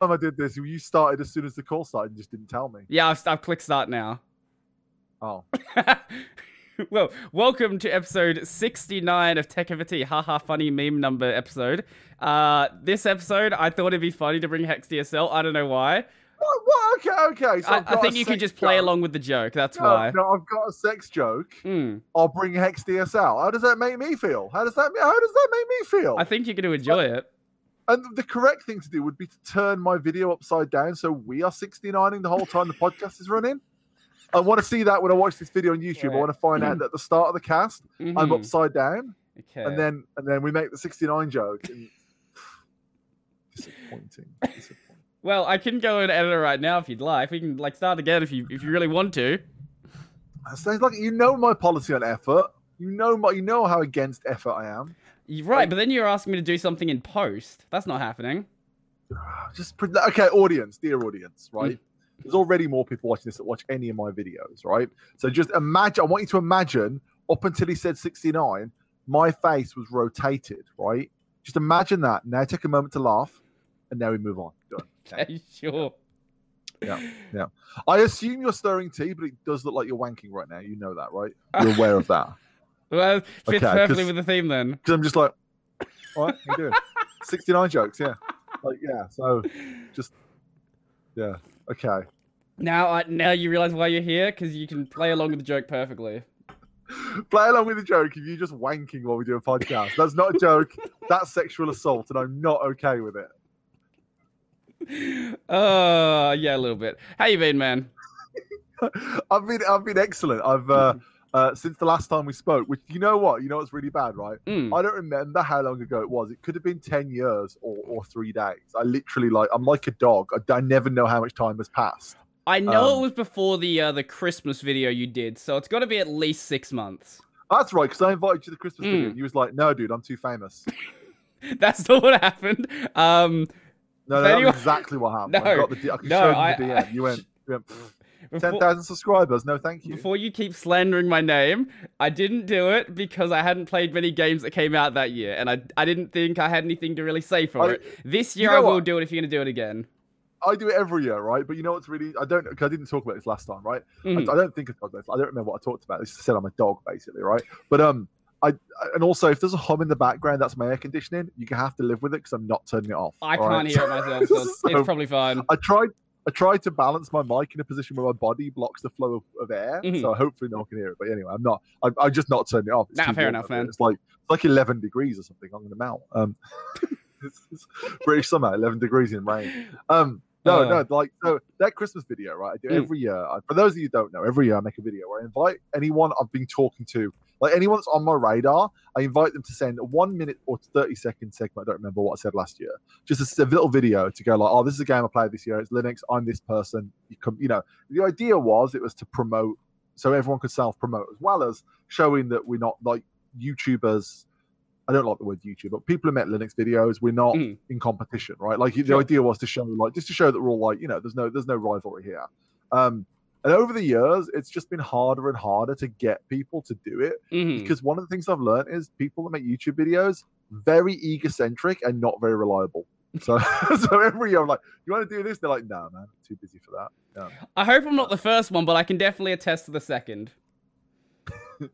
time I did this, you started as soon as the call started and just didn't tell me. Yeah, I've, I've clicked start now. Oh. well, welcome to episode 69 of Tech Over Tea. Haha, funny meme number episode. Uh, this episode, I thought it'd be funny to bring Hex DSL. I don't know why. What? what? Okay, okay. So I, I think you can just play joke. along with the joke. That's No, why. no, I've got a sex joke. Hmm. I'll bring Hex DSL. How does that make me feel? How does that how does that make me feel? I think you're going to enjoy it. And the correct thing to do would be to turn my video upside down so we are 69ing the whole time the podcast is running. I want to see that when I watch this video on YouTube. I want to find out that at the start of the cast, I'm Mhm. upside down, Okay. and then and then we make the 69 joke. And... Disappointing. Disappointing. Well, I can go and edit it right now if you'd like. We can like start again if you if you really want to. Sounds like you know my policy on effort. You know my, you know how against effort I am. You're right, but then you're asking me to do something in post. That's not happening. Just okay, audience, dear audience, right? Mm. There's already more people watching this that watch any of my videos, right? So just imagine. I want you to imagine up until he said 69, my face was rotated, right? Just imagine that. Now take a moment to laugh, and now we move on. Done. Okay. Okay, sure. Yeah. Yeah. I assume you're stirring tea, but it does look like you're wanking right now. You know that, right? You're aware of that. Well, fits Okay, perfectly with the theme then. Because I'm just like, all right, how you doing? 69 jokes, yeah. Like, yeah. So just, yeah. Okay. Now, I, now you realize why you're here because you can play along with the joke perfectly. Play along with the joke if you're just wanking while we do a podcast. That's not a joke. That's sexual assault, and I'm not okay with it. Uh, yeah, a little bit. How you been, man? I've been, I've been excellent. I've uh, uh, since the last time we spoke. Which you know what? You know what's really bad, right? Mm. I don't remember how long ago it was. It could have been ten years or, or three days. I literally like I'm like a dog. I, I never know how much time has passed. I know um, it was before the uh, the Christmas video you did, so it's got to be at least six months. That's right, because I invited you to the Christmas Mm. video. And you was like, "No, dude, I'm too famous." That's not what happened. Um, No, no, anyone- exactly what happened. I No, got the. I can no, show you I- the DM. You went, you went "Pfft, ten before, thousand subscribers. No, thank you. before you keep slandering my name, I didn't do it because I hadn't played many games that came out that year, and I I didn't think I had anything to really say for I- it. This you year know I will what? do it if you're gonna do it again. I do it every year, right? But you know what's really I don't because I didn't talk about this last time, right? I, Mhm. I don't think I talked about this. I don't remember what I talked about. I just said I'm a dog, basically, right? But um, I and also if there's a hum in the background, that's my air conditioning. You have to live with it because I'm not turning it off. I can't right? hear it myself, so it's, So- it's probably fine. I tried. I tried to balance my mic in a position where my body blocks the flow of, of air, Mhm. so hopefully no one can hear it. But anyway, I'm not. I, I just not turning it off. It's Nah, fair enough, man. It's like it's like 11 degrees or something. I'm gonna melt. Um, it's, it's British summer, 11 degrees in rain. Um, no, Uh. no, like so that Christmas video, right? I do Mm. every year. I, for those of you who don't know, every year I make a video where I invite anyone I've been talking to, like anyone that's on my radar. I invite them to send a one minute or 30 second segment. I don't remember what I said last year. Just a little video to go like, oh, this is a game I played this year. It's Linux. I'm this person. You come, you know. The idea was it was to promote, so everyone could self promote as well as showing that we're not like YouTubers. I don't like the word YouTube, but people who make Linux videos, we're not Mm. in competition, right? Like the idea was to show, like, just to show that we're all like, you know, there's no, there's no rivalry here. Um, and over the years, it's just been harder and harder to get people to do it Mhm. because one of the things I've learned is people that make YouTube videos very egocentric and not very reliable. So, so every year I'm like, you want to do this? They're like, no, man, I'm too busy for that. No. I hope I'm not the first one, but I can definitely attest to the second.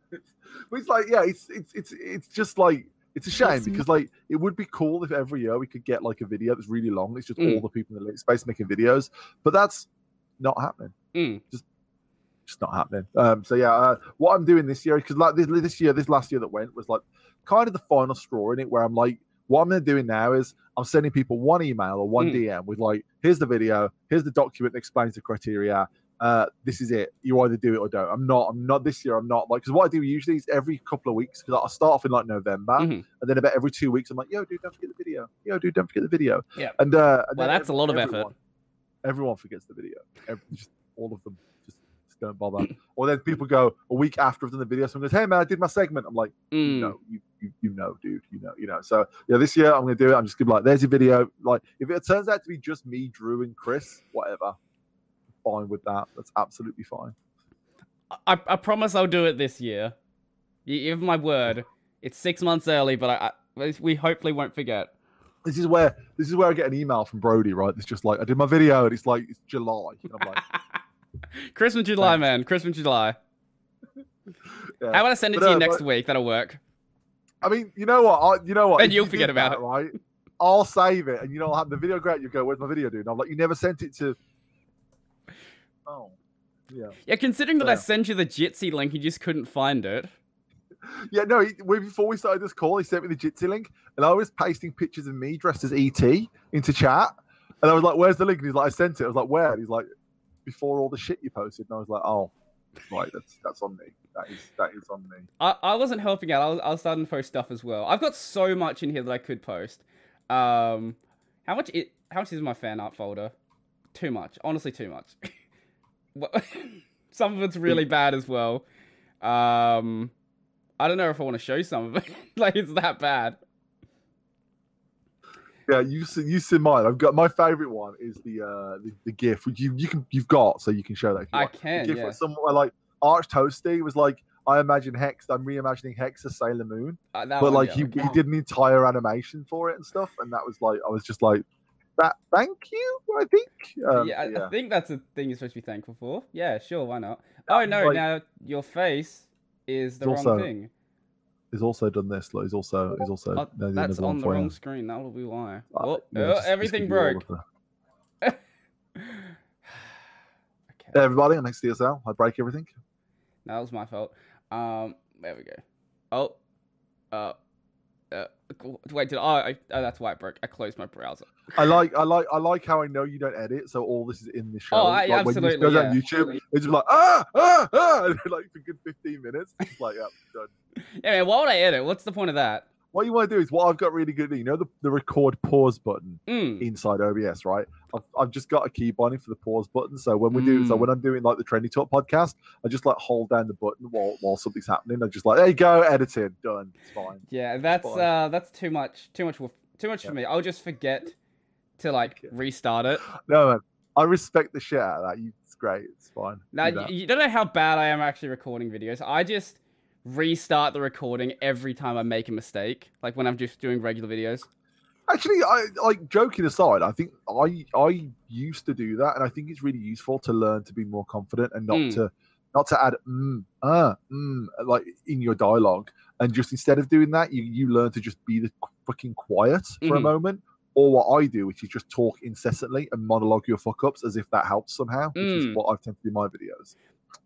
It's like, yeah, it's it's it's it's just like it's a shame It's- because like it would be cool if every year we could get like a video that's really long. It's just Mm. all the people in the space making videos, but that's not happening. Mm. Just just not happening. Um, so yeah, uh, what I'm doing this year because like this, this year, this last year that went was like kind of the final straw in it, where I'm like, what I'm doing now is I'm sending people one email or one Mm. DM with like, here's the video, here's the document that explains the criteria. Uh, this is it. You either do it or don't. I'm not. I'm not this year. I'm not like because what I do usually is every couple of weeks because I start off in like November Mhm. and then about every two weeks I'm like, yo, dude, don't forget the video. Yo, dude, don't forget the video. Yeah. And uh, and Well, that's a lot of effort. Everyone- forgets the video. Every, just all of them just, just don't bother. or then people go a week after I've done the video. Someone goes, "Hey man, I did my segment." I'm like, "You Mm. know, you, you you know, dude, you know, you know." So yeah, this year I'm gonna do it. I'm just gonna be like, "There's your video." Like, if it turns out to be just me, Drew, and Chris, whatever, fine with that. That's absolutely fine. I, I promise I'll do it this year. You give my word. It's six months early, but I, I we hopefully won't forget. This is where this is where I get an email from Brodie, right? It's just like I did my video and it's like it's July. And I'm like, Christmas July, Thanks. man. Christmas July. yeah. How about I send it But, to you uh, next but- week? That'll work. I mean, you know what? I, you know what? And If you'll you forget about that, it. right? I'll save it, and you know, I'll have the video. Great, you go. Where's my video, dude? And I'm like, you never sent it to. Oh, yeah, Yeah, considering that I sent you the Jitsi link, you just couldn't find it. Yeah. No, he, we- before we started this call, he sent me the Jitsi link, and I was pasting pictures of me dressed as ET into chat, and I was like, "Where's the link?" And he's like, "I sent it." I was like, "Where?" And he's like, "Before all the shit you posted." And I was like, "Oh, right, that's that's on me. That is that is on me." I, I wasn't helping out. I was, I was starting to post stuff as well. I've got so much in here that I could post. Um, how much? It, how much is my fan art folder? Too much. Honestly, too much. Some of it's really bad as well. Um, I don't know if I want to show some of it. like it's that bad. Yeah, you see, you see mine. I've got my favorite one is the uh the, the GIF which you you can you've got so you can show that. If you I want. The can. GIF Yeah. where someone like Arch Toasty was like, I imagine Hex. I'm reimagining Hex as Sailor Moon, Uh, but one, like yeah, he, he did an entire animation for it and stuff, and that was like I was just like that. Thank you. I think. Um, yeah, I, yeah. I think that's a thing you're supposed to be thankful for. Yeah, sure, why not? Oh no, like- now your face is the wrong also- thing. He's also done this. Look, he's also he's also Oh, no, that's on the wrong screen. That will be why. Uh, Oh, yeah, oh, just- just everything all broke. okay, Hey, everybody, Hex DSL, I break everything. that was my fault. Um, there we go. Oh, uh, uh, wait, did I? I oh, that's why it broke. I closed my browser. I like, I like, I like how I know you don't edit, so all this is in the show. Oh, I- like, when you absolutely, go down yeah. YouTube, it's just like ah, ah, ah, and like for a good fifteen minutes. It's like, yeah, done. Yeah, man. Why would I edit? What's the point of that? What you want to do is what I've got really good. at, You know the, the record pause button Mm. inside OBS, right? I've, I've just got a key binding for the pause button. So when we do, so Mm. when I'm doing like the Trendy Talk podcast, I just like hold down the button while while something's happening. I'm just like, there you go, edited, done, it's fine. Yeah, that's fine. uh, that's too much. Too much. Too much Yeah. for me. I'll just forget to like restart it. No, man, I respect the shit out of that. You, it's great, it's fine. Now, Do you, you don't know how bad I am actually recording videos. I just restart the recording every time I make a mistake, like when I'm just doing regular videos. Actually, I like joking aside. I think I I used to do that, and I think it's really useful to learn to be more confident and not Mm. to not to add mm, uh, mm, like in your dialogue, and just instead of doing that, you you learn to just be the fucking quiet for a Mhm. moment. Or what I do, which is just talk incessantly and monologue your fuck ups as if that helps somehow, which is Mm. what I've tended to do in my videos.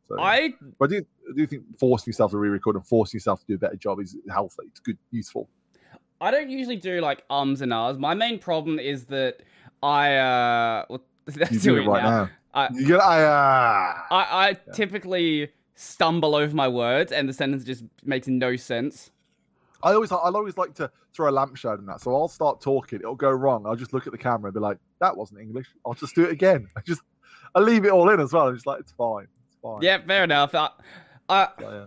So, I but I do, I do think forcing yourself to re-record and forcing yourself to do a better job is healthy. It's good, useful. I don't usually do like ums and ahs. My main problem is that I uh, well, that's You do it right now. now. I- you get, I, uh, I, I typically stumble over my words and the sentence just makes no sense. I always, I always like to throw a lampshade in that. So I'll start talking, it'll go wrong. I'll just look at the camera and be like, "That wasn't English." I'll just do it again. I just, I leave it all in as well. I'm just like, it's fine, Yeah, fair enough. I, I, So, yeah.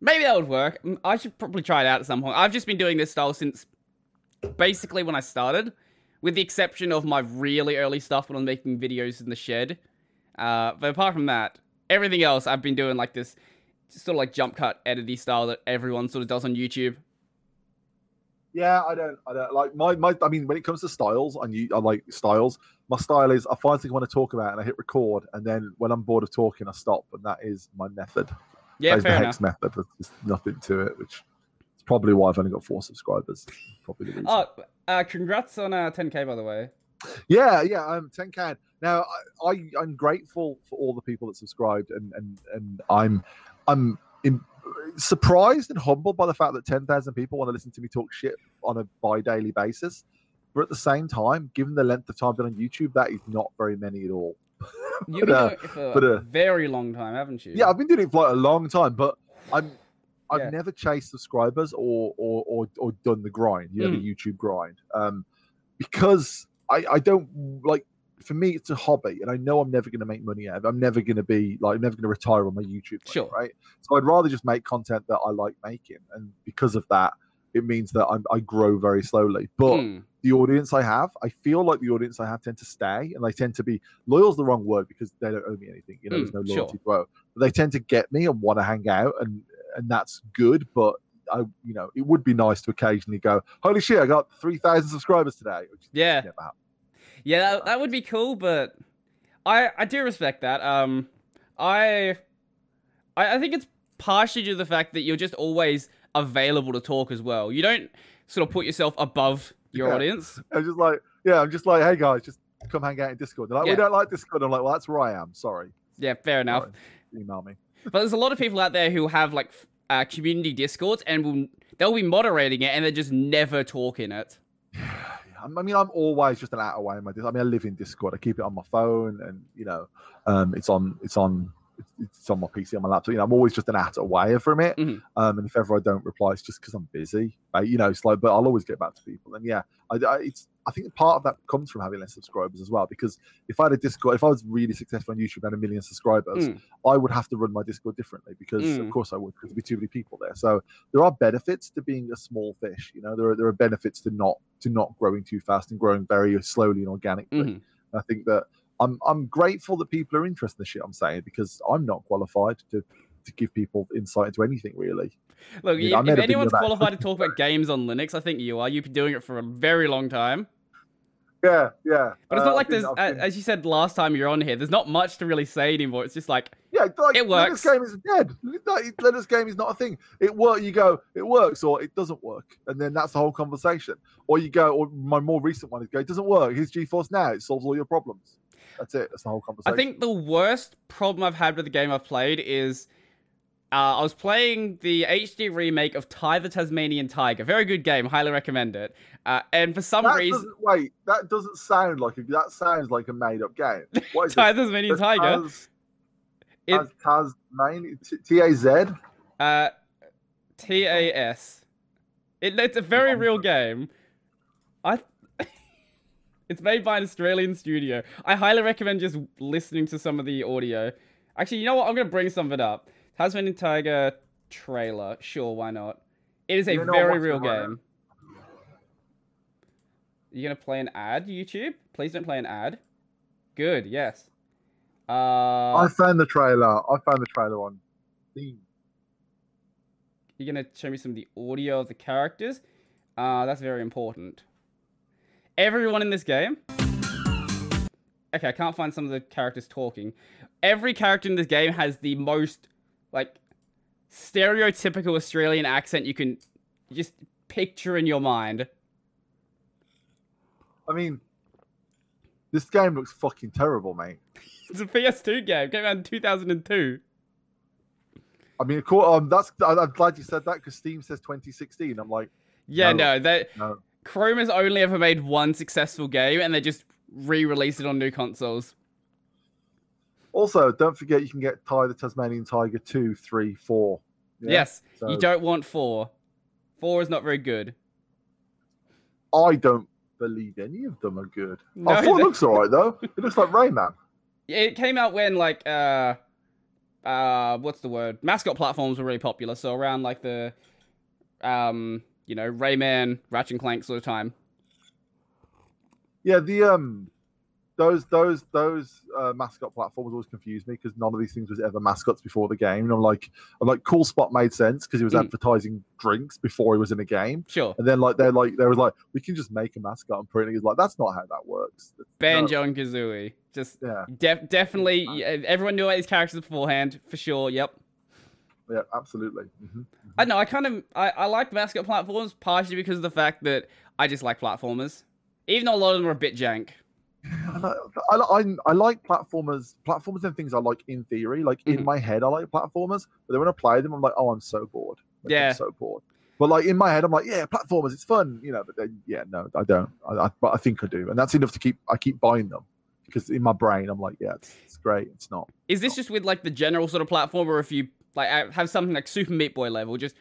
Maybe that would work. I should probably try it out at some point. I've just been doing this style since basically when I started, with the exception of my really early stuff when I'm making videos in the shed. Uh, but apart from that, everything else I've been doing like this sort of like jump cut editing style that everyone sort of does on YouTube. Yeah, I don't, I don't like my, my. I mean, when it comes to styles, and you, I like styles. My style is I find something I want to talk about, and I hit record, and then when I'm bored of talking, I stop, and that is my method. Yeah, that is fair the enough. hex method. There's nothing to it, which is probably why I've only got four subscribers. Probably the reason. Oh, uh, congrats on uh, 10k by the way. Yeah, yeah, I'm 10 can. Now I, I I'm grateful for all the people that subscribed and and and I'm I'm in, surprised and humbled by the fact that 10,000 people want to listen to me talk shit on a bi-daily basis. But at the same time, given the length of time I've been on YouTube, that is not very many at all. You've been uh, doing it for but, a uh, very long time, haven't you? Yeah, I've been doing it for like a long time, but I'm I've Yeah. never chased subscribers or or or, or done the grind, you know, Mm. the YouTube grind. Um because I, I don't like for me it's a hobby and I know I'm never gonna make money out of it. I'm never gonna be like I'm never gonna retire on my YouTube money, Sure. right? So I'd rather just make content that I like making and because of that it means that I'm, I grow very slowly. But Hmm. the audience I have, I feel like the audience I have tend to stay and they tend to be loyal's the wrong word because they don't owe me anything. You know, there's no sure. loyalty to owe. But they tend to get me and want to hang out and and that's good. But I, you know, it would be nice to occasionally go, "Holy shit, I got three thousand subscribers today." Which Yeah. Yeah, that, that would be cool, but I I do respect that. Um, I I, I think it's partially due to the fact that you're just always available to talk as well. You don't sort of put yourself above your Yeah. audience. I'm just like, yeah, I'm just like, hey guys, just come hang out in Discord. They're like, Yeah. we don't like Discord. I'm like, well, that's where I am. Sorry. Yeah, fair enough. Sorry. Email me. But there's a lot of people out there who have like uh, community discords and will they'll be moderating it and they're just never talk in it. I mean, I'm always just an out away in my. I mean, I live in Discord. I keep it on my phone, and you know, um, it's on, it's on, it's, on my PC, on my laptop. You know, I'm always just an out away from it. Mhm. Um, and if ever I don't reply, it's just because I'm busy. Right? You know, it's like, but I'll always get back to people. And yeah, I, I, it's. I think part of that comes from having less subscribers as well. Because if I had a Discord, if I was really successful on YouTube and a million subscribers, Mm. I would have to run my Discord differently because, Mm. of course, I would because there'd be too many people there. So there are benefits to being a small fish. You know, there are there are benefits to not to not growing too fast and growing very slowly and organically. Mhm. I think that I'm I'm grateful that people are interested in the shit I'm saying because I'm not qualified to to give people insight into anything really. Look, I if, if anyone's qualified to talk about games on Linux, I think you are. You've been doing it for a very long time. Yeah, yeah. But it's Uh, not I've like been- there's, uh, been- as you said last time you're on here, there's not much to really say anymore. It's just like, yeah, like, it works. Linux game is dead. Linux game is not a thing. It work. You go, it works, or it doesn't work, and then that's the whole conversation. Or you go, or my more recent one is go, it doesn't work. Here's GeForce now. It solves all your problems. That's it. That's the whole conversation. I think the worst problem I've had with the game I've played is uh, I was playing the HD remake of Ty the Tasmanian Tiger. Very good game. Highly recommend it. Uh, and for some that reason, wait. That doesn't sound like a. That sounds like a made up game. What is Ty the Tasmanian Tiger. Taz- It- Taz- Tasmanian T A Z. Uh, T A S. It, it's a very real game. It's made by an Australian studio. I highly recommend just listening to some of the audio. Actually, you know what? I'm gonna bring some of it up. Tasmanian Tiger trailer. Sure, why not? It is a You know, I'm very real it right now. game. You gonna play an ad, YouTube? Please don't play an ad. Good. Yes. Uh, I found the trailer. I found the trailer on. You're gonna show me some of the audio of the characters. Uh, that's very important. Everyone in this game. Okay, I can't find some of the characters talking. Every character in this game has the most like stereotypical Australian accent you can just picture in your mind. I mean, this game looks fucking terrible, mate. It's a PS2 game. Came out in 2002. I mean, of course, um, that's. I, I'm glad you said that because Steam says 2016. I'm like, Yeah, No. no, that no. Krome has only ever made one successful game, and they just re-released it on new consoles. Also, don't forget you can get Ty the Tasmanian Tiger two, three, four. Yeah? Yes, So you don't want four. Four is not very good. I don't believe any of them are good. No, oh, four they- looks alright though. It looks like Rayman. It came out when like uh uh what's the word? Mascot platforms were really popular, so around like the um you know Rayman, Ratchet and Clank sort of time. Yeah, the um, those those those uh, mascot platforms always confused me because none of these things was ever mascots before the game. And I'm like, I'm like, Cool Spot made sense because he was Mm. advertising drinks before he was in a game. Sure, And then like they're like they was like, we can just make a mascot and print it. He's like, that's not how that works. No. Banjo and Kazooie. Just Yeah, def- definitely, yeah, everyone knew about these characters beforehand for sure. Yep. Yeah, absolutely. hmm I know. I kind of I, I like mascot platforms partially because of the fact that I just like platformers, even though a lot of them are a bit jank. I, like- I, I, I like platformers, platformers and things I like in theory. Like in Mhm. my head, I like platformers, but then when I play them, I'm like, oh, I'm so bored. Like, Yeah. I'm so bored. But like in my head, I'm like, yeah, platformers, it's fun, you know. But then, yeah, no, I don't. I, I, but I think I do, and that's enough to keep. I keep buying them because in my brain, I'm like, yeah, it's, it's great. It's not. Is this just with like the general sort of platformer? if you like uh, have something like Super Meat Boy level, just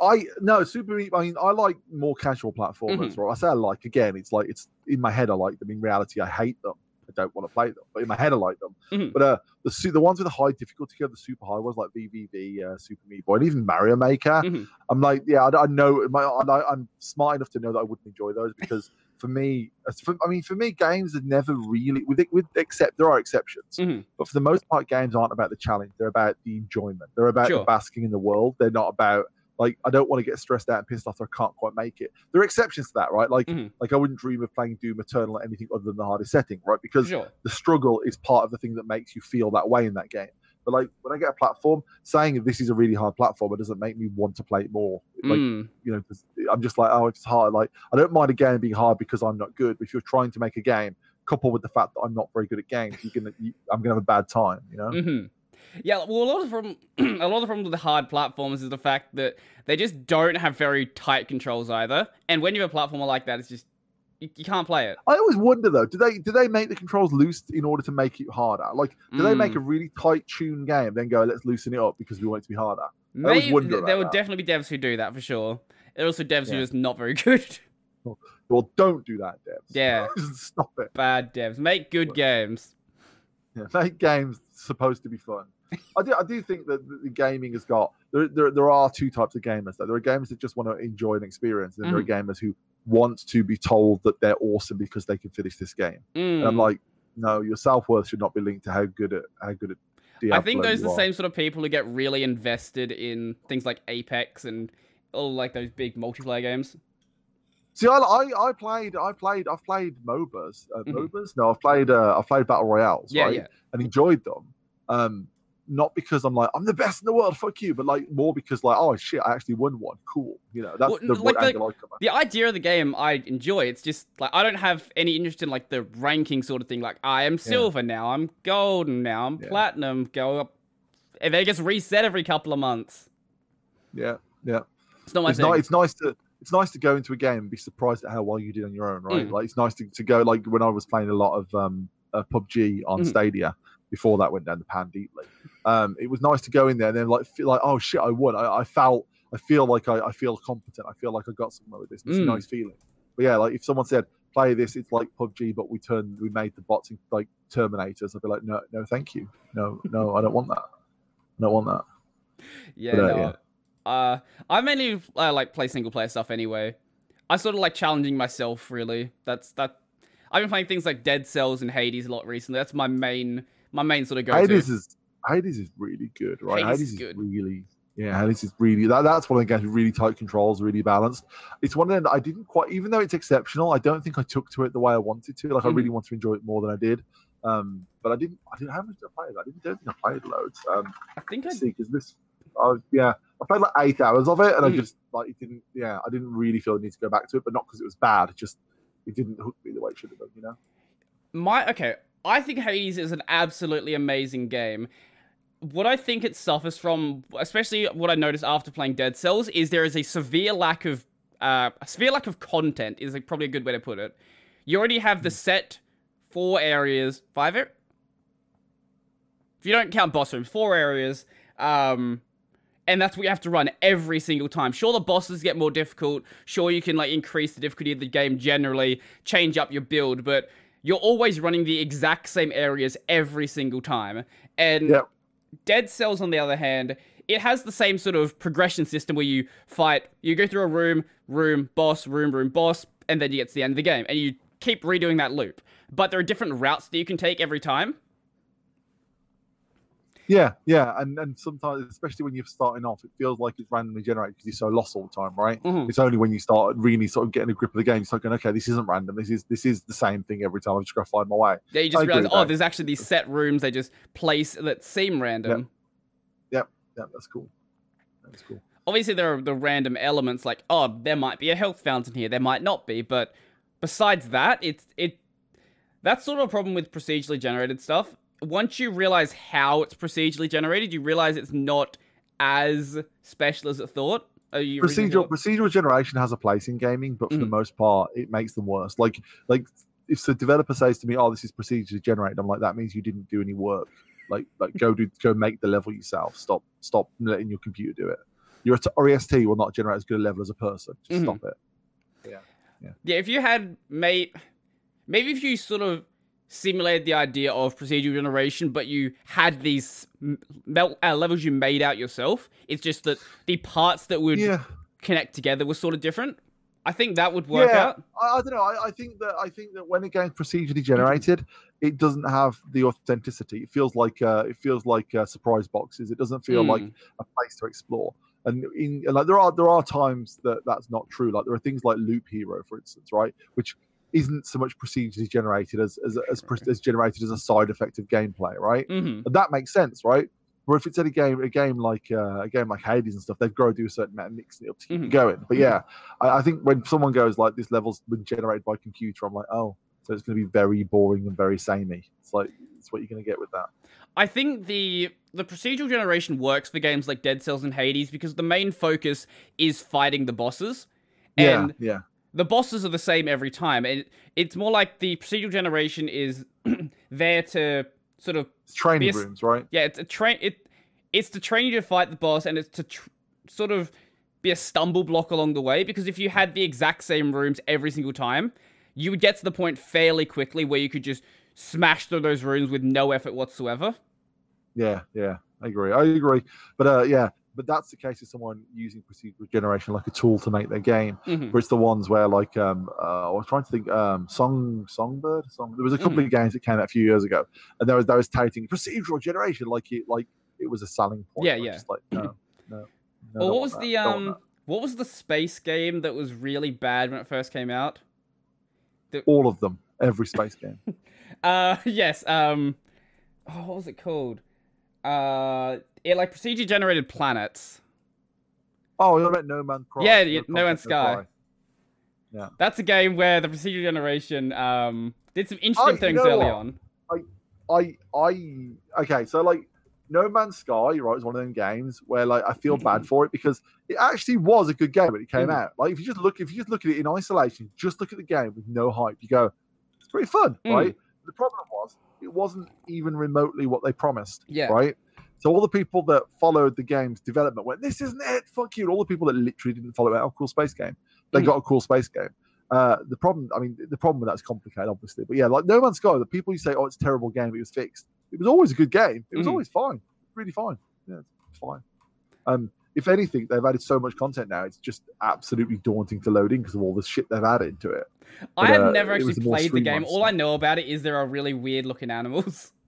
I no Super Meat. I mean, I like more casual platformers. Mm-hmm. Right? I say I like again. It's like it's in my head. I like them. In reality, I hate them. I don't want to play them. But in my head, I like them. Mhm. But uh, the the ones with the high difficulty, the super high ones like VVV, uh, Super Meat Boy, and even Mario Maker. Mhm. I'm like, yeah, I, I know. My, I, I'm smart enough to know that I wouldn't enjoy those because for me, for, I mean, for me, games are never really, with with except there are exceptions, Mhm. but for the most part, games aren't about the challenge. They're about the enjoyment. They're about Sure. basking in the world. They're not about like I don't want to get stressed out and pissed off. I can't quite make it. There are exceptions to that, right? Like, Mhm. like I wouldn't dream of playing Doom Eternal or anything other than the hardest setting, right? Because Sure. the struggle is part of the thing that makes you feel that way in that game. But like when I get a platform, saying this is a really hard platform, it doesn't make me want to play it more. Like Mm. you know, I'm just like, oh, it's hard. Like I don't mind a game being hard because I'm not good. But if you're trying to make a game, coupled with the fact that I'm not very good at games, you're gonna, you, I'm gonna have a bad time. You know? hmm Yeah, well, a lot of the problem, a lot of the problem with the hard platforms is the fact that they just don't have very tight controls either. And when you have a platformer like that, it's just you, you can't play it. I always wonder though, do they do they make the controls loose in order to make it harder? Like, do they make Mm. a really tight tuned game, then go, let's loosen it up because we want it to be harder? Maybe wonder th- about there will that. definitely be devs who do that for sure. There are also devs who Yeah. are just not very good. Well, don't do that, devs. Yeah. Stop it. Bad devs. Make good games. Yeah, make games supposed to be fun. I do, I do think that the- gaming has got there, there. There are two types of gamers. Though there are gamers that just want to enjoy an experience, and then there are Mm-hmm. gamers who want to be told that they're awesome because they can finish this game. And I'm Mm. like, no, your self worth should not be linked to how good at how good at. Diablo I think those are the are. same sort of people who get really invested in things like Apex and all like those big multiplayer games. See, I, I, I played, I played, I've played MOBAs. Uh, Mhm. MOBAs? No, I've played, uh, I've played battle royales, Yeah, right? yeah. And enjoyed them. Um, not because I'm like I'm the best in the world, fuck you, but like more because like oh shit, I actually won one, cool. You know, that's Well, the like the- angle I come at. The idea of the game I enjoy. It's just like I don't have any interest in like the ranking sort of thing. Like I am silver now, I'm golden now, I'm Yeah. platinum, go up, and it gets reset every couple of months. Yeah, yeah. It's not my It's thing. nice. It's nice to. It's nice to go into a game and be surprised at how well you did on your own, right? Mm. Like it's nice to, to go like when I was playing a lot of um, uh, PUBG on Mhm. Stadia before that went down the pan deeply. Um, it was nice to go in there and then like feel like oh shit, I won. I, I felt. I feel like I, I feel competent. I feel like I got somewhere with this. It's Mm. a nice feeling. But yeah, like if someone said play this, it's like PUBG, but we turned we made the bots in, like Terminators. I'd be like, no, no, thank you. No, no, I don't want that. I don't want that. Yeah, But, uh, no. yeah. Uh, I mainly uh, like play single player stuff anyway. I sort of like challenging myself. Really, that's that. I've been playing things like Dead Cells and Hades a lot recently. That's my main, my main sort of go. Hades is Hades is really good, right? Hades Hades, is good. really yeah. Hades is really that, that's one of the games with really tight controls, really balanced. It's one of them that I didn't quite, even though it's exceptional, I don't think I took to it the way I wanted to. Like I Mhm. really want to enjoy it more than I did. Um, but I didn't. I didn't. How much did I play? I didn't. Don't think I played loads. Um, I think I see, because this, I yeah, I played like eight hours of it, and Mhm. I just like it didn't. Yeah, I didn't really feel the need to go back to it, but not because it was bad. It just it didn't hook me the way it should have done. You know. my okay. I think Hades is an absolutely amazing game. What I think it suffers from, especially what I noticed after playing Dead Cells, is there is a severe lack of uh, a severe lack of content. Is like probably a good way to put it. You already have the set four areas, five. ar- If you don't count boss rooms, four areas. Um, and that's what you have to run every single time. Sure, the bosses get more difficult. Sure, you can like increase the difficulty of the game generally, change up your build, but you're always running the exact same areas every single time. And Yep. Dead Cells, on the other hand, it has the same sort of progression system where you fight, you go through a room, room, boss, room, room, boss, and then you get to the end of the game, and you keep redoing that loop. But there are different routes that you can take every time. Yeah, yeah, and and sometimes, especially when you're starting off, it feels like it's randomly generated because you're so lost all the time, right? Mhm. It's only when you start really sort of getting a grip of the game, you start going, okay, this isn't random. This is this is the same thing every time. I'm just gonna find my way. Yeah, you just agree realize, oh, there's actually these set rooms they just place that seem random. Yep, yeah, that's cool. That's cool. obviously there are the random elements like oh there might be a health fountain here there might not be but besides that it's it that's sort of a problem with procedurally generated stuff once you realize how it's procedurally generated you realize it's not as special as it thought Are you Procedural thought? procedural generation has a place in gaming, but for the Mhm. most part, it makes them worse. Like like if the developer says to me, "Oh, this is procedurally generated," I'm like, that means you didn't do any work. Like like go do go make the level yourself. Stop stop letting your computer do it. Your REST will not generate as good a level as a person. Just Mhm. stop it. Yeah. yeah, yeah if you had made maybe if you sort of simulated the idea of procedural generation but you had these mel- uh, levels you made out yourself it's just that the parts that would Yeah. connect together was sort of different. I think that would work Yeah. out. I, I don't know. I, I think that I think that when a game's procedurally generated, it doesn't have the authenticity. It feels like uh, it feels like uh, surprise boxes. It doesn't feel like Mm. a place to explore. And in and, like there are there are times that that's not true. Like there are things like Loop Hero, for instance, right, which isn't so much procedurally generated as as as, as generated as a side effect of gameplay, right? hmm And that makes sense, right? Or if it's any game, a game like uh, a game like Hades and stuff, they've got to do a certain amount of mixing up to keep Mhm. it going. But yeah, I, I think when someone goes like this level's been generated by computer, I'm like, oh, so it's going to be very boring and very samey. It's like it's what you're going to get with that. I think the the procedural generation works for games like Dead Cells and Hades because the main focus is fighting the bosses. And yeah, yeah, the bosses are the same every time. And it's more like the procedural generation is there to sort of it's training Yes. rooms, right? yeah, it's a train it it's to train you to fight the boss and it's to tr- sort of be a stumble block along the way because if you had the exact same rooms every single time, you would get to the point fairly quickly where you could just smash through those rooms with no effort whatsoever. Yeah, yeah, I agree. I agree. But uh, yeah, but that's the case of someone using procedural generation like a tool to make their game. Mhm. Where it's the ones where like um uh, I was trying to think um song songbird song there was a couple of games that came out a few years ago and there was there was touting procedural generation like it like it was a selling point. Yeah, yeah. Just like no, no. no Or don't what was that, the um what was the space game that was really bad when it first came out? all of them every space game. Uh yes, um oh, what was it called? Uh it like procedure generated planets. Oh, you meant No Man's Sky. Yeah, yeah, No Man's Sky. Yeah, That's a game where the procedure generation um did some interesting you things know early what? on. I I I, okay, so like No Man's Sky, right, is one of them games where like I feel bad for it because it actually was a good game when it came Mhm. out. Like if you just look if you just look at it in isolation, just look at the game with no hype, you go, it's pretty fun, Mm. right? The problem was it wasn't even remotely what they promised. Yeah. Right. So all the people that followed the game's development went, "This isn't it, fuck you." And all the people that literally didn't follow it, oh, cool space game. They Mhm. got a cool space game. Uh, the problem, I mean, the problem with that's complicated, obviously. But yeah, like No Man's Sky, the people who say, "Oh, it's a terrible game," it was fixed. It was always a good game. It was Mhm. always fine, really fine. Yeah, fine. Um, if anything, they've added so much content now; it's just absolutely daunting to load in because of all the shit they've added to it. I have uh, never actually played the game. All I know about it is there are really weird looking animals.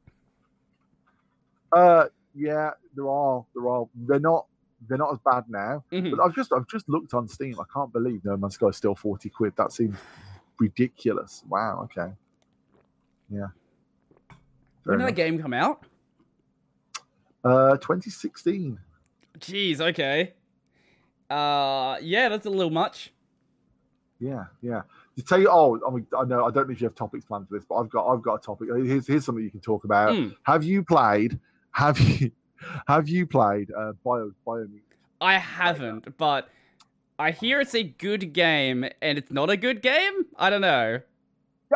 Uh, yeah, there are, there are. They're not, they're not as bad now. Mhm. But I've just, I've just looked on Steam. I can't believe No Man's Sky is still forty quid. That seems ridiculous. Wow. Okay. Yeah. Fair When did that game come out? Uh, 2016. Jeez, okay. Uh yeah, that's a little much. Yeah, yeah. To tell you, oh, I mean, I know I don't know if you have topics planned for this, but I've got, I've got a topic. Here's, here's something you can talk about. Mm. Have you played? Have you, have you played uh, Bio, Biomutant? I haven't, but I hear it's a good game and it's not a good game? I don't know.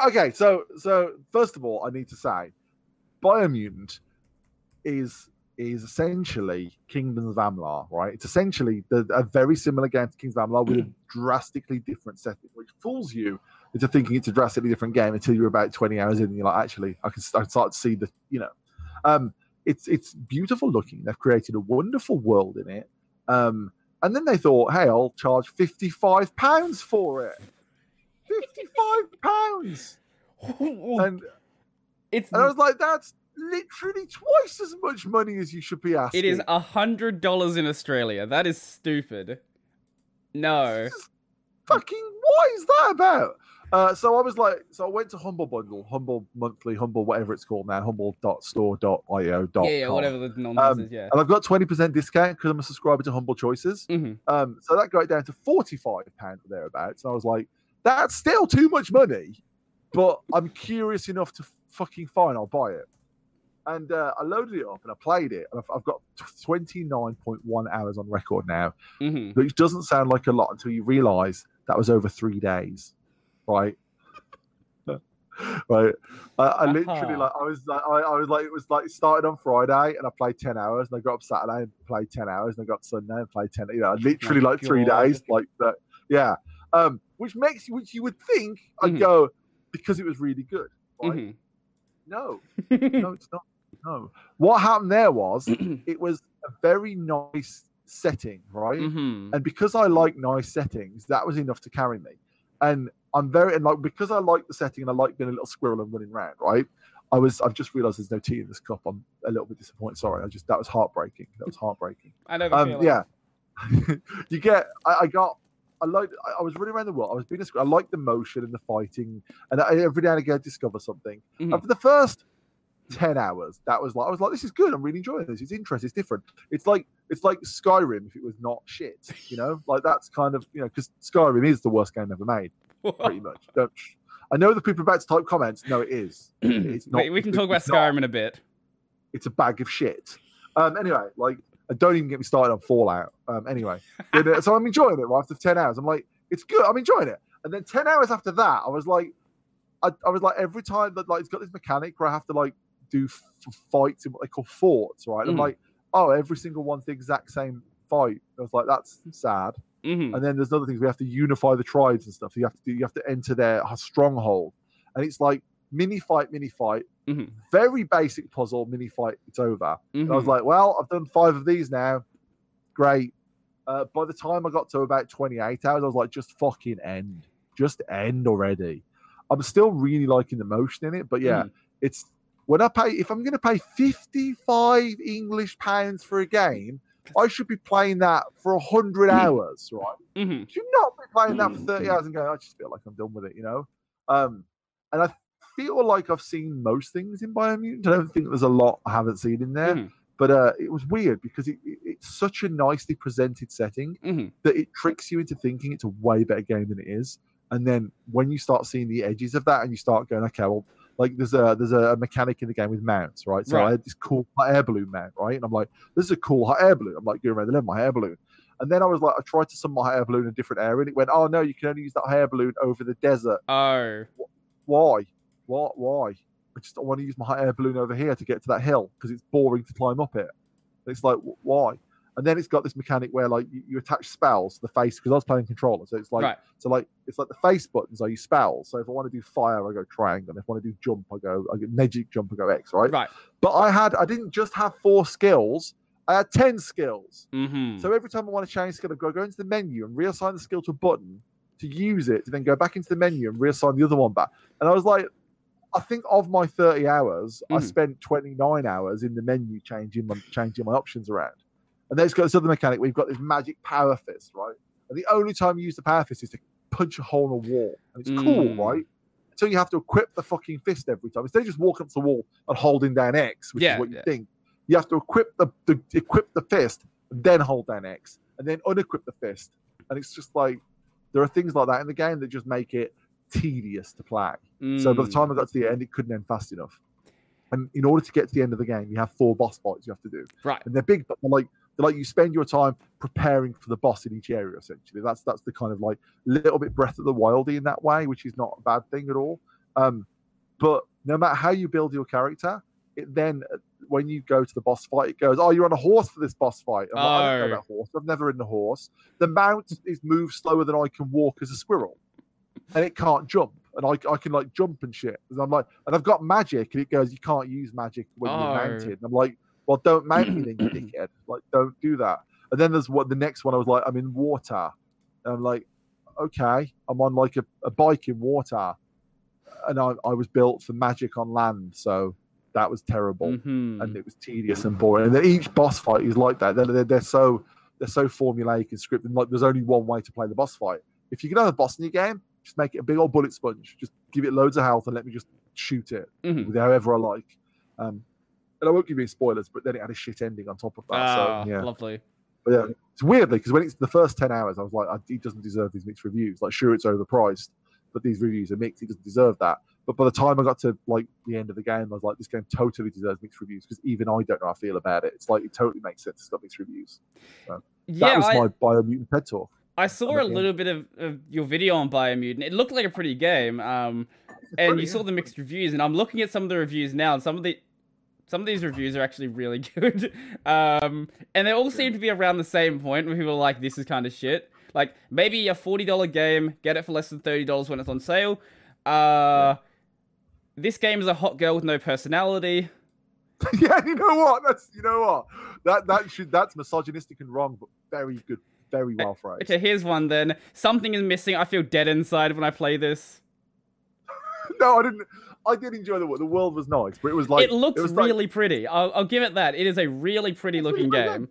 Okay, so so first of all, I need to say, Biomutant is is essentially Kingdoms of Amalur, right? It's essentially the, a very similar game to Kingdoms of Amalur with a drastically different setting, which fools you into thinking it's a drastically different game until you're about 20 hours in and you're like, actually, I can, I can start to see the, you know, um, it's it's beautiful looking. They've created a wonderful world in it, um, and then they thought, hey, I'll charge 55 pounds for it. 55 pounds, and it's and I was like, that's literally twice as much money as you should be asking. it is a hundred dollars in Australia. That is stupid. No. Fucking what is that about? Uh, so I was like, so I went to Humble Bundle, Humble Monthly, Humble whatever it's called now, humble.store.io. Yeah, yeah, whatever the nonsense Um, is, yeah. And I've got 20% discount because I'm a subscriber to Humble Choices. Mhm. Um, so that got it down to 45 pounds or thereabouts. And I was like, that's still too much money, but I'm curious enough to fucking fine, I'll buy it. And uh, I loaded it up and I played it, and I've, I've got 29.1 hours on record now, Mhm. which doesn't sound like a lot until you realize that was over three days, right? right. I, I literally Aha. like I was like I, I was like it was like it started on Friday and I played ten hours and I got up Saturday and played ten hours and I got up Sunday and played ten. You know, literally like three days, like that. Yeah. Um, which makes you, which you would think I'd Mhm. go because it was really good. Right? Mhm. No, no, it's not. No. What happened there was it was a very nice setting, right? Mm-hmm. And because I like nice settings, that was enough to carry me. And I'm very and like because I like the setting and I like being a little squirrel and running around, right? I was I've just realised there's no tea in this cup. I'm a little bit disappointed. Sorry, I just that was heartbreaking. That was heartbreaking. I never the Um, feeling. yeah, you get. I, I got. I like. I, I was running around the world. I was being. A, I like the motion and the fighting, and I, every now and again I discover something. Mhm. And for the first ten hours, that was like I was like, this is good. I'm really enjoying this. It's interesting. It's different. It's like it's like Skyrim if it was not shit. You know, like that's kind of you know because Skyrim is the worst game ever made, pretty much. Don't. I know the people are about to type comments. No, it is. It's not. we, can talk about it's not Skyrim in a bit. it's a bag of shit. Um, anyway, like, don't even get me started on Fallout. Um, anyway, uh, so I'm enjoying it. Right after ten hours, I'm like, it's good. I'm enjoying it. And then ten hours after that, I was like, I, I was like, every time that like it's got this mechanic where I have to like do f- fights in what they call forts, right? I'm Mhm. like, oh, every single one's the exact same fight. I was like, that's sad. hmm And then there's other things we have to unify the tribes and stuff. You have to do, you have to enter their stronghold, and it's like mini fight, mini fight, Mhm. very basic puzzle, mini fight. It's over. And I was Mhm. like, well, I've done five of these now. Great. Uh, by the time I got to about 28 hours, I was like, just fucking end. Just end already. I'm still really liking the motion in it, but yeah, Mhm. it's when I pay, if I'm going to pay 55 English pounds for a game, I should be playing that for 100 hours, right? Mhm. should not be playing that for Mm, 30 hours and going, I just feel like I'm done with it, you know? Um, and I feel like I've seen most things in Biomutant. I don't think there's a lot I haven't seen in there, Mhm. but uh, it was weird because it, it- it's such a nicely presented setting Mhm. that it tricks you into thinking it's a way better game than it is. And then when you start seeing the edges of that and you start going, okay, well, like there's a there's a mechanic in the game with mounts, right? So Right. I had this cool hot air balloon mount, right? And I'm like, this is a cool hot air balloon. I'm like going around the level, my air balloon. And then I was like, I tried to summon my hot air balloon in a different area, and it went, oh no, you can only use that hot air balloon over the desert. Oh. Why? What? Why? I just don't want to use my hot air balloon over here to get to that hill because it's boring to climb up it. It's like, why? And then it's got this mechanic where like you, you attach spells to the face because I was playing controller, so it's like right. so like it's like the face buttons are you spells. So if I want to do fire, I go triangle. If I want to do jump, I go I go magic jump, I go X, right? Right. But I had I didn't just have four skills. I had ten skills. Mm-hmm. So every time I want to change skill, I go go into the menu and reassign the skill to a button to use it, to then go back into the menu and reassign the other one back. And I was like, I think of my 30 hours, I Mhm. spent 29 hours in the menu changing my changing my options around. And then it's got this other mechanic where you've got this magic power fist, right? And the only time you use the power fist is to punch a hole in a wall. And it's cool, Mm. right? Until you have to equip the fucking fist every time. Instead of just walking up to the wall and holding down X, which Yeah, is what you yeah. think, you have to equip the, the equip the fist and then hold down X and then unequip the fist. And it's just like there are things like that in the game that just make it tedious to play. So by the Mm. time I got to the end, it couldn't end fast enough. And in order to get to the end of the game, you have four boss fights you have to do. Right. And they're big, but they're like like you spend your time preparing for the boss in each area. Essentially, that's that's the kind of like little bit Breath of the Wildy in that way, which is not a bad thing at all. Um, but no matter how you build your character, it then uh, when you go to the boss fight, it goes, "Oh, you're on a horse for this boss fight." I'm like, I don't know horse. I've never ridden a horse. The mount is moved slower than I can walk as a squirrel, and it can't jump. And I, I can like jump and shit. And I'm like, and I've got magic, and it goes, you can't use magic when Oh. you're mounted. And I'm like, well, don't mount me then, you dickhead. Like, don't do that. And then there's what the next one. I was like, I'm in water. And I'm like, okay, I'm on like a, a bike in water, and I, I was built for magic on land, so that was terrible Mhm. and it was tedious and boring. And then each boss fight is like that. They're, they're, they're so they're so formulaic and scripted. Like there's only one way to play the boss fight. If you can have a boss in your game, just make it a big old bullet sponge. Just give it loads of health and let me just shoot it Mhm. with however I like. Um, and I won't give you spoilers, but then it had a shit ending on top of that. Ah, so yeah, lovely. but yeah, it's weirdly because when it's the first ten hours, I was like, he doesn't deserve these mixed reviews. Like, sure, it's overpriced, but these reviews are mixed. He doesn't deserve that. But by the time I got to like the end of the game, I was like, this game totally deserves mixed reviews because even I don't know how I feel about it. It's like it totally makes sense to stop mixed reviews. That Yeah, was I, my Biomutant TED talk. I saw a little bit of, of your video on Biomutant. It looked like a pretty game. Um, and pretty, you saw the mixed reviews, and I'm looking at some of the reviews now, and some of the some of these reviews are actually really good. Um, and they all seem to be around the same point where people are like, "This is kind of shit." Like maybe a forty dollar game, get it for less than thirty dollars when it's on sale. Uh, this game is a hot girl with no personality. yeah, you know what? That's you know what that that should that's misogynistic and wrong, but very good, very well phrased. Okay, here's one then. Something is missing. I feel dead inside when I play this. no, I didn't. I did enjoy the world. The world was nice, but it was like it looks was like- really pretty. I'll, I'll give it that. It is a really pretty looking really well game.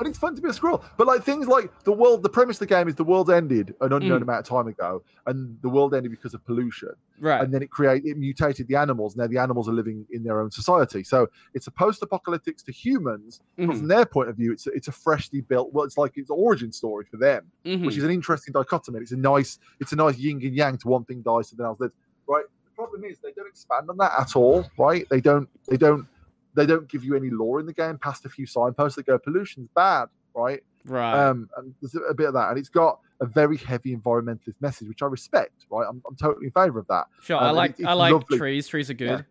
and it's fun to be a squirrel. But like things like the world, the premise of the game is the world ended an unknown Mm. amount of time ago, and the world ended because of pollution. Right. and then it created it mutated the animals. Now the animals are living in their own society. So it's a post-apocalyptic to humans, but Mhm, from their point of view, it's a, it's a freshly built. Well, it's like it's an origin story for them, mhm. which is an interesting dichotomy. It's a nice it's a nice yin and yang to one thing dies to the else lives. Right. Problem is they don't expand on that at all. Right. They don't they don't they don't give you any lore in the game past a few signposts that go pollution's bad. Right. right. Um, and there's a bit of that, and it's got a very heavy environmentalist message, which I respect. Right, I'm, I'm totally in favor of that. sure. um, I like it's- I like lovely. trees. Trees are good.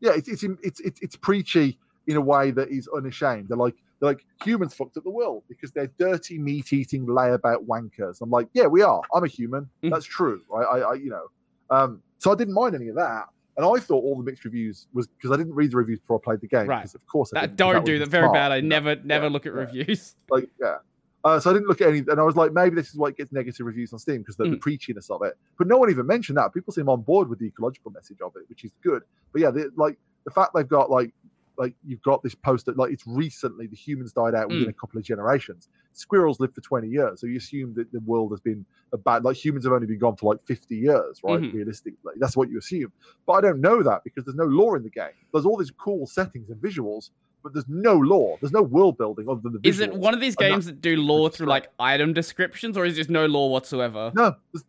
Yeah, it's it's it's it's, it's preachy in a way that is unashamed. They're like they're like humans fucked up the world because they're dirty meat eating layabout wankers. I'm like, yeah, we are. I'm a human. Mhm. That's true. Right? I, I you know, um, so I didn't mind any of that. And I thought all the mixed reviews was because I didn't read the reviews before I played the game. Right. Because of course I That don't would do that. Very smart, bad. I never never Yeah, look at yeah. reviews. like yeah. Uh, so I didn't look at any, and I was like, maybe this is why it gets negative reviews on Steam because the, the Mm. preachiness of it. But no one even mentioned that. People seem on board with the ecological message of it, which is good. But yeah, the, like the fact they've got like like you've got this poster like it's recently the humans died out within Mm. a couple of generations. Squirrels live for twenty years, so you assume that the world has been a bad like humans have only been gone for like fifty years, right? Mhm. Realistically, that's what you assume. But I don't know that because there's no lore in the game. There's all these cool settings and visuals, but there's no lore. There's no world building other than the visuals. Is it one of these that- games that do lore through like item descriptions, or is there no lore whatsoever? No, there's-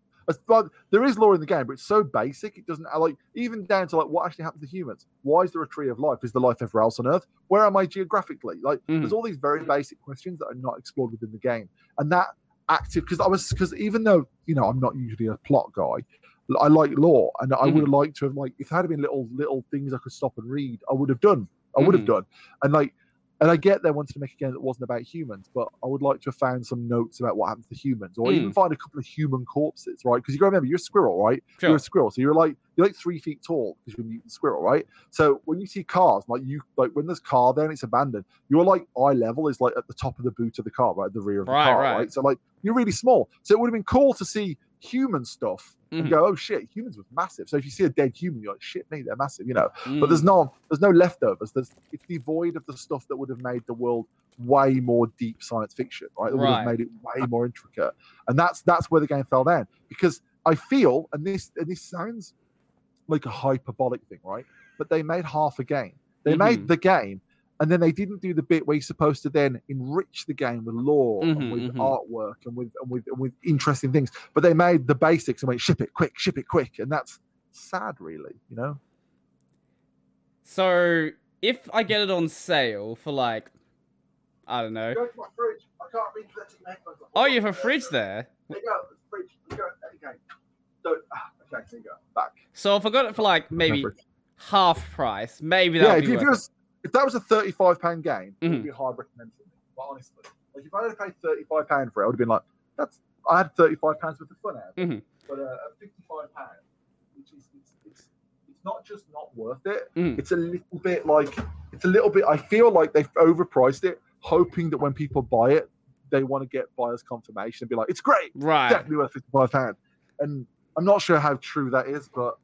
but there is lore in the game, but it's so basic. It doesn't like even down to like what actually happens to humans. Why is there a tree of life? Is there life ever else on Earth? Where am I geographically? Like, Mhm. there's all these very basic questions that are not explored within the game, and that active because I was because even though you know I'm not usually a plot guy, I like lore, and I would have liked to have like if there had been little little things I could stop and read, I would have done. I would have Mhm. done, and like. And I get they wanted to make a game that wasn't about humans, but I would like to have found some notes about what happens to humans, or even hmm. find a couple of human corpses, right? Because you got to remember, you're a squirrel, right? You're a squirrel, so you're like you're like three feet tall because you're a mutant squirrel, right? So when you see cars, like you like when there's car there and it's abandoned, your like eye level is like at the top of the boot of the car, right? At the rear of the car, right. right. So like you're really small. So it would have been cool to see human stuff Mhm. and go, oh shit, humans were massive. So if you see a dead human, you're like, shit, me, they're massive, you know. But Mm. there's no there's no leftovers. There's it's devoid of the stuff that would have made the world way more deep science fiction, right? That would have made it way more intricate. And that's that's where the game fell down. Because I feel, and this and this sounds like a hyperbolic thing, right? But they made half a game. They Mhm. made the game, and then they didn't do the bit where you're supposed to then enrich the game with lore Mhm, and with mhm. artwork and with and with and with interesting things. But they made the basics and went ship it quick, ship it quick, and that's sad, really. You know. So if I get it on sale for like, I don't know. Go to my fridge. I can't read the headphones. Oh, you have a fridge there. There you go. Fridge. There you go. There you go. Don't, okay, there you go. Back. So if I got it for like maybe half price, maybe that Yeah, would if, be if, worth it was, if that was a thirty-five pound game, it Mhm. would be a hard recommend for me. But honestly, like if I had paid thirty-five pound for it, I would have been like, "That's I had thirty-five pounds worth of fun out." Mhm. But uh, at fifty-five pound, which is it's, it's it's not just not worth it. Mhm. It's a little bit like it's a little bit. I feel like they've overpriced it, hoping that when people buy it, they want to get buyer's confirmation and be like, "It's great." Right. definitely worth 55 pounds. And I'm not sure how true that is, but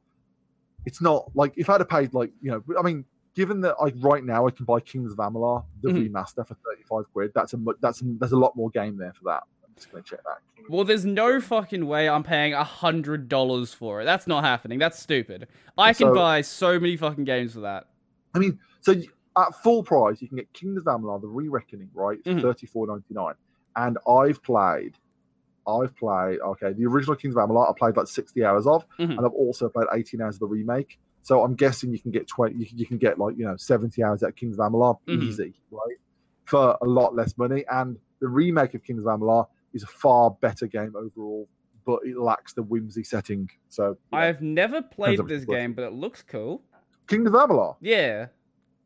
it's not like if I'd have paid like, you know, I mean, given that like right now I can buy Kings of Amalur, the Mhm. remaster for 35 quid, that's a that's a, there's a lot more game there for that. I'm just gonna check that. Well, there's no fucking way I'm paying a hundred dollars for it. That's not happening. That's stupid. I can So- buy so many fucking games for that. I mean, so at full price, you can get Kings of Amalur, the re-reckoning, right, for Mhm. 34.99. And I've played, I've played, okay, the original Kings of Amalur, I played like 60 hours of, Mhm. and I've also played 18 hours of the remake. So I'm guessing you can get 20, you can, you can get like, you know, 70 hours at Kings of Amalur Mhm. easy, right? For a lot less money. And the remake of Kings of Amalur is a far better game overall, but it lacks the whimsy setting. So yeah. I've never played this game, but it looks cool. Kings of Amalur. Yeah.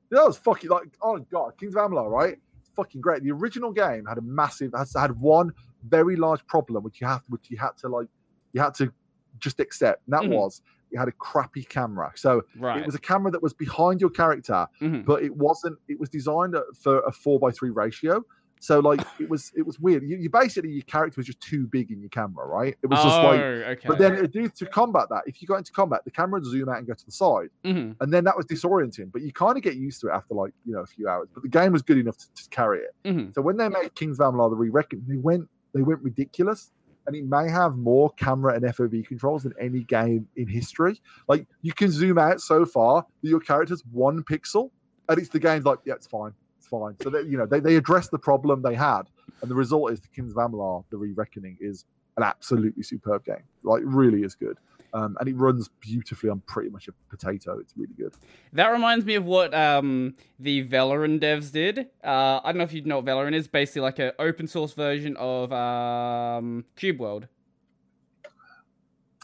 That was fucking like oh god, Kings of Amalur, right? It's fucking great. The original game had a massive has had one very large problem which you have which you had to like you had to just accept, and that Mhm. was it had a crappy camera. So Right. it was a camera that was behind your character, Mhm. but it wasn't. It was designed uh, for a four by three ratio. So like it was it was weird. You, you basically your character was just too big in your camera, right? It was just oh, like. okay. But then it did to combat that. If you got into combat, the camera would zoom out and go to the side, Mhm. and then that was disorienting. But you kind of get used to it after like you know a few hours. But the game was good enough to, to carry it. Mhm. So when they made Kings of Amalur the re-reckon, they went they went ridiculous, and it may have more camera and FOV controls than any game in history. Like you can zoom out so far that your character's one pixel, and it's the game's like, yeah, it's fine, it's fine. So they, you know they they addressed the problem they had, and the result is the Kings of Amalur the re-reckoning is an absolutely superb game. Like really is good. Um, and it runs beautifully on pretty much a potato. It's really good. That reminds me of what um, the Veloren devs did. Uh, I don't know if you know what Veloren is. Basically, like an open source version of um, Cube World.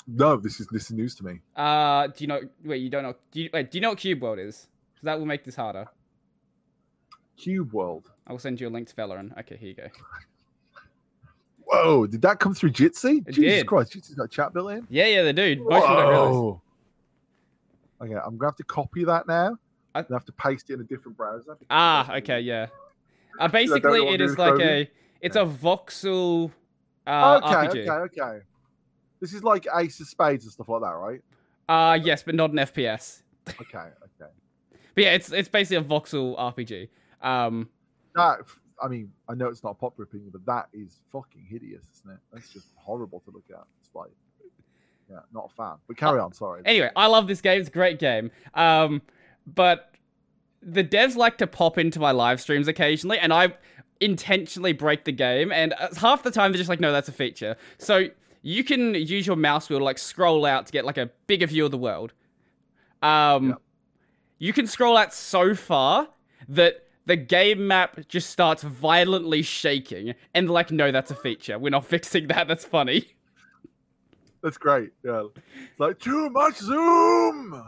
No, this is this is news to me. Uh, do you know? Wait, you don't know? Do you, wait, do you know what Cube World is? 'Cause that will make this harder. Cube World. I will send you a link to Veloren. Okay, here you go. Whoa, did that come through Jitsi? It Jesus did. Christ, Jitsi's got chat built in. Yeah, yeah, they do. Most people don't realize. Whoa. Okay, I'm gonna have to copy that now. I- have to paste it in a different browser. Ah, okay, yeah. Uh, basically, it is like Chrome. a it's a voxel uh, okay, RPG. okay, okay. This is like Ace of Spades and stuff like that, right? Uh yes, but not an FPS. Okay, okay. But yeah, it's it's basically a voxel RPG. Um, That, I mean, I know it's not a popular opinion, but that is fucking hideous, isn't it? That's just horrible to look at. It's like, yeah, not a fan. But carry on. Sorry. anyway, I love this game. It's a great game. Um, but the devs like to pop into my live streams occasionally, and I intentionally break the game. And uh, half the time they're just like, "No, that's a feature." So you can use your mouse wheel to like scroll out to get like a bigger view of the world. Um, Yeah. you can scroll out so far that the game map just starts violently shaking, and like, "No, that's a feature. We're not fixing that. That's funny." That's great. Yeah, it's like too much zoom.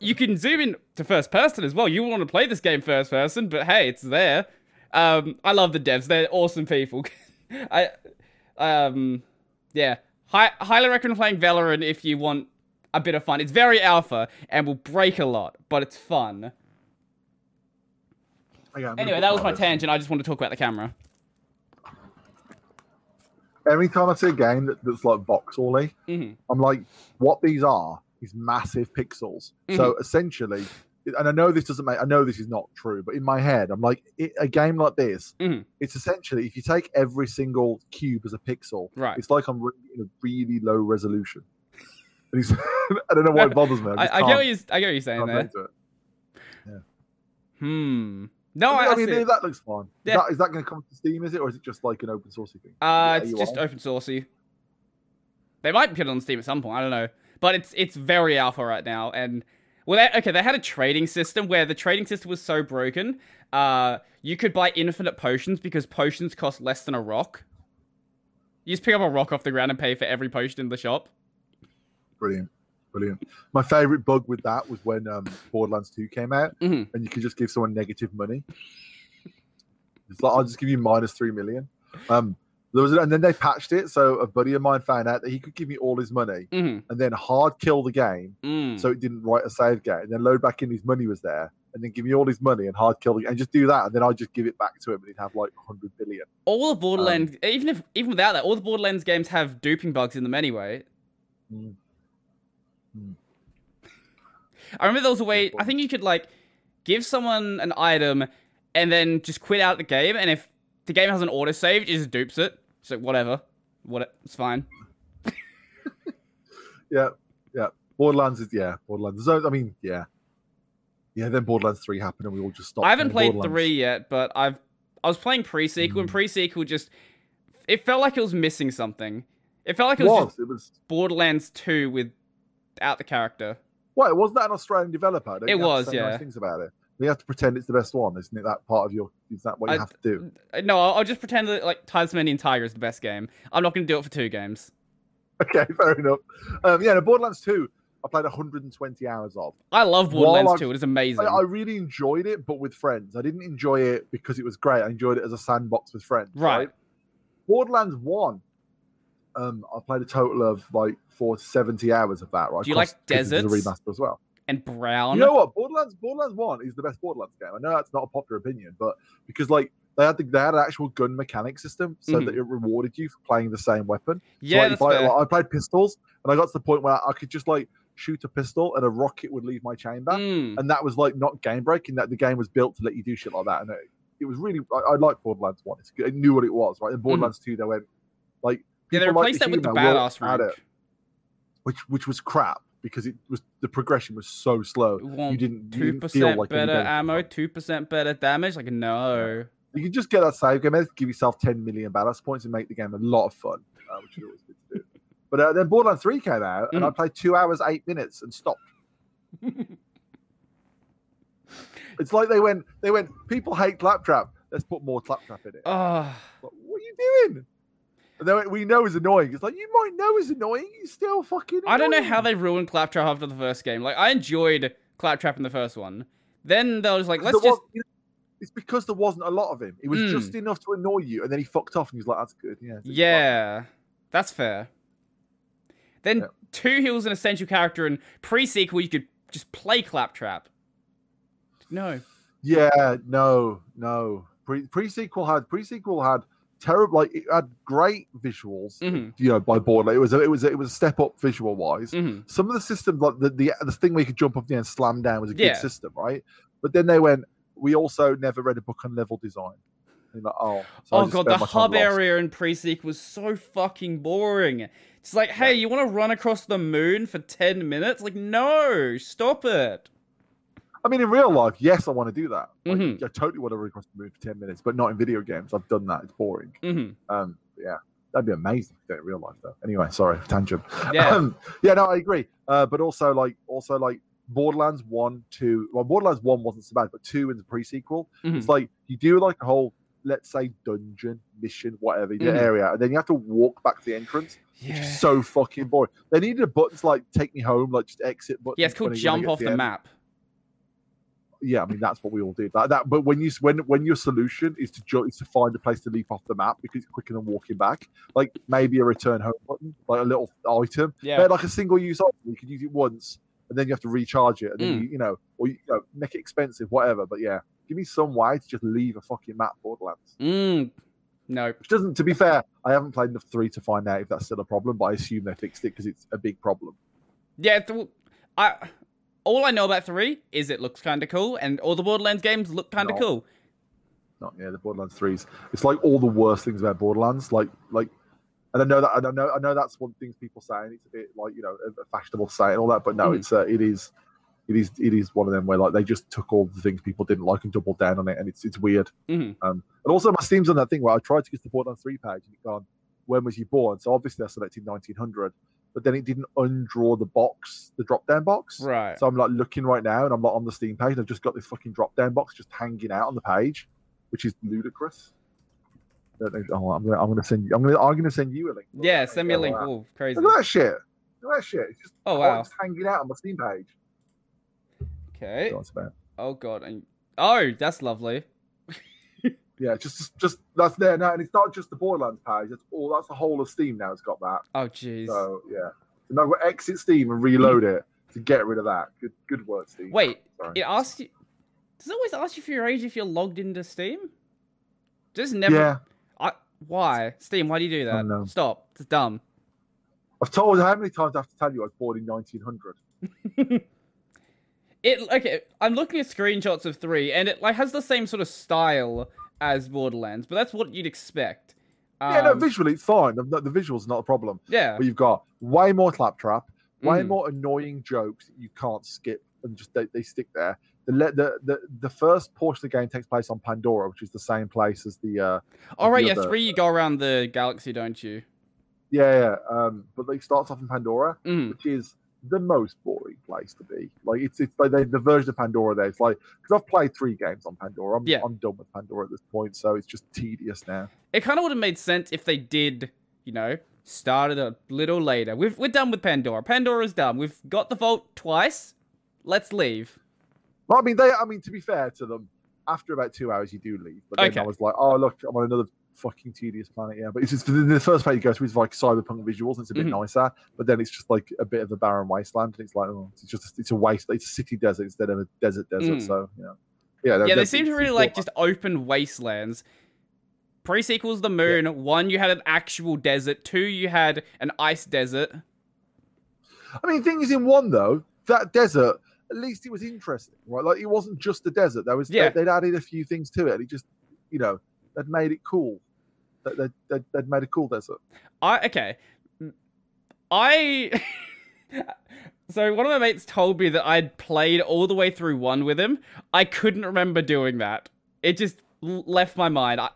You can zoom in to first person as well. You want to play this game first person, but hey, it's there. Um, I love the devs; they're awesome people. I, um, yeah, Hi- highly recommend playing Veloren if you want a bit of fun. It's very alpha and will break a lot, but it's fun. Okay, Anyway, that was my tangent. I just want to talk about the camera. Every time I see a game that, that's like voxel hmm I'm like, what these are is massive pixels. So Mm-hmm. essentially, and I know this doesn't make, I know this is not true, but in my head, I'm like, it, a game like this, Mhm. it's essentially if you take every single cube as a pixel, Right. it's like I'm re- in a really low resolution. And it's, I don't know why it bothers me. I, I, I get what you I get what you're saying there. it. Hmm. No, I I, mean, it. that looks fun. Is Yeah. that, is that going to come to Steam? Is it, or is it just like an open sourcey thing? Uh, it's just open sourcey. They might put it on Steam at some point. I don't know, but it's it's very alpha right now. And well, they, okay, they had a trading system where the trading system was so broken. Uh, you could buy infinite potions because potions cost less than a rock. You just pick up a rock off the ground and pay for every potion in the shop. Brilliant. Brilliant. My favorite bug with that was when um, Borderlands 2 came out Mhm. and you could just give someone negative money. It's like, I'll just give you minus 3 million. Um, there was, and then they patched it. So a buddy of mine found out that he could give me all his money Mm-hmm. and then hard kill the game Mm. so it didn't write a save game and then load back in his money was there and then give me all his money and hard kill the, and just do that. And then I'd just give it back to him and he'd have like 100 billion. all the Borderlands, even if even without that, all the Borderlands games have duping bugs in them anyway. Mm. I remember there was a way. I think you could like give someone an item and then just quit out the game, and if the game has an autosave, it just dupes it. So whatever, what it's fine. Yeah, yeah. Borderlands is yeah. Borderlands. So, I mean, yeah, yeah. Then Borderlands three happened, and we all just stopped. I haven't played three yet, but I've I was playing pre-sequel, and Mm. pre-sequel just it felt like it was missing something. It felt like It it was, It was. Borderlands two without the character. Well, wasn't that an Australian developer? Don't It was, yeah. Nice things about it. You have to pretend it's the best one, isn't it? That part of your is that what you I- have to do? No, I'll, I'll just pretend that like Tasmanian Tiger is the best game. I'm not going to do it for two games. Okay, fair enough. Um, yeah, no, Borderlands two. I played 120 hours of. I love Borderlands I've- 2. It is amazing. I, I really enjoyed it, but with friends. I didn't enjoy it because it was great. I enjoyed it as a sandbox with friends. Right. Borderlands one. Um, I played a total of like for seventy hours of that. Right? Do you like it's a remaster as well? And brown. You know what? Borderlands Borderlands One is the best Borderlands game. I know that's not a popular opinion, but because like they had the, they had an actual gun mechanic system, so Mhm. that it rewarded you for playing the same weapon. So, yeah, like, that's if I, like, I played pistols, and I got to the point where I could just like shoot a pistol, and a rocket would leave my chamber, Mm. and that was like not game breaking. That the game was built to let you do shit like that, and it, it was really I, I like Borderlands One. It's good. I knew what it was, right? In Borderlands Two, they went like Mm. Yeah, they people like replaced that with the badass it, which which was crap because it was the progression was so slow. You didn't, two feel percent like better ammo, two percent better damage. Like no. You can just get that save game, give yourself 10 million badass points, and make the game a lot of fun, uh, which is always good to do. But uh, then Borderlands 3 came out, and I Mm. played two hours, eight minutes, and stopped. It's like they went, they went. People hate Claptrap. Let's put more Claptrap in it. Oh, Like, what are you doing? We know it's annoying. It's like you might know it's annoying. He's still fucking. I don't know how they ruined Claptrap after the first game. Like I enjoyed Claptrap in the first one. Then they was like, let's just was- it's because there wasn't a lot of him. It was Mm. just enough to annoy you, and then he fucked off, and he was like, "That's good." Yeah. it's fine." Yeah, that's fair. Then Yeah. two, he was an essential character, and pre-sequel you could just play Claptrap. No. Yeah, no, no. Pre pre sequel had pre sequel had terrible like it had great visuals. Mhm. You know, by board it was a, it was a, it was a step up visual wise. hmm Some of the systems like the, the the thing where you could jump up there and slam down was a good system, right? But then they went. We also never read a book on level design. Like, oh, so oh god, the hub area in pre-sequel was so fucking boring. It's like, hey, you want to run across the moon for ten minutes? Like, no, stop it. I mean, in real life, yes, I want to do that. Like, Mhm. I totally want to across the moon for ten minutes, but not in video games. I've done that. It's boring. hmm Um, yeah, that'd be amazing if you did it in real life, though. Anyway, sorry, tangent. Yeah. Um, yeah, no, I agree. Uh, but also, like, also like Borderlands one, two. Well, Borderlands one wasn't so bad, but two in the pre-sequel, Mhm. it's like you do like a whole, let's say, dungeon mission, whatever, do Mhm. area, and then you have to walk back to the entrance, which Yeah. is so fucking boring. They needed a button to like take me home, like just exit button. Yeah, it's called when you're gonna jump off the end. map. Yeah, I mean that's what we all did. Like that, but when you when when your solution is to ju- is to find a place to leap off the map because it's quicker than walking back, like maybe a return home button, like a little item, Yeah. They're like a single use item. You can use it once, and then you have to recharge it, and then Mm. you, you know, or you, you know, make it expensive, whatever. But yeah, give me some way to just leave a fucking map Borderlands. Mm. No. Which doesn't, to be fair, I haven't played enough three to find out if that's still a problem, but I assume they fixed it because it's a big problem. Yeah, th- I all I know about three is it looks kind of cool, and all the Borderlands games look kind of cool. Not yeah, the Borderlands threes. It's like all the worst things about Borderlands. Like like, and I know that and I know I know that's one thing people saying. It's a bit like you know a, fashionable to say and all that, but no, Mm. it's uh, it is. It is, it is one of them where like they just took all the things people didn't like and doubled down on it, and it's it's weird. Mhm. Um, and also my Steam's on that thing where I tried to get the Borderlands three page and it gone, when was you born? So obviously I selected 1900, but then it didn't undraw the box, the drop down box. Right. So I'm like looking right now, and I'm not on the Steam page. And I've just got this fucking drop down box just hanging out on the page, which is ludicrous. Know- Oh, I'm gonna, I'm gonna send you. I'm gonna, I'm gonna send you a link. yeah, send me a oh, link. at. Oh, crazy. Look at that shit. Look at that shit. It's just, Oh oh, wow. it's hanging out on my Steam page. Okay. That's about. Oh god. And... Oh, that's lovely. Yeah, just, just, just that's there now, and it's not just the Borderlands page. That's all. That's the whole of Steam now. It's got that. Oh jeez. So yeah, so now we'll exit Steam and reload it to get rid of that. Good, good work, Steam. Wait, Sorry. it asks you. Does it always ask you for your age if you're logged into Steam? Just never. Yeah, I, why? Steam, why do you do that? Stop. It's dumb. I've told how many times I have to tell you I was born in 1900. It okay. I'm looking at screenshots of three, and it like has the same sort of style as Borderlands, but that's what you'd expect. yeah, no, Um, visually it's fine. The, the visual's not a problem. yeah. But you've got way more claptrap, way Mhm. more annoying jokes that you can't skip and just they, they stick there. The, the the the first portion of the game takes place on Pandora, which is the same place as the uh All right, the yeah. other- Three, you go around the galaxy, don't you? yeah yeah um but it starts off in Pandora, Mm. which is the most boring place to be. Like it's it's like the, the version of Pandora there. It's like because I've played three games on Pandora. I'm Yeah. I'm done with Pandora at this point, so it's just tedious now. It kind of would have made sense if they did, you know, started a little later. We've, we're done with Pandora. Pandora's done. We've got the vault twice. Let's leave. Well, I mean, they. I mean, to be fair to them, after about two hours, you do leave. But then Okay. I was like, oh look, I'm on another fucking tedious planet. Yeah, but it's just the first place you go to is like cyberpunk visuals, and it's a bit Mhm. nicer. But then it's just like a bit of a barren wasteland, and it's like oh, it's just it's a waste. It's a city desert instead of a desert desert. Mm. So yeah, yeah, yeah, they seem to really like just open wastelands. Pre sequels, the moon. One, you had an actual desert. Two, you had an ice desert. I mean, thing is, in one though, that desert, at least it was interesting, right? Like it wasn't just a desert. There was Yeah. they, would added a few things to it. It just, you know, they'd made it cool. They, they, they'd, they'd made a cool desert. I okay. I so one of my mates told me that I'd played all the way through one with him. I couldn't remember doing that. It just left my mind. I,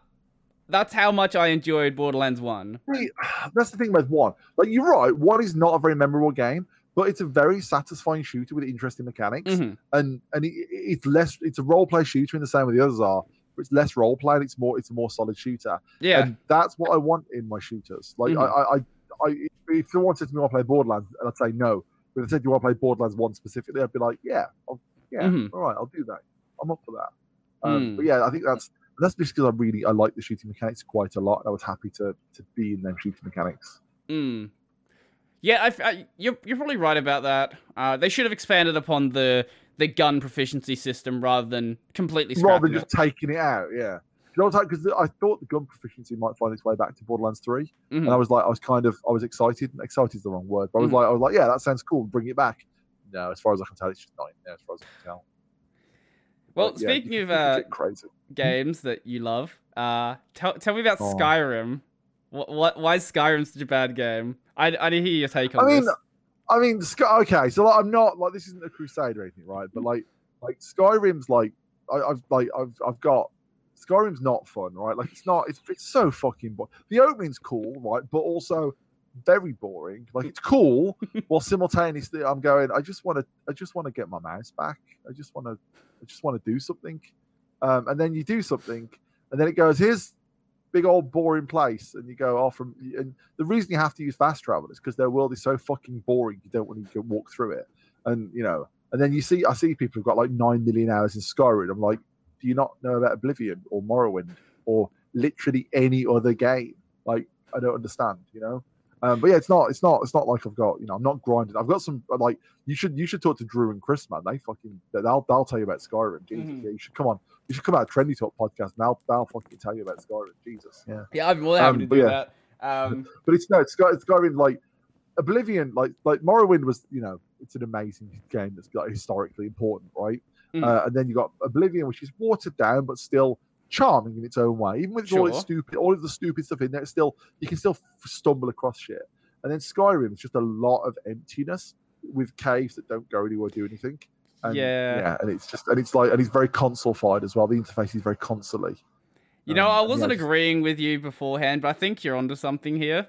that's how much I enjoyed Borderlands One. See, that's the thing about one. Like you're right, one is not a very memorable game, but it's a very satisfying shooter with interesting mechanics, Mhm. and and it, it's less. It's a role play shooter in the same way the others are. It's less role playing. It's more. It's a more solid shooter. Yeah, And that's what I want in my shooters. Like Mhm. I, I, I, I, if someone said to me, "I want to play Borderlands," and I'd say no. But if they said, "Do you want to play Borderlands One specifically?" I'd be like, "Yeah, I'll, yeah, Mhm. all right, I'll do that. I'm up for that." Um, Mm. But yeah, I think that's that's just because I really I like the shooting mechanics quite a lot. I was happy to to be in them shooting mechanics. Mm. Yeah, I, I, you're you're probably right about that. Uh, they should have expanded upon the the gun proficiency system rather than completely rather than just taking it out. Yeah. You know Because I thought the gun proficiency might find its way back to Borderlands 3. it. Mhm. And I was like, I was kind of, I was excited. Excited is the wrong word. But I was Mhm. like, I was like, yeah, that sounds cool. Bring it back. No, as far as I can tell, it's just not in there. As far as I can tell. Well, But, speaking you of uh, crazy. games that you love, uh, tell tell me about Oh. Skyrim. What, what why is Skyrim such a bad game? I I need to hear your take on I mean, this. I mean, okay, so like, I'm not like this isn't a crusade or anything, right? But like, like Skyrim's like, I, I've like, I've, I've got Skyrim's not fun, right? Like, it's not. It's it's so fucking. Bo- the opening's cool, right? But also very boring. Like, it's cool, while simultaneously I'm going. I just want to. I just want to get my mouse back. I just want to. I just want to do something. Um, and then you do something, and then it goes, here's big old boring place, and you go off from. And the reason you have to use fast travel is because their world is so fucking boring. You don't want to walk through it, and you know. And then you see, I see people who've got like nine million hours in Skyrim. I'm like, do you not know about Oblivion or Morrowind or literally any other game? Like, I don't understand, you know. Um, but yeah, it's not, it's not, it's not like I've got, you know, I'm not grinding. I've got some like you should, you should talk to Drew and Chris, man. They fucking, they'll, they'll tell you about Skyrim. Jesus, Mhm. yeah, you should come on. You should come out Trendy Talk podcast. Now they'll, they'll fucking tell you about Skyrim. Jesus, yeah. yeah, I'd be more than happy um, to but do yeah. that. Um, But it's no, it's Sky, it's Skyrim like Oblivion, like like Morrowind was, you know, it's an amazing game that's like historically important, right? Mhm. Uh, and then you got Oblivion, which is watered down but still charming in its own way. Even with all its stupid, all of the stupid stuff in there, it's still you can still f- stumble across shit. And then Skyrim is just a lot of emptiness with caves that don't go anywhere, do anything. And, Yeah. yeah, and it's just and it's like and it's very console-fied as well. The interface is very console you know, um, I wasn't yeah, agreeing with you beforehand, but I think you're onto something here.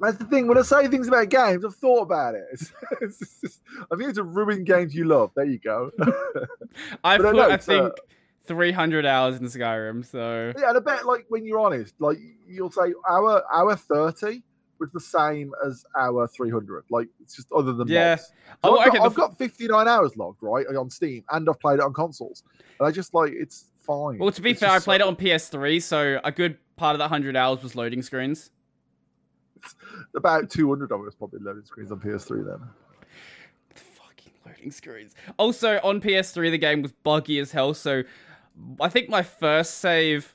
That's the thing. When I say things about games, I've thought about it. It's, it's just, I'm here to ruin games you love. There you go. I But I know, I it's, uh, think, 300 hours in Skyrim, so yeah, and I bet, like, when you're honest, like, you'll say our our 30 was the same as our 300. Like, it's just other than Yeah. So Oh, I've, okay, got, I've got 59 hours logged, right, on Steam, and I've played it on consoles. And I just, like, it's fine. Well, to be It's fair, I played so- it on PS3, so a good part of that 100 hours was loading screens. About 200 of it was probably loading screens on PS3 then. Fucking loading screens. Also, on PS3, the game was buggy as hell, so I think my first save.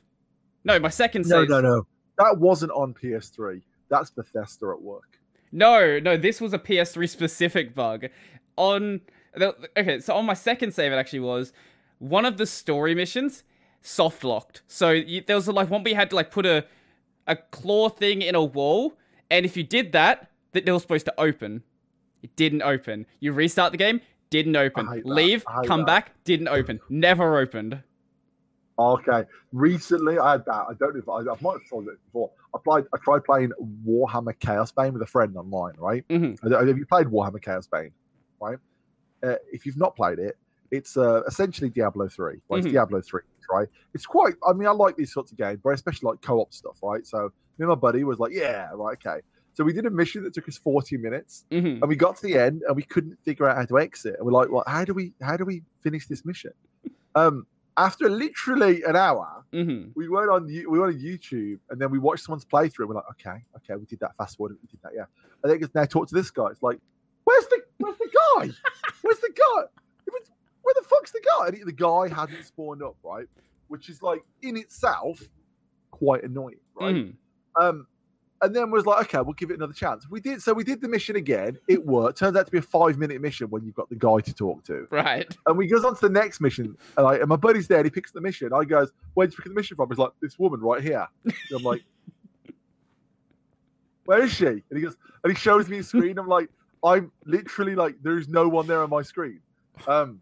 No, my second No, save. no, no. No. That wasn't on PS3. That's Bethesda at work. No, no, this was a PS3 specific bug. On okay, so on my second save, it actually was one of the story missions soft locked. So you, there was like one where you had to like put a a claw thing in a wall, and if you did that, that they were supposed to open. It didn't open. You restart the game, didn't open. Leave, come that. back, didn't open. Never opened. Okay. Recently, I had that. I don't know if I, I might have told it before. I played. I tried playing Warhammer Chaos Bane with a friend online. Right? Mhm. Don't- Have you played Warhammer Chaos Bane? Right? Uh, if you've not played it, it's uh, essentially Diablo three. Right? Mhm. It's Diablo three. Right? It's quite. I mean, I like these sorts of games, but I especially like co-op stuff. Right? So me and my buddy was like, yeah, right, okay. So we did a mission that took us forty minutes, Mhm. and we got to the end, and we couldn't figure out how to exit. And we're like, well, how do we? How do we finish this mission? Um, after literally an hour, hmm we went on we went on YouTube and then we watched someone's playthrough. and We're like, okay, okay, we did that fast forward. We did that, yeah. And then it now talk to this guy. It's like, where's the where's the guy? Where's the guy? Where the fuck's the guy? And the guy hadn't spawned up, right? Which is like in itself quite annoying, right? hmm Um, and then was like, okay, we'll give it another chance. We did so we did the mission again. It worked. Turns out to be a five minute mission when you've got the guy to talk to. Right. And we goes on to the next mission. And, like, and my buddy's there. And he picks the mission. I goes, "Where'd you pick the mission from?" He's like, "This woman right here." And I'm like, "Where is she?" And he goes, and he shows me his screen. I'm like, "I'm literally like, there's no one there on my screen." Um,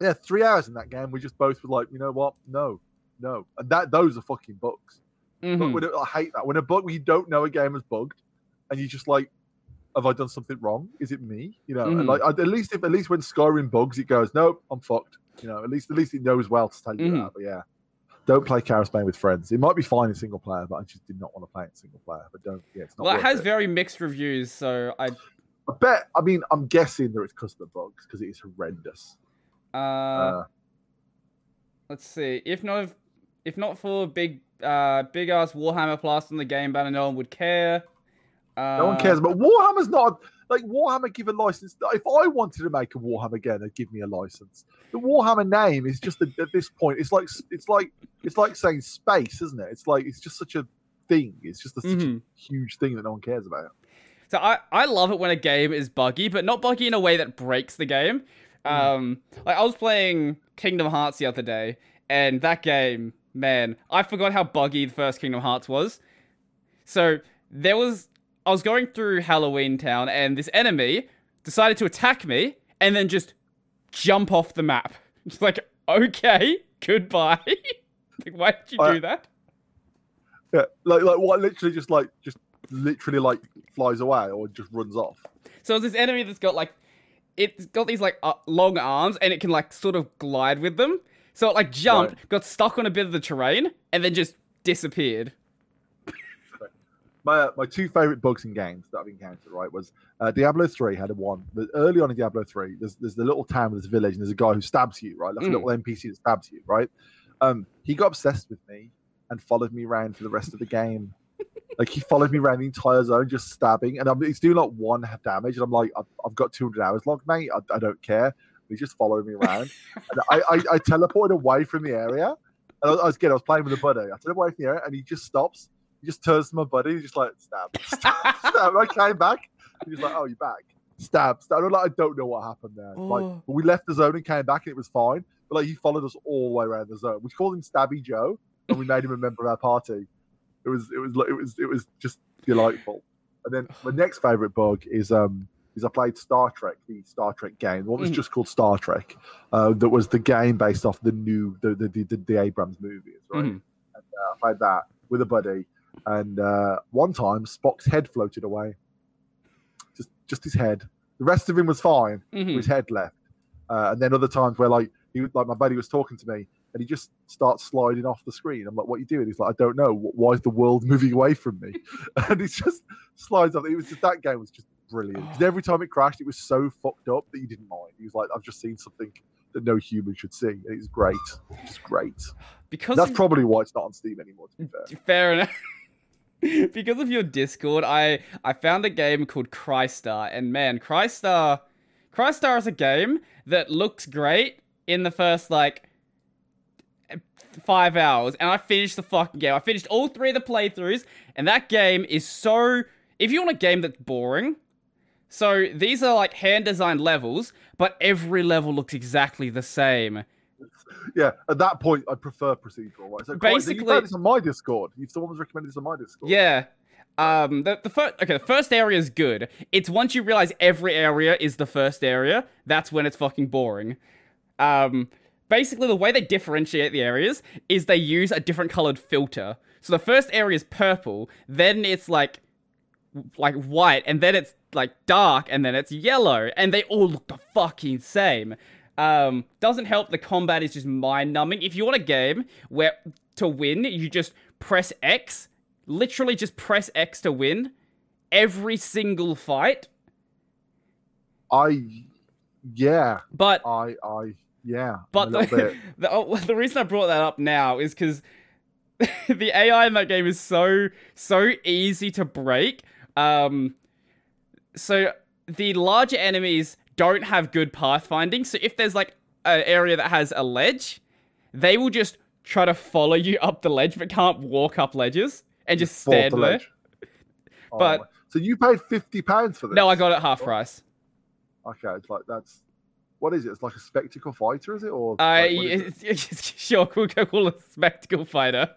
yeah, three hours in that game. We just both were like, you know what? No, no. And that those are fucking bugs. Hmm But when it, I hate that when a bug when you don't know a game is bugged, and you just like, have I done something wrong? Is it me? You know, Mhm. and like at least if at least when Skyrim bugs, it goes, nope, I'm fucked. You know, at least at least it knows well to tell you Mhm. that. But yeah, don't play Chaos Bane with friends. It might be fine in single player, but I just did not want to play it in single player. But don't, yeah, it's not. Well, it has it. very mixed reviews, so I I bet. I mean, I'm guessing there is customer bugs because it is horrendous. uh, Uh, let's see. If not, if not for big, uh, big ass Warhammer Plus on the game banner, no one would care. Uh, no one cares. But Warhammer's not like Warhammer. Give a license. If I wanted to make a Warhammer again, they'd give me a license. The Warhammer name is just at this point. It's like it's like it's like saying space, isn't it? It's like it's just such a thing. It's just a, such Mhm. a huge thing that no one cares about. So I, I love it when a game is buggy, but not buggy in a way that breaks the game. Um, like I was playing Kingdom Hearts the other day, and that game, man, I forgot how buggy the first Kingdom Hearts was. So there was, I was going through Halloween Town, and this enemy decided to attack me, and then just jump off the map. Just like, okay, goodbye. like, why did you I- do that? Yeah, like like what? Literally, just like just literally like flies away or just runs off. So it's this enemy that's got like it's got these like uh, long arms and it can like sort of glide with them. So it like jumped, Right. got stuck on a bit of the terrain, and then just disappeared. my uh, my two favorite bugs in games that I've encountered right was uh, Diablo three had a one. The, early on in Diablo three, there's there's the little town with this village, and there's a guy who stabs you, right? Like Mm. a little NPC that stabs you, right? Um, he got obsessed with me and followed me around for the rest of the game. like he followed me around the entire zone, just stabbing, and I'm, he's doing like one damage, and I'm like, I've, I've got 200 hours logged, mate. I, I don't care. He's just following me around. and I, I I teleported away from the area. And I was, I was again, I was playing with a buddy. I teleported away from the area, and he just stops. He just turns to my buddy. He's just like, stab, stab, stab. I came back. He's like, oh, you're back. Stab, stab. I'm like, I don't know what happened there. Like, Oh. but we left the zone and came back, and it was fine. But like, he followed us all the way around the zone. We called him Stabby Joe, and we made him a member of our party. It was, it was, it was, it was just delightful. And then my next favorite bug is um is I played Star Trek, the Star Trek game. What was Mhm. just called Star Trek. Uh, that was the game based off the new the the, the, the Abrams movies, right? Mhm. I played that with a buddy, and uh, one time Spock's head floated away. Just just his head. The rest of him was fine. Mhm. His head left. Uh, and then other times where like he was- like my buddy was talking to me and he just starts sliding off the screen. I'm like, "What are you doing?" He's like, "I don't know. Why is the world moving away from me?" and he just slides off. It was just that game was just brilliant. 'Cause oh. every time it crashed, it was so fucked up that you didn't mind. He was like, "I've just seen something that no human should see." And it was great. It's great. Because That's of- probably why it's not on Steam anymore. To be fair. Fair enough. because of your Discord, I I found a game called Crystar, and man, Crystar, Crystar is a game that looks great in the first like five hours, and I finished the fucking game. I finished all three of the playthroughs, and that game is so. If you want a game that's boring, so these are like hand designed levels, but every level looks exactly the same. Yeah, at that point, I prefer procedural. Right? So Basically- you found this on my Discord. If someone was recommending this on my Discord, Yeah. Um the, the first okay, the first area is good. It's once you realize every area is the first area, that's when it's fucking boring. Um basically the way they differentiate the areas is they use a different colored filter. So the first area is purple, then it's like like white, and then it's like dark, and then it's yellow, and they all look the fucking same. Um, doesn't help. The combat is just mind numbing. If you want a game where to win, you just press X, literally just press X to win every single fight. I, yeah, But I, I, Yeah, But the, the, oh, the reason I brought that up now is because the AI in that game is so so easy to break. Um, so the larger enemies don't have good pathfinding. So if there's like an area that has a ledge, they will just try to follow you up the ledge, but can't walk up ledges and just off stand the there. ledge. Oh But- my- so you paid fifty pounds for this? No, I got it half price. Okay, it's like that's what is it? It's like a spectacle fighter, is it? Or Uh, like, is it? sure, we'll go call it spectacle fighter.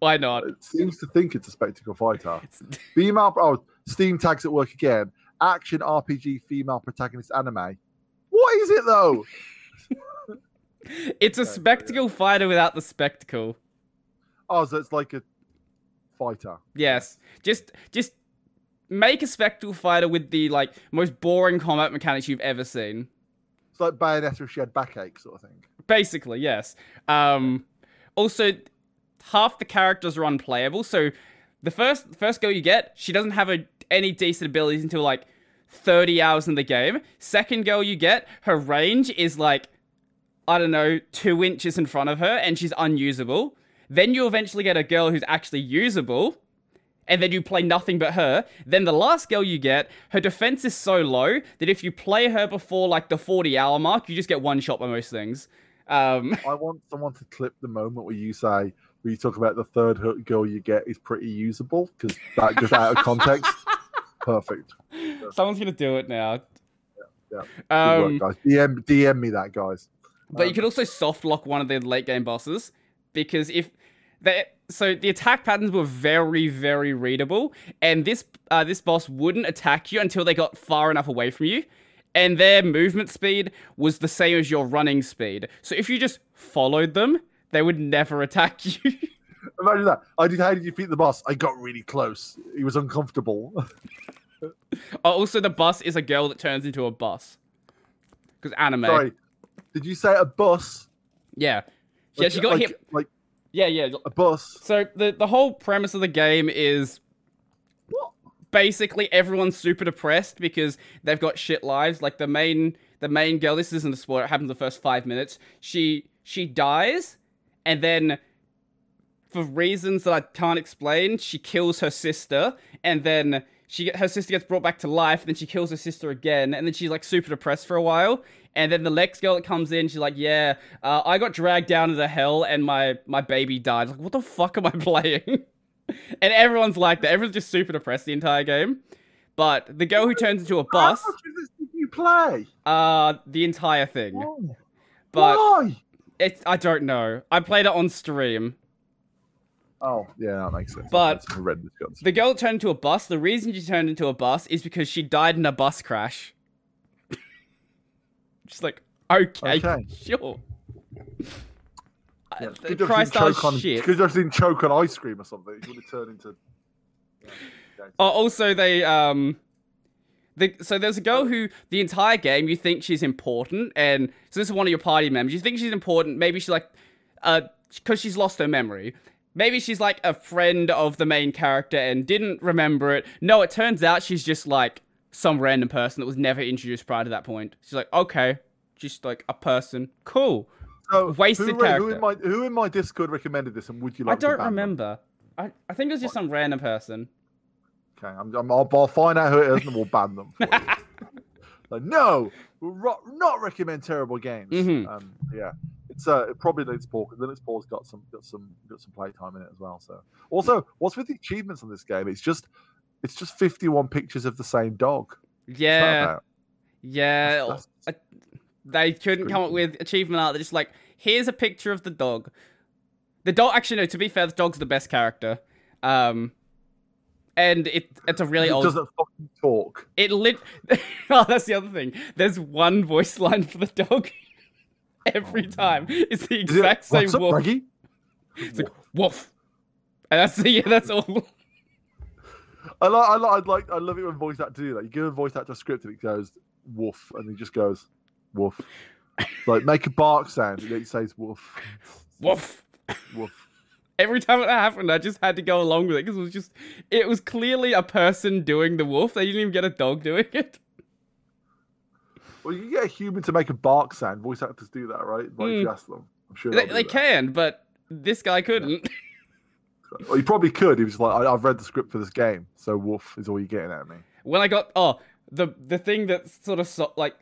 Why not? It seems to think it's a spectacle fighter. Female. Oh, Steam tags at work again. Action RPG female protagonist anime. What is it though? It's a spectacle fighter without the spectacle. Oh, so it's like a fighter. Yes. Just just make a spectacle fighter with the like most boring combat mechanics you've ever seen. It's like Bayonetta if she had backache, sort of thing. Basically, yes. Um also half the characters are unplayable, so the first first girl you get, she doesn't have a, any decent abilities until like 30 hours in the game. Second girl you get, her range is like I don't know, two inches in front of her, and she's unusable. Then you eventually get a girl who's actually usable, and then you play nothing but her. Then the last girl you get, her defense is so low that if you play her before like the 40 hour mark, you just get one shot by most things. Um, I want someone to clip the moment where you say, where you talk about the third girl you get is pretty usable, because that just out of context. Perfect. someone's gonna do it now. yeah. Good Um, work, guys. DM, DM me that, guys. But you Um, could also soft lock one of the late game bosses because if they so the attack patterns were very very readable, and this uh, this boss wouldn't attack you until they got far enough away from you, and their movement speed was the same as your running speed. So if you just followed them, they would never attack you. Imagine that. I did. How did you beat the boss? I got really close. He was uncomfortable. Oh, also, the bus is a girl that turns into a bus because anime. Sorry. Did you say a bus? Yeah, yeah, Like- she got like, hit. Like Yeah, yeah. a bus. So the the whole premise of the game is What? basically everyone's super depressed because they've got shit lives. Like the main the main girl, this isn't a spoiler, it happens the first five minutes. She she dies and then for reasons that I can't explain, she kills her sister and then she her sister gets brought back to life, and then she kills her sister again, and then she's like super depressed for a while. And then the next girl that comes in, she's like, "Yeah, uh, I got dragged down into hell, and my my baby died." Like, what the fuck am I playing? and everyone's like that. Everyone's just super depressed the entire game. But the girl who turns into a bus, How much of this did you play? uh, the entire thing. Why? But Why? it's I don't know. I played it on stream. Oh, yeah, that makes sense. But-. The girl turned into a bus. The reason she turned into a bus is because she died in a bus crash. Just like, okay, Okay. sure. Uh, Yeah, job she Christ choke on. shit. Good job she didn't choke on ice cream or something. She would have turned into. Yeah, okay. Oh, also they um, the so there's a girl who the entire game you think she's important, and so this is one of your party members. You think she's important. Maybe she's like, uh, because she's lost her memory. Maybe she's like a friend of the main character and didn't remember it. No, it turns out she's just like some random person that was never introduced prior to that point. She's like, okay, just like a person. Cool. So, wasted who, Who character. in, my, who in my Discord recommended this, and would you like? I don't them? remember. I, I think it was just some random person. Okay, I'm, I'm, I'll, I'll find out who it is, and we'll ban them. Like, no, we'll ro- not recommend terrible games. Mhm. Um, yeah, it's uh, it probably Linux Paul. Because Linux Paul's got some got some got some playtime in it as well. So, also, what's with the achievements on this game? It's just it's just 51 pictures of the same dog. Yeah, yeah. That's- that's- they couldn't come up with achievement art. They're just like, here's a picture of the dog. The dog, actually, no. To be fair, the dog's the best character. Um, and it it's a really it old. doesn't fucking talk. It lit. oh, that's the other thing. There's one voice line for the dog. Every Oh, time, it's the exact same What's up, woof. Reggie? It's like woof, and that's yeah, that's all. I like, I like, I like, I love it when voice actors do that. You give a voice actor a script and it goes woof, and he just goes woof. like make a bark sound, and it says woof, Woof. woof. Every time it happened, I just had to go along with it because it was just, it was clearly a person doing the wolf. They didn't even get a dog doing it. Well, you get a human to make a bark sound. Voice actors do that, right? Like, if you hmm. ask them, I'm sure They, they can, but this guy couldn't. Well, he probably could. He was like, I, "I've read the script for this game, so woof is all you're getting at me." when I got oh the the thing that sort of so, like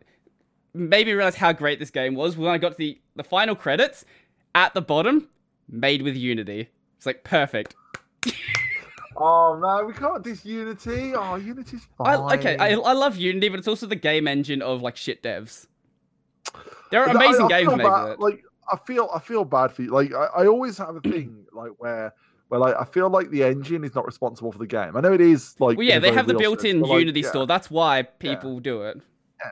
made me realize how great this game was when I got to the the final credits at the bottom, made with Unity. It's like perfect. Oh man, we can't diss Unity. Oh, Unity's I, fine. okay, I, I love Unity, but it's also the game engine of like shit devs. There are But I- amazing I games made bad- with it. Like I feel, I feel bad for you. Like I, I always have a thing like where, where like I feel like the engine is not responsible for the game. I know it is like. well, yeah, they have the built-in like, Unity yeah, store. That's why people do it. Yeah,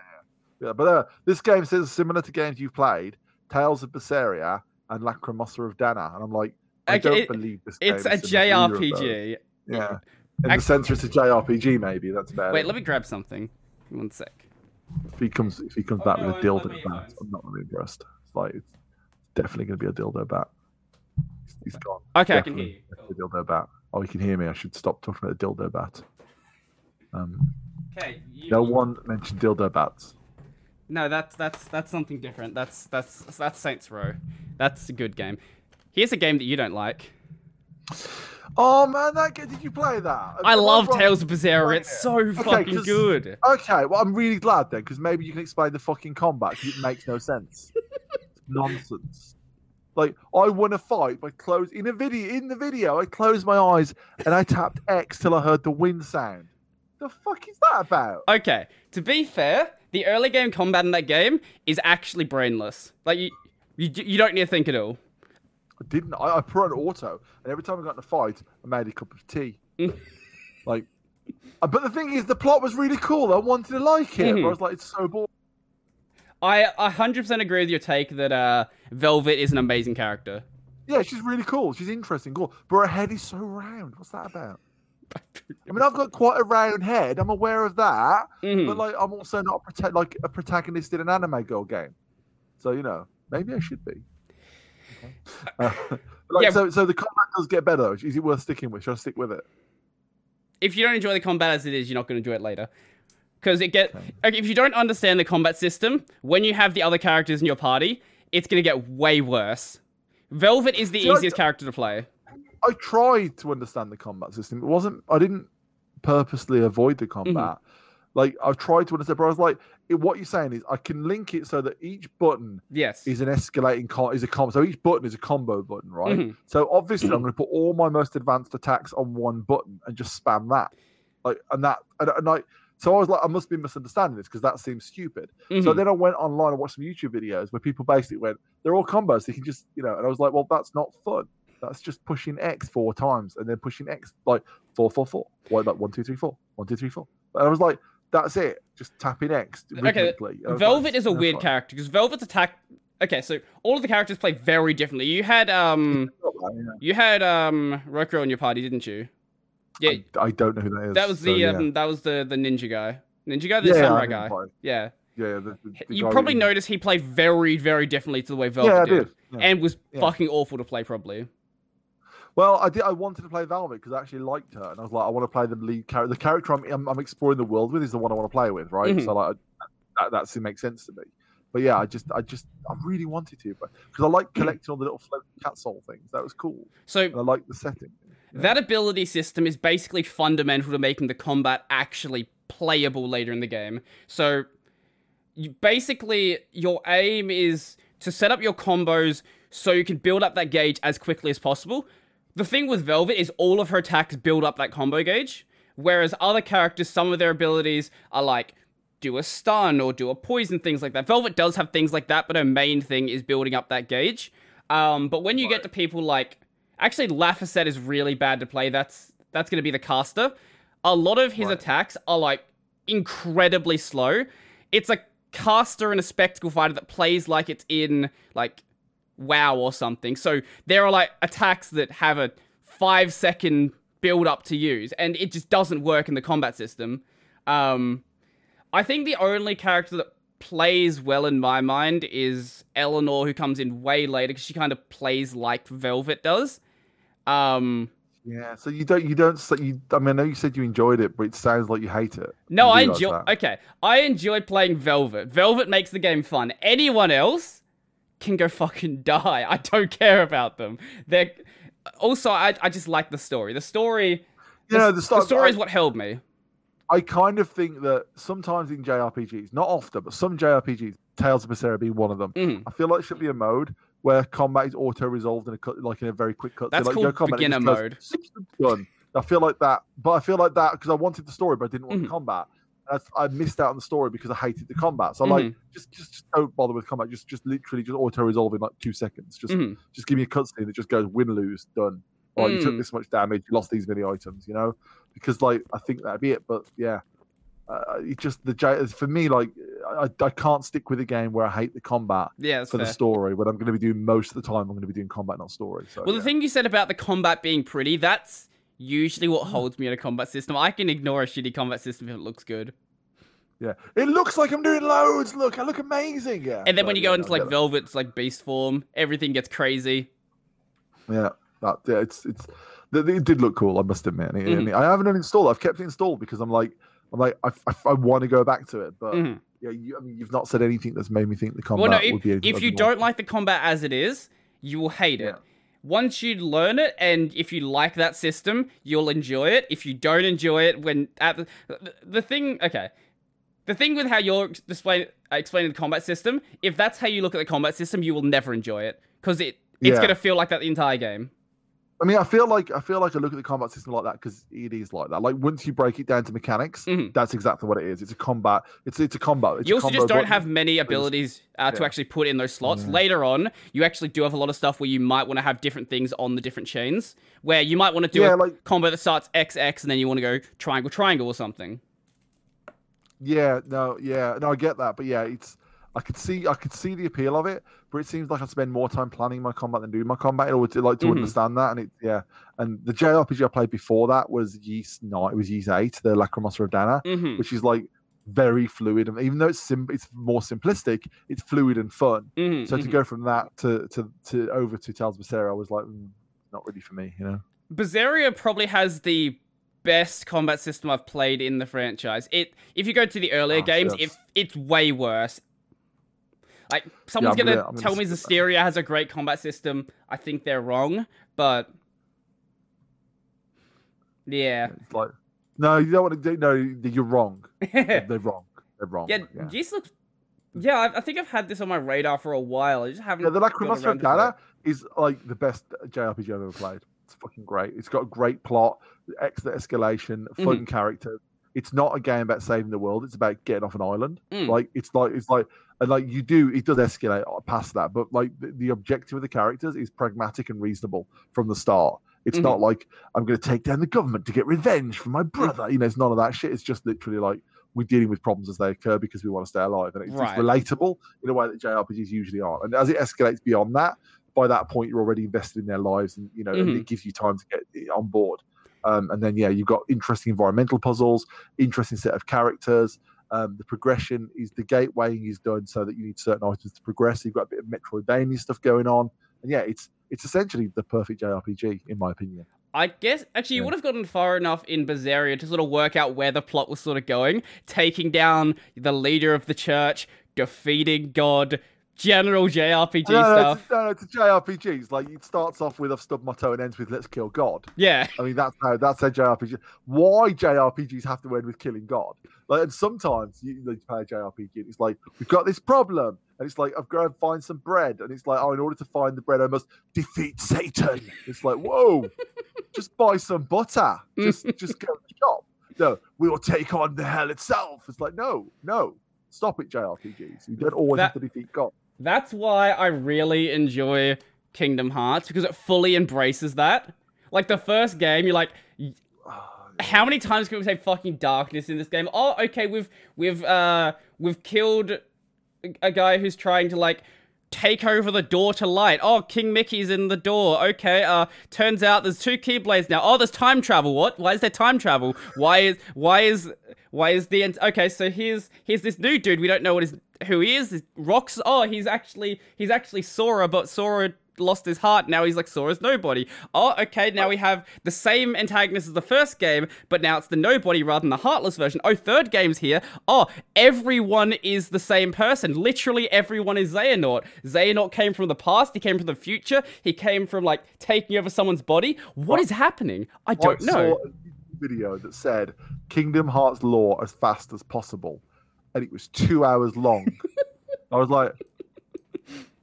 yeah. but uh, this game says similar to games you've played, Tales of Berseria and Lacrimosa of Dana, and I'm like, I Okay, don't it- believe this. Game It's a similar to either of those. JRPG. Yeah, in Ac- the sense it's a JRPG, maybe that's about Wait, it. let me grab something. One sec. If he comes, if he comes Oh, back no, with a dildo me bat. I'm not really impressed. It's like it's definitely going to be a dildo bat. He's- he's gone. Okay, I can hear Definitely you. a dildo bat. Oh, he can hear me. I should stop talking about the dildo bat. Um, Okay. You, no one mentioned dildo bats. No, that's that's that's something different. That's that's that's Saints Row. That's a good game. Here's a game that you don't like. Oh man, that game, did you play that? I Am love wrong? Tales of Berseria. It's so 'cause- fucking good. Okay, well, I'm really glad then, because maybe you can explain the fucking combat. 'cause it makes no sense. Nonsense. Like I won a fight by close in a video. In the video, I closed my eyes and I tapped X till I heard the wind sound. The fuck is that about? Okay, to be fair, the early game combat in that game is actually brainless. Like you, you, you don't need to think at all. Didn't. I, I put on auto, and every time I got in a fight, I made a cup of tea. like, uh, but the thing is, the plot was really cool. I wanted to like it. Mhm. But I was like, it's so boring. I 100% agree with your take that uh, Velvet is an amazing character. Yeah, she's really cool. She's interesting, cool. But her head is so round. What's that about? I mean, I've got quite a round head. I'm aware of that. Mhm. But like, I'm also not a prote- like a protagonist in an anime girl game. So you know, maybe I should be. Uh, like, Yeah. So, so the combat does get better. Is it worth sticking with? Should I stick with it? if you don't enjoy the combat as it is, you're not going to enjoy it later. Because it get Okay. if you don't understand the combat system, when you have the other characters in your party, it's going to get way worse. Velvet is the See, easiest d- character to play. I tried to understand the combat system. It wasn't. I didn't purposely avoid the combat. Like I tried to understand, but I was like, what you're saying is I can link it so that each button Yes. is an escalating com- is a combo. So each button is a combo button, right? Mhm. So obviously I'm going to put all my most advanced attacks on one button and just spam that, like and that and, and I. So I was like, I must be misunderstanding this because that seems stupid. So Mhm. then I went online and watched some YouTube videos where people basically went, they're all combos. So you can just, you know, and I was like, well, that's not fun. That's just pushing X four times and then pushing X like four, four, four. What, like one, two, three, four. One, two, three, four. And I was like, that's it. Just X rhythmically. And I was like, Velvet is a weird fine." character because Velvet's attack. Okay, so all of the characters play very differently. You had um, Yeah. you had um, Rokurou in your party, didn't you? Yeah, I, I don't know who that is. that was so, the yeah. um, that was the the ninja guy. Ninja guy, the Yeah, samurai guy. play. Yeah, Yeah, the, the, the you probably noticed he played very, very differently to the way Velvet Yeah, did, did. Yeah. and was fucking awful to play. Probably. Well, I did. I wanted to play Velvet because I actually liked her, and I was like, I want to play the lead character. The character I'm, I'm, I'm exploring the world with is the one I want to play with, right? Mhm. So like, that that's, it makes sense to me. But yeah, I just, I just, I really wanted to, but because I like collecting all the little floating cat soul things. That was cool, So and I like the setting. Yeah. that ability system is basically fundamental to making the combat actually playable later in the game. So you basically your aim is to set up your combos so you can build up that gauge as quickly as possible. The thing with Velvet is all of her attacks build up that combo gauge, whereas other characters, some of their abilities are like do a stun or do a poison, things like that. Velvet does have things like that, but her main thing is building up that gauge. Um, but when you get to people like, actually, Laphicet is really bad to play. That's that's going to be the caster. A lot of his Right. attacks are like incredibly slow. It's a caster and a spectacle fighter that plays like it's in like WoW or something. So there are like attacks that have a five second build up to use, and it just doesn't work in the combat system. Um, I think the only character that plays well in my mind is Eleanor, who comes in way later because she kind of plays like Velvet does. Um, Yeah, so you don't, you don't, so you. I mean, I know you said you enjoyed it, but it sounds like you hate it. No, I enjoy. that. Okay, I enjoy playing Velvet. Velvet makes the game fun. Anyone else can go fucking die. I don't care about them. They're also. I I just like the story. The story. You know, the, stuff, story I, is what held me. I kind of think that sometimes in JRPGs, not often, but some JRPGs, Tales of Berseria being one of them, Mhm. I feel like it should be a mode where combat is auto resolved in a cut, like in a very quick cut. That's like, called combat, beginner just goes, Done. I feel like that, but I feel like that because I wanted the story, but I didn't want the combat. That's, I missed out on the story because I hated the combat. So like, Mhm. just, just just don't bother with combat. Just just literally just auto resolve in like two seconds. Just Mhm. just give me a cutscene that just goes win lose done. Or you took Mm. this much damage, you lost these many items. You know, because like I think that'd be it. But yeah, uh, it just the for me like I, I can't stick with a game where I hate the combat Yeah, for the story when I'm going to be doing most of the time I'm going to be doing combat not story. So Well, yeah. the thing you said about the combat being pretty, that's usually what Mm. holds me in a combat system. I can ignore a shitty combat system if it looks good. yeah, it looks like I'm doing loads. Look, I look amazing. Yeah, And then when you go into like. Velvet's like beast form, everything gets crazy. Yeah, that yeah, it's it's it did look cool. I must admit. And it- and Mhm. I haven't uninstalled. I've kept it installed because I'm like I'm like I, I, I want to go back to it, but Mhm. yeah, you, I mean you've not said anything that's made me think the combat Well, no, would if, be. if you don't like the combat as it is, you will hate it. Yeah. Once you learn it, and if you like that system, you'll enjoy it. If you don't enjoy it, when at the, the, thing, okay, the thing with how you're uh, explaining the combat system, if that's how you look at the combat system, you will never enjoy it because it it's Yeah. gonna feel like that the entire game. I mean, I feel like I feel like I look at the combat system like that because it is like that. Like once you break it down to mechanics, Mhm. that's exactly what it is. It's a combat. It's it's a combat. It's you also just don't button. have many abilities uh, to yeah. actually put in those slots. Yeah. Later on, you actually do have a lot of stuff where you might want to have different things on the different chains. Where you might want to do Yeah, a like- combo that starts XX and then you want to go triangle triangle or something. Yeah, no, yeah, no, I get that, but yeah, it's I could see I could see the appeal of it, but it seems like I spend more time planning my combat than doing my combat. I would like to Mhm. understand that, and it yeah, and the JRPG I played before that was Ys Eight. It was Ys Eight, the Lacrimosa of Dana, hmm which is like very fluid, and even though it's sim- it's more simplistic, it's fluid and fun. hmm So to go from that to to, to over to Tales of Berseria, I was like, mm, not really for me, you know. Berseria probably has the best combat system I've played in the franchise. It if you go to the earlier Oh, games, yes. if it's way worse. Like someone's I'm gonna, gonna- I'm gonna tell me skip that. Has a great combat system. I think they're wrong, but yeah, It's like, no, you don't want to do. No, you're wrong. They're wrong. They're wrong. yeah, yeah. Geese looks. Yeah, I, I think I've had this on my radar for a while. I just haven't. Yeah, the Lacrimosa to is like the best JRPG I've ever played. It's fucking great. It's got a great plot, excellent escalation, Mm-hmm. fun characters. It's not a game about saving the world. It's about getting off an island. Mm. Like it's like it's like and like you do. It does escalate past that, but like the, the objective of the characters is pragmatic and reasonable from the start. It's Mhm. not like I'm going to take down the government to get revenge for my brother. You know, it's none of that shit. It's just literally like we're dealing with problems as they occur because we want to stay alive, and it's, Right. it's relatable in a way that JRPGs usually aren't. And as it escalates beyond that, by that point you're already invested in their lives, and you know, and Mhm. it gives you time to get on board. Um, and then yeah, you've got interesting environmental puzzles, interesting set of characters. Um, the progression is the gateway is done so that you need certain items to progress. You've got a bit of Metroidvania stuff going on, and yeah, it's it's essentially the perfect JRPG in my opinion. I guess actually you Yeah. would have gotten far enough in Berseria to sort of work out where the plot was sort of going, taking down the leader of the church, defeating God, general JRPG No, no, stuff. It's, no, no, it's a JRPG. It's like it starts off with I've stubbed my toe and ends with Let's kill God. Yeah. I mean, that's how that's how JRPG. Why JRPGs have to end with killing God? Like, and sometimes you, you play a JRPG, and it's like we've got this problem, and it's like I've got to find some bread, and it's like oh, in order to find the bread, I must defeat Satan. It's like whoa, just buy some butter, just just go to the shop. No, we will take on the hell itself. It's like no, no, stop it, JRPGs. You don't always That- have to defeat God. That's why I really enjoy Kingdom Hearts because it fully embraces that. Like the first game, you're like, how many times can we say fucking darkness in this game? Oh, okay, we've we've uh we've killed a guy who's trying to like take over the door to light. Oh, King Mickey's in the door. Okay, uh turns out there's two keyblades now. Oh, there's time travel. What? Why is there time travel? Why is why is why is the end Okay, so here's here's this new dude. We don't know what his who he is. Roxas. Oh, he's actually he's actually Sora, but Sora lost his heart. Now he's like Sora's nobody. Oh, okay. Now we have the same antagonist as the first game, but now it's the nobody rather than the heartless version. Oh, third game's here. Oh, everyone is the same person. Literally everyone is Xehanort. Xehanort came from the past. He came from the future. He came from like taking over someone's body. what is happening? I don't I know. saw a video that said Kingdom Hearts lore as fast as possible, and it was two hours long. I was like,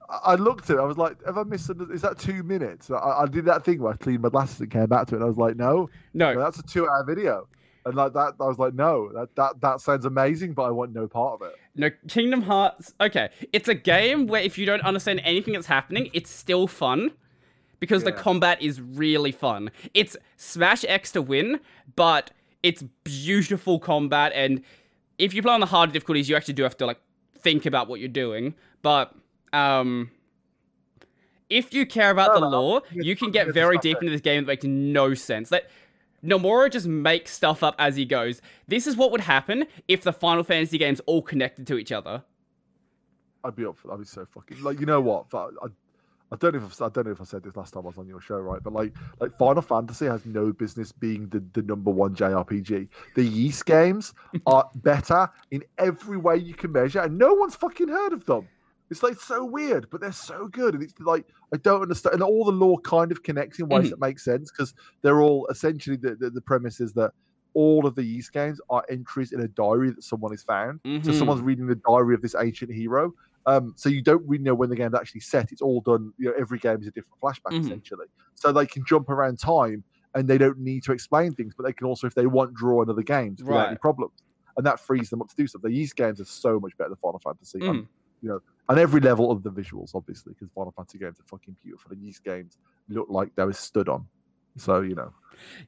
I- looked at it. I was like, have I missed? Another, is that two minutes? I, I did that thing where I cleaned my glasses and came back to it. and I was like, no, No, no, that's a two-hour video. And like that, I was like, no, that, that that sounds amazing, but I want no part of it. No, Kingdom Hearts. Okay, it's a game where if you don't understand anything that's happening, it's still fun because the combat is really fun. It's Smash X to win, but it's beautiful combat. And if you play on the harder difficulties, you actually do have to like think about what you're doing. But um, if you care about No, the no, lore, you can get very deep into this game that makes no sense. That Nomura just makes stuff up as he goes. This is what would happen if the Final Fantasy games all connected to each other. I'd be up for. I'd be so fucking like. You know what? I, I, I don't know if I've, I don't know if I said this last time I was on your show, right? But like, like Final Fantasy has no business being the, the number one JRPG. The Ys games are better in every way you can measure, and no one's fucking heard of them. It's like so weird, but they're so good, and it's like I don't understand. And all the lore kind of connects in ways Mhm. that make sense because they're all essentially the, the the premise is that all of the Ys games are entries in a diary that someone has found. So Mhm. someone's reading the diary of this ancient hero. Um, so you don't really know when the game's actually set. It's all done. You know, every game is a different flashback Mhm. essentially. So they can jump around time, and they don't need to explain things, but they can also, if they want, draw another game without any Right. problems, and that frees them up to do stuff. The Ys games are so much better than Final Fantasy. Mm. You know, on every level of the visuals, obviously, because Final Fantasy games are fucking beautiful. And Ys games look like they were stood on. So you know,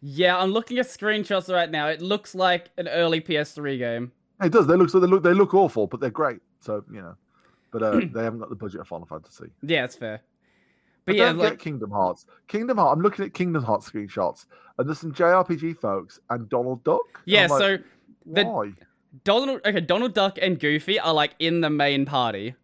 Yeah, I'm looking at screenshots right now. It looks like an early PS3 game. it does. They look so they look they look awful, but they're great. So you know, but uh, they haven't got the budget of Final Fantasy. Yeah, it's fair. But But yeah, like get Kingdom Hearts. Kingdom Hearts. I'm looking at Kingdom Hearts screenshots, and there's some JRPG folks and Donald Duck. yeah, like, so the- why? Donald okay, Donald Duck and Goofy are like in the main party.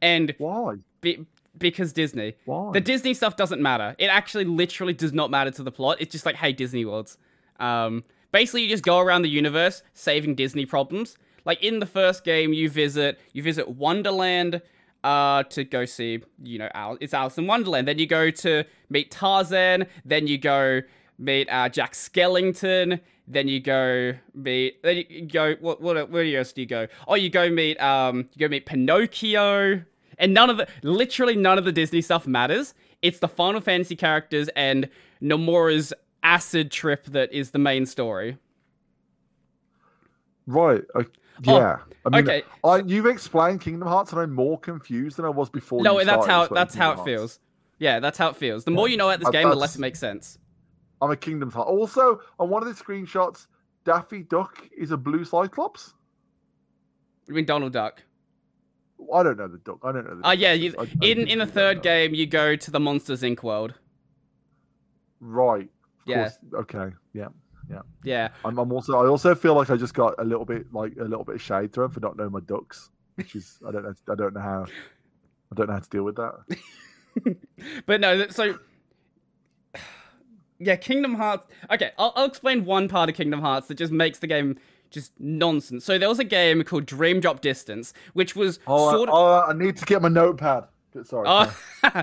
And Why? be, because Disney. Why? The Disney stuff doesn't matter. It actually literally does not matter to the plot. It's just like, hey, Disney Worlds. Um, basically, you just go around the universe saving Disney problems. Like in the first game, you visit you visit Wonderland uh, to go see you know Al- it's Alice in Wonderland. Then you go to meet Tarzan. Then you go meet uh, Jack Skellington. Then you go meet. Then you go. What? What? Where else do you go? Oh, you go meet. Um, you go meet Pinocchio. And none of the, literally none of the Disney stuff matters. It's the Final Fantasy characters and Nomura's acid trip that is the main story. right. Uh, Oh, yeah. I mean, okay. I, you've explained Kingdom Hearts, and I'm more confused than I was before. No, you that's how that's how it Hearts. feels. Yeah, that's how it feels. The more you know about this Uh, game, the less it makes sense. I'm a Kingdom Hearts. Also, on one of the screenshots, Daffy Duck is a blue Cyclops. You mean, Donald Duck. I don't know the duck. I don't know. The Oh yeah, you, I in in the third game, you go to the Monsters Inc. world. Right. Of Yeah. course. Okay. Yeah. Yeah, I'm, I'm also. I also feel like I just got a little bit like a little bit of shade thrown for not knowing my ducks, which is I don't know. I don't know how. I don't know how to deal with that. but no. So yeah, Kingdom Hearts. Okay, I'll, I'll explain one part of Kingdom Hearts that just makes the game just nonsense. So there was a game called Dream Drop Distance, which was Oh, sort of. oh, I need to get my notepad. Sorry. Oh.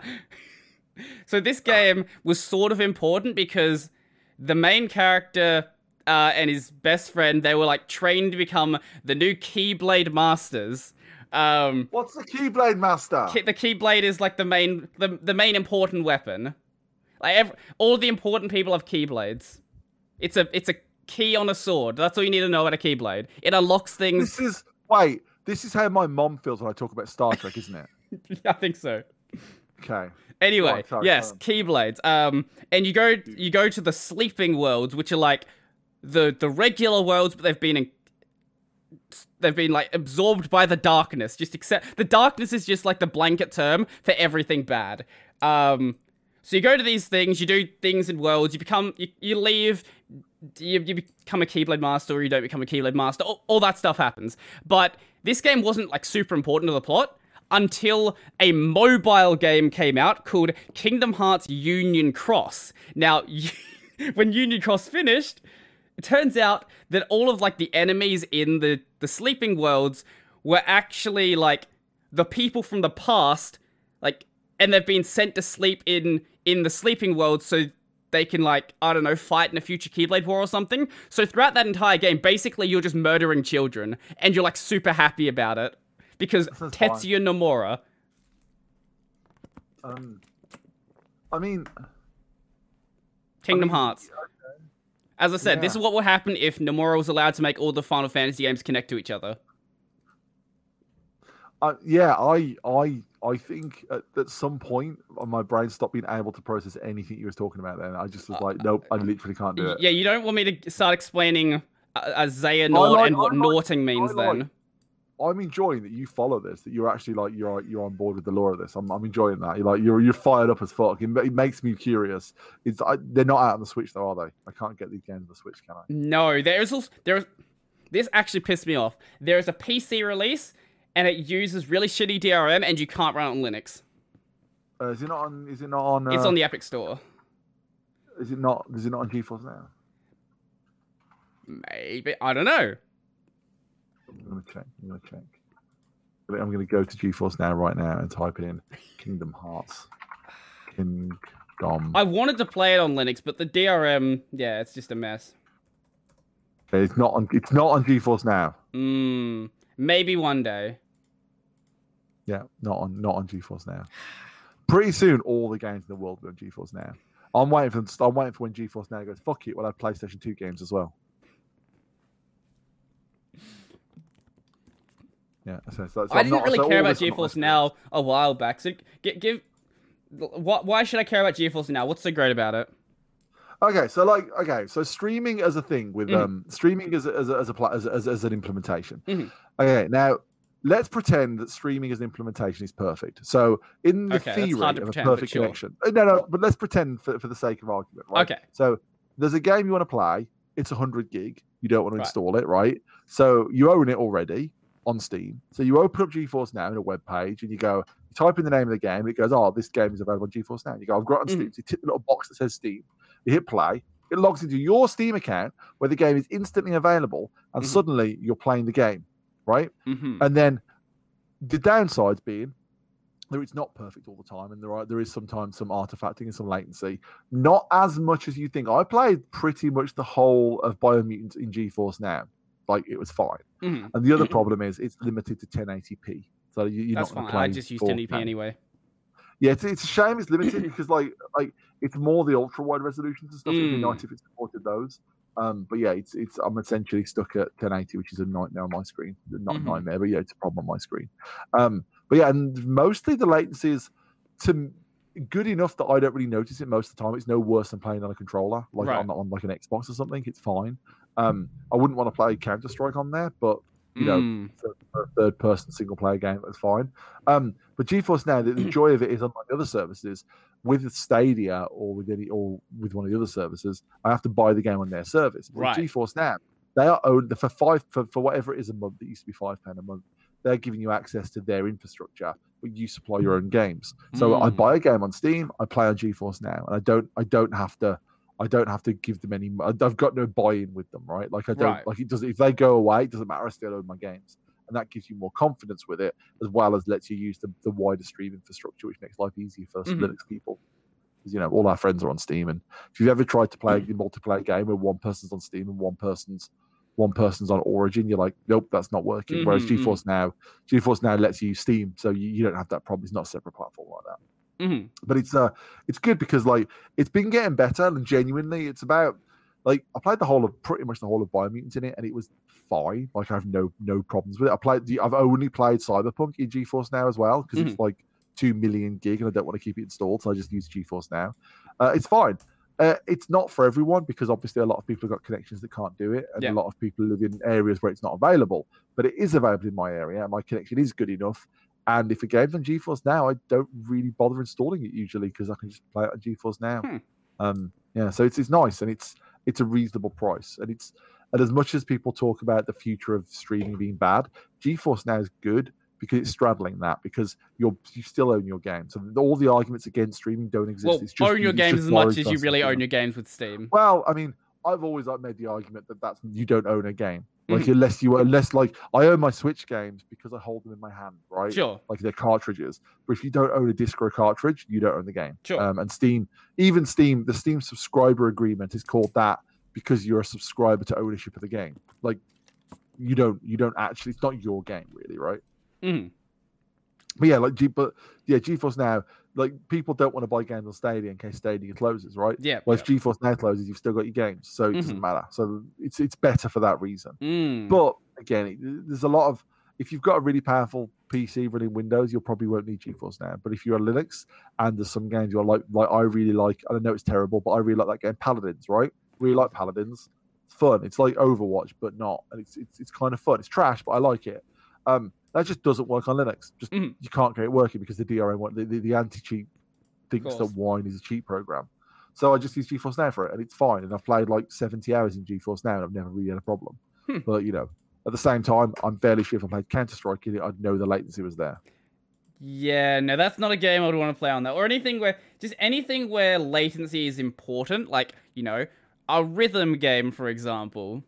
so this game was sort of important because the main character uh, and his best friend they were like trained to become the new Keyblade masters. Um, What's the Keyblade Master? The Keyblade is like the main the, the main important weapon. Like ev- all the important people have Keyblades. It's a it's a key on a sword. That's all you need to know about a Keyblade. It unlocks things. This is wait. This is how my mom feels when I talk about Star Trek, isn't it? I think so. Okay. Anyway, Right, sorry, yes, carry keyblades. Um, and you go you go to the sleeping worlds, which are like the the regular worlds, but they've been in, they've been like absorbed by the darkness. Just accept the darkness is just like the blanket term for everything bad. Um, so you go to these things, you do things in worlds, you become you, you leave. You, you become a Keyblade Master or you don't become a Keyblade Master. All, all that stuff happens. But this game wasn't like super important to the plot until a mobile game came out called Kingdom Hearts Union Cross. Now, when Union Cross finished, it turns out that all of like the enemies in the the sleeping worlds were actually like the people from the past, like, and they've been sent to sleep in in the sleeping world so they can like I don't know fight in a future Keyblade War or something. So throughout that entire game, basically you're just murdering children, and you're like super happy about it because Tetsuya Nomura. Um, I mean, Kingdom I mean, Hearts. As I said, Yeah. this is what would happen if Nomura was allowed to make all the Final Fantasy games connect to each other. Uh, yeah, I, I, I think at, at some point uh, my brain stopped being able to process anything you was talking about. Then I just was like, nope, I literally can't do it. Yeah, you don't want me to start explaining uh, uh, Xehanort I like- and what like- Norting means like- then. I'm enjoying that you follow this. That you're actually like you're you're on board with the lore of this. I'm, I'm enjoying that. You're like you're you're fired up as fuck. It, it makes me curious. It's I, they're not out on the Switch though, are they? I can't get these games on the Switch, can I? No, there is also there is this actually pissed me off. There is a PC release and it uses really shitty DRM and you can't run it on Linux. Uh, is it not on? Is it not on? Uh, It's on the Epic Store. Is it not? Is it not on GeForce now? Maybe I don't know. I'm gonna check. I'm gonna check. I'm gonna go to GeForce now right now and type in Kingdom Hearts. Kingdom. I wanted to play it on Linux, but the DRM, yeah, it's just a mess. Okay, it's not on. It's not on GeForce now. Mm, maybe one day. Yeah, not on. Not on GeForce now. Pretty soon, all the games in the world will be on GeForce now. I'm waiting for. I'm waiting for when GeForce now goes. Fuck it. We'll have PlayStation Two games as well. Yeah, so, so, so I didn't not- really care about this is not my GeForce Now a while back. So give, give what? Why should I care about GeForce Now? What's so great about it? Okay, so like, okay, so streaming as a thing with Mhm. um, streaming as a, as a, as a as, a, as, as an implementation. Mhm. Okay, now let's pretend that streaming as an implementation is perfect. So in the Okay, theory of a perfect sure. connection, uh, no, no, but let's pretend for, for the sake of argument, right? Okay. So there's a game you want to play. It's 100 gig. You don't want to Right. install it, right? So you own it already on Steam. So you open up GeForce Now in a web page and you go, you type in the name of the game. It goes, oh, this game is available on GeForce Now. You go, I've got it on Steam. So you tick the little box that says Steam. You hit play. It logs into your Steam account where the game is instantly available, and Mhm. suddenly you're playing the game, right? hmm And then the downsides being that it's not perfect all the time, and there are there is sometimes some artifacting and some latency. Not as much as you think. I played pretty much the whole of Biomutant in GeForce now, like it was fine. Hmm And the other problem is it's limited to 1080p, so you, you're That's not fine. I just use full 1080p anyway. Yeah, it's, it's a shame it's limited because like like it's more the ultra wide resolutions and stuff. It'd be Mm. nice if it supported those. Um, but yeah, it's it's I'm essentially stuck at 1080, which is a nightmare on my screen. Not Mhm. a nightmare, but yeah, it's a problem on my screen. Um, but yeah, and mostly the latency is to good enough that I don't really notice it most of the time. It's no worse than playing on a controller, like Right. on, on like an Xbox or something. It's fine. Um, I wouldn't want to play Counter Strike on there, but you know, Mm. for a third person single player game, that's fine. Um, but GeForce Now, the, the joy of it is unlike the other services, with Stadia or with any or with one of the other services, I have to buy the game on their service. But Right. GeForce Now, they are owned for five for, for whatever it is a month. It used to be five pound a month. They're giving you access to their infrastructure, but you supply your own games. So I Mm. buy a game on Steam, I play on GeForce Now, and I don't I don't have to I don't have to give them any. I've got no buy-in with them, right? Like I don't Right. like it doesn't. If they go away, it doesn't matter. I still own my games, and that gives you more confidence with it, as well as lets you use the, the wider Steam infrastructure, which makes life easier for Mhm. Linux people. Because you know all our friends are on Steam, and if you've ever tried to play a Mm. multiplayer game where one person's on Steam and one person's one person's on Origin, you're like, nope, that's not working. Whereas Mhm, mhm. GeForce now, GeForce now lets you use Steam, so you, you don't have that problem. It's not a separate platform like that Mhm. but it's uh it's good because like it's been getting better and genuinely it's about like I played the whole of pretty much the whole of Biomutant in it and it was fine. Like I have no no problems with it. I played the I've only played Cyberpunk in GeForce now as well because it's like two million gig and I don't want to keep it installed, so I just use GeForce now. Uh, it's fine. Uh, it's not for everyone because obviously a lot of people have got connections that can't do it, and Yeah. a lot of people live in areas where it's not available. But it is available in my area, and my connection is good enough. And if a game's on GeForce now, I don't really bother installing it usually because I can just play it on GeForce now. Hmm. Um, yeah, so it's it's nice and it's it's a reasonable price, and it's and as much as people talk about the future of streaming being bad, GeForce now is good because it's straddling that because you're you still own your game. So all the arguments against streaming don't exist. Well, it's just, own your games as much as you really own your games with Steam. Well, I mean, I've always like made the argument that that's you don't own a game. Like Mhm. unless you are unless like I own my Switch games because I hold them in my hand, right? Sure. Like they're cartridges. But if you don't own a disc or a cartridge, you don't own the game. Sure. Um, and Steam, even Steam, the Steam subscriber agreement is called that because you're a subscriber to ownership of the game. Like you don't you don't actually it's not your game really, right? Mhm. But yeah, like G, but yeah, GeForce Now, like people don't want to buy games on Stadia in case Stadia closes, right? Yeah. Well, if GeForce Now closes, you've still got your games, so it doesn't Mhm. matter. So it's it's better for that reason. Mm. But again, it, there's a lot of if you've got a really powerful PC running Windows, you'll probably won't need GeForce Now. But if you're on Linux and there's some games you're like, like I really like, I know it's terrible, but I really like that game, Paladins, right? Really like Paladins. It's fun. It's like Overwatch, but not. And it's it's, it's kind of fun. It's trash, but I like it. Um, that just doesn't work on Linux. Just Mhm. you can't get it working because the DRM, the, the, the anti-cheat thinks that. Wine is a cheat program. So I just use GeForce Now for it, and it's fine. And I've played like 70 hours in GeForce Now, and I've never really had a problem. Hmm. But you know, at the same time, I'm fairly sure if I played Counter Strike in it, I'd know the latency was there. Yeah, no, that's not a game I would want to play on that. Or anything where just anything where latency is important, like, you know, a rhythm game, for example.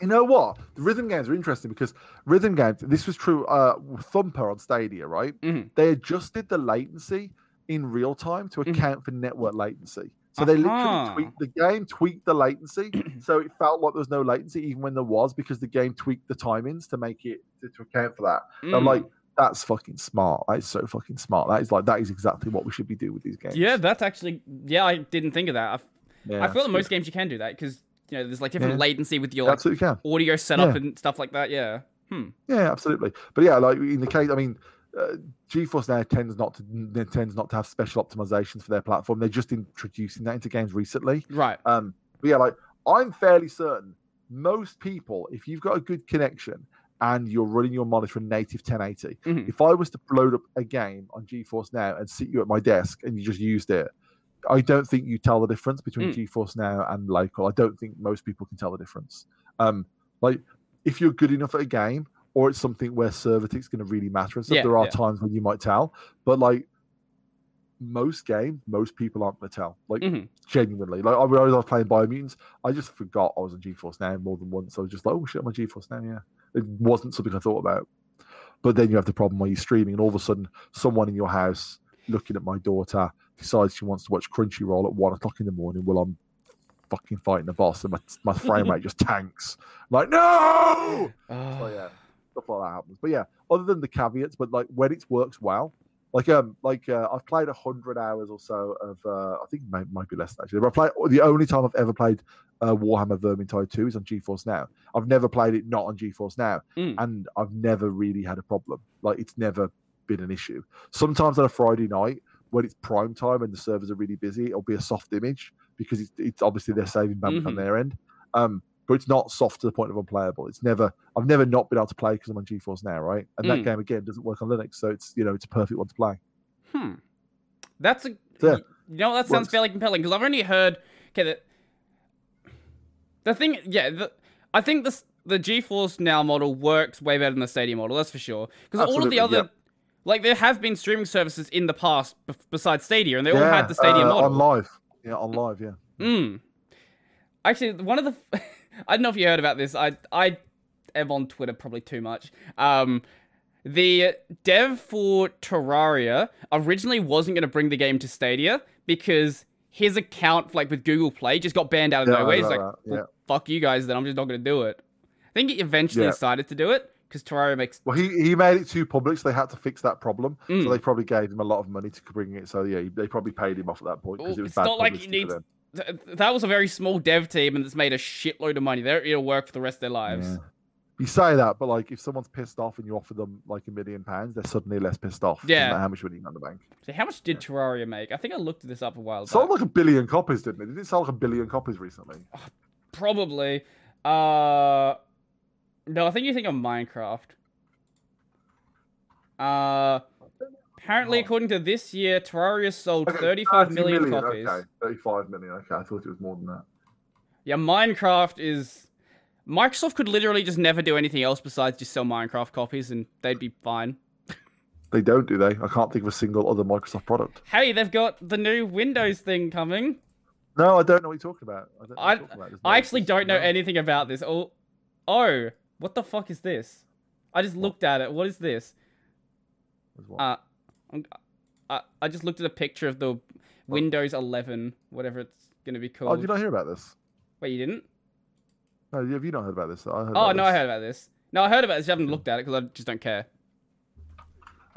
You know what? The rhythm games are interesting because rhythm games. This was true. Uh, Thumper on Stadia, right? Mhm. They adjusted the latency in real time to Mhm. account for network latency. So they literally Uh-huh. tweaked the game, tweaked the latency, so it felt like there was no latency even when there was because the game tweaked the timings to make it to, to account for that. And I'm Mm. like, that's fucking smart. That is so fucking smart. That is like that is exactly what we should be doing with these games. yeah, that's actually, yeah, I didn't think of that. yeah I, I feel that most good. games you can do that because, you know, there's like different Yeah. latency with your like, absolutely can. audio setup Yeah. and stuff like that. Yeah. Hmm. Yeah, absolutely. But yeah, like in the case, I mean, uh, GeForce now tends not to tends not to have special optimizations for their platform. They're just introducing that into games recently. Right. Um, but yeah, like I'm fairly certain most people, if you've got a good connection and you're running your monitor in native 1080, Mhm. if I was to load up a game on GeForce Now and sit you at my desk and you just used it, I don't think you tell the difference between Mm. GeForce Now and local. I don't think most people can tell the difference. Um, like if you're good enough at a game, or it's something where server tick's going to really matter and stuff. Yeah, there are yeah. times when you might tell, but like most game, most people aren't going to tell. Like Mhm. genuinely. Like I I was playing Biomutants, I just forgot I was on GeForce Now more than once. I was just like, oh shit, I'm on GeForce Now. Yeah, it wasn't something I thought about. But then you have the problem where you're streaming, and all of a sudden, someone in your house looking at my daughter decides she wants to watch Crunchyroll at one o'clock in the morning while I'm fucking fighting the boss, and my, my frame rate just tanks. like, no! So Oh, yeah, stuff like that happens. But yeah, other than the caveats, but like when it works well, like um, like uh, I've played a hundred hours or so of uh, I think it might, might be less than actually. But I played the only time I've ever played uh, Warhammer Vermintide two is on GeForce Now. I've never played it not on GeForce Now, Mm. and I've never really had a problem. Like it's never been an issue. Sometimes on a Friday night when it's prime time and the servers are really busy, it'll be a soft image because it's, it's obviously they're saving bandwidth on Mhm. their end. Um, but it's not soft to the point of unplayable. It's never. I've never not been able to play because I'm on GeForce now, right? And that Mm. game again doesn't work on Linux, so it's you know it's a perfect one to play. Hmm. That's a. Yeah. You know, that sounds Works. fairly compelling because I've only heard. Okay, the, the thing, yeah, the, I think this the GeForce Now model works way better than the Stadia model. That's for sure. Because all of the other, yeah. Like, there have been streaming services in the past b- besides Stadia, and they all had the Stadia uh, model. on live. Yeah, OnLive. Yeah. Mm. Actually, one of the I don't know if you heard about this. I I am on Twitter probably too much. Um, the dev for Terraria originally wasn't going to bring the game to Stadia because his account, like with Google Play, just got banned out of Yeah, nowhere. He's like, "Well, yeah. "Fuck you guys, then I'm just not going to do it." I think he eventually Yeah. decided to do it because Terraria makes. Well, he, he made it too public, so they had to fix that problem. Mm. So they probably gave him a lot of money to bring it. So yeah, they probably paid him off at that point because it was it's bad not like needs- That was a very small dev team, and it's made a shitload of money. They're it'll work for the rest of their lives. Yeah. You say that, but like if someone's pissed off and you offer them like a million pounds, they're suddenly less pissed off. Yeah. how much money you got in the bank. So how much did Terraria make? I think I looked this up a while Sold back. like a billion copies, didn't it? Did it sell like a billion copies recently? Probably. Uh, no, I think you think of Minecraft. Uh, apparently, Oh. according to this year, Terraria sold Okay, 35 30 million, copies. Okay, 35 million. Okay, I thought it was more than that. Yeah, Minecraft is. Microsoft could literally just never do anything else besides just sell Minecraft copies, and they'd be fine. They don't, do they? I can't think of a single other Microsoft product. Hey, they've got the new Windows thing coming. No, I don't know what you're talking about. I, don't I, about. I actually don't know no. anything about this. Oh, oh, what the fuck is this? I just looked at it. What is this? One. Uh, I, I just looked at a picture of the Windows 11, whatever it's gonna be called. oh, did you not hear about this? Wait, you didn't? No, have you not heard about this? I heard Oh no, I heard about this. No, I heard about this. I haven't looked at it because I just don't care.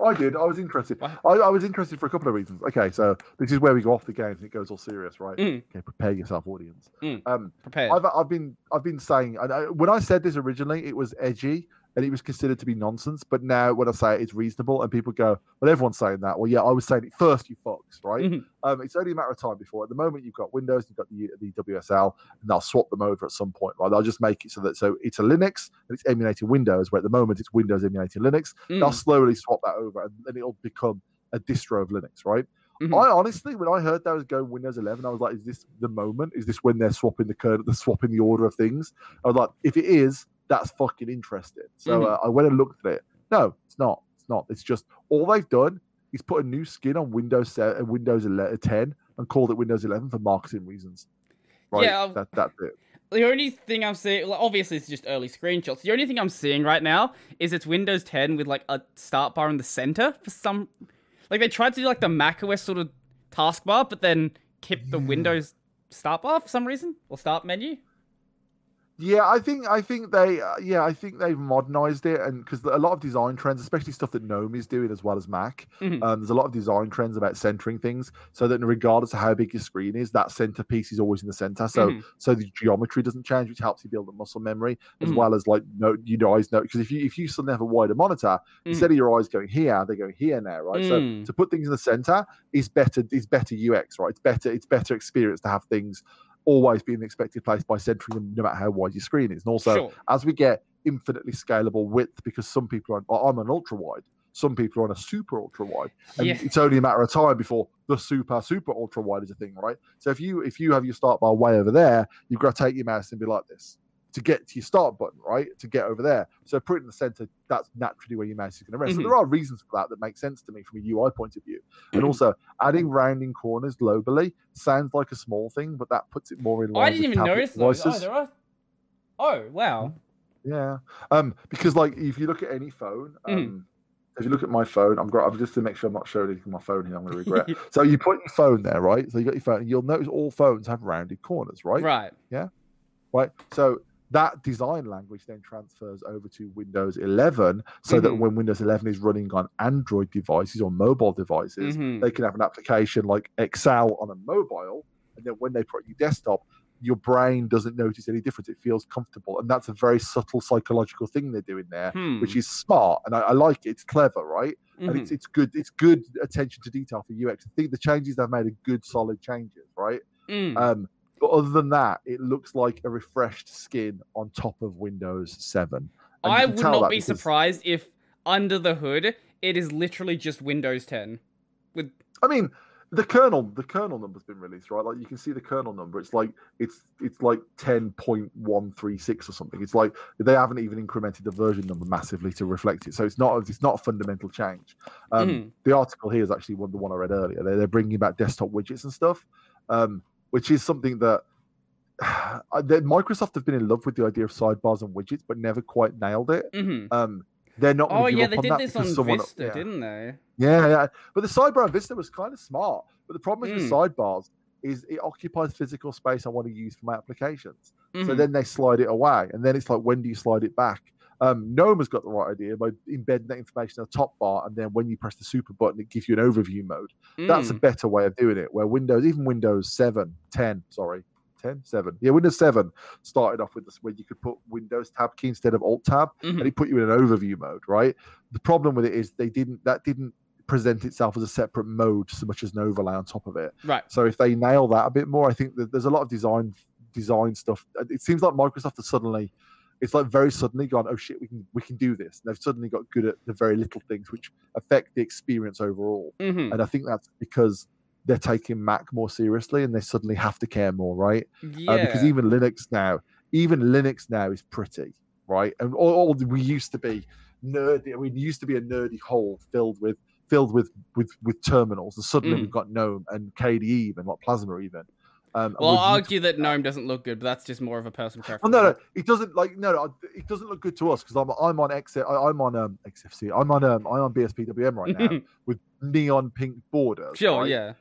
I did. I was interested. I, I was interested for a couple of reasons. Okay, so this is where we go off the games and it goes all serious, right? Mm. Okay, prepare yourself, audience. Mm. Um, Prepared. I've, I've been I've been saying I, when I said this originally, it was edgy and it was considered to be nonsense. But now when I say it, it's reasonable, and people go, "Well, everyone's saying that." Well, yeah, I was saying it first, you fucks, right? Mhm. Um, it's only a matter of time before. At the moment, you've got Windows, you've got the, the WSL, and they'll swap them over at some point, right? They'll just make it so that so it's a Linux and it's emulating Windows, where at the moment it's Windows emulating Linux. They'll Mm, slowly swap that over, and then it'll become a distro of Linux, right? mhm. I honestly, when I heard that was going Windows 11, I was like, "Is this the moment? Is this when they're swapping the kernel, they're swapping the order of things?" I was like, "If it is, that's fucking interesting." So Mhm. uh, I went and looked at it. No, it's not. It's not. It's just all they've done is put a new skin on Windows 7, uh, Windows 11, 10 and called it Windows 11 for marketing reasons. Right? Yeah, that, that's it. The only thing I'm seeing, well, obviously, it's just early screenshots. The only thing I'm seeing right now is it's Windows 10 with like a start bar in the center for some. Like they tried to do like the macOS sort of taskbar, but then kept the Yeah. Windows start bar for some reason or start menu. Yeah, I think I think they uh, yeah I think they've modernized it and because a lot of design trends, especially stuff that GNOME is doing as well as Mac, Mhm. um, there's a lot of design trends about centering things so that regardless of how big your screen is, that centerpiece is always in the center. So Mhm. so the geometry doesn't change, which helps you build up muscle memory as Mhm. well as like no your eyes know because if you if you suddenly have a wider monitor, instead of your eyes going here, they're going here now, right? Mm. So to put things in the center is better is better UX, right? It's better it's better experience to have things always be in the expected place by centering them no matter how wide your screen is. And also sure. as we get infinitely scalable width, because some people are on, I'm an ultra wide, some people are on a super ultra wide, and Yeah. it's only a matter of time before the super super ultra wide is a thing, right? So if you if you have your start bar way over there, you've got to take your mouse and be like this to get to your start button, right? To get over there. So put it in the center, that's naturally where your mouse is going to rest. Mhm. So there are reasons for that that make sense to me from a UI point of view. And also adding rounding corners globally sounds like a small thing, but that puts it more in line I didn't with even notice those. Oh, are. Oh, wow. Yeah, um, because like if you look at any phone, um, Mhm. if you look at my phone, I'm, I'm just to make sure I'm not showing anything on my phone here. I'm going to regret. so you put your phone there, right? So you got your phone, you'll notice all phones have rounded corners, right? Right. Yeah. Right. So that design language then transfers over to Windows 11, so that Mhm. when Windows 11 is running on Android devices or mobile devices, Mhm. they can have an application like Excel on a mobile, and then when they put it on your desktop, your brain doesn't notice any difference. It feels comfortable, and that's a very subtle psychological thing they're doing there, Hmm. which is smart, and I, I like it. It's clever, right? And Mhm. it's it's good. It's good attention to detail for UX. I think the changes they've made are good, solid changes, right? Mm. Um, but other than that, it looks like a refreshed skin on top of Windows 7. And I would not be because- surprised if under the hood it is literally just Windows 10. With I mean, the kernel, the kernel number's been released, right? Like you can see the kernel number. It's like it's it's like ten point one three six or something. It's like they haven't even incremented the version number massively to reflect it. So it's not it's not a fundamental change. Um, Mhm. The article here is actually one the one I read earlier. They're, they're bringing back desktop widgets and stuff, um, which is something that. That Microsoft have been in love with the idea of sidebars and widgets, but never quite nailed it. Mhm. Um, they're not. Oh yeah, they did this on someone- Vista, yeah. didn't they? Yeah, yeah. But the sidebar on Vista was kind of smart. But the problem is with Mm. sidebars is it occupies physical space I want to use for my applications. So Mhm. then they slide it away. And then it's like, when do you slide it back? Um, Gnome has got the right idea by embedding that information in the top bar. And then when you press the super button, it gives you an overview mode. That's a Mm. better way of doing it. Where Windows, even Windows 7, 10, sorry, 10, 7. Yeah, Windows 7 started off with this where you could put Windows tab key instead of Alt tab Mhm. and it put you in an overview mode, right? The problem with it is they didn't that didn't present itself as a separate mode so much as an overlay on top of it. Right. So if they nail that a bit more, I think that there's a lot of design design stuff. It seems like Microsoft has suddenly it's like very suddenly gone, oh shit, we can we can do this. And they've suddenly got good at the very little things which affect the experience overall. Mhm. And I think that's because they're taking Mac more seriously and they suddenly have to care more, right? Yeah. uh, because even Linux now, even Linux now is pretty, right? And all, all we used to be nerdy. I mean, used to be a nerdy hole filled with filled with with with terminals, and suddenly Mm. we've got GNOME and KDE even, like Plasma even. Um, Well, I'll argue that GNOME doesn't look good, but that's just more of a personal preference. Oh no, no, it doesn't like no, no, it doesn't look good to us because I'm I'm on X, I- I'm on um XFC, I'm on um I'm on BSPWM right now with neon pink borders. Sure, right? yeah.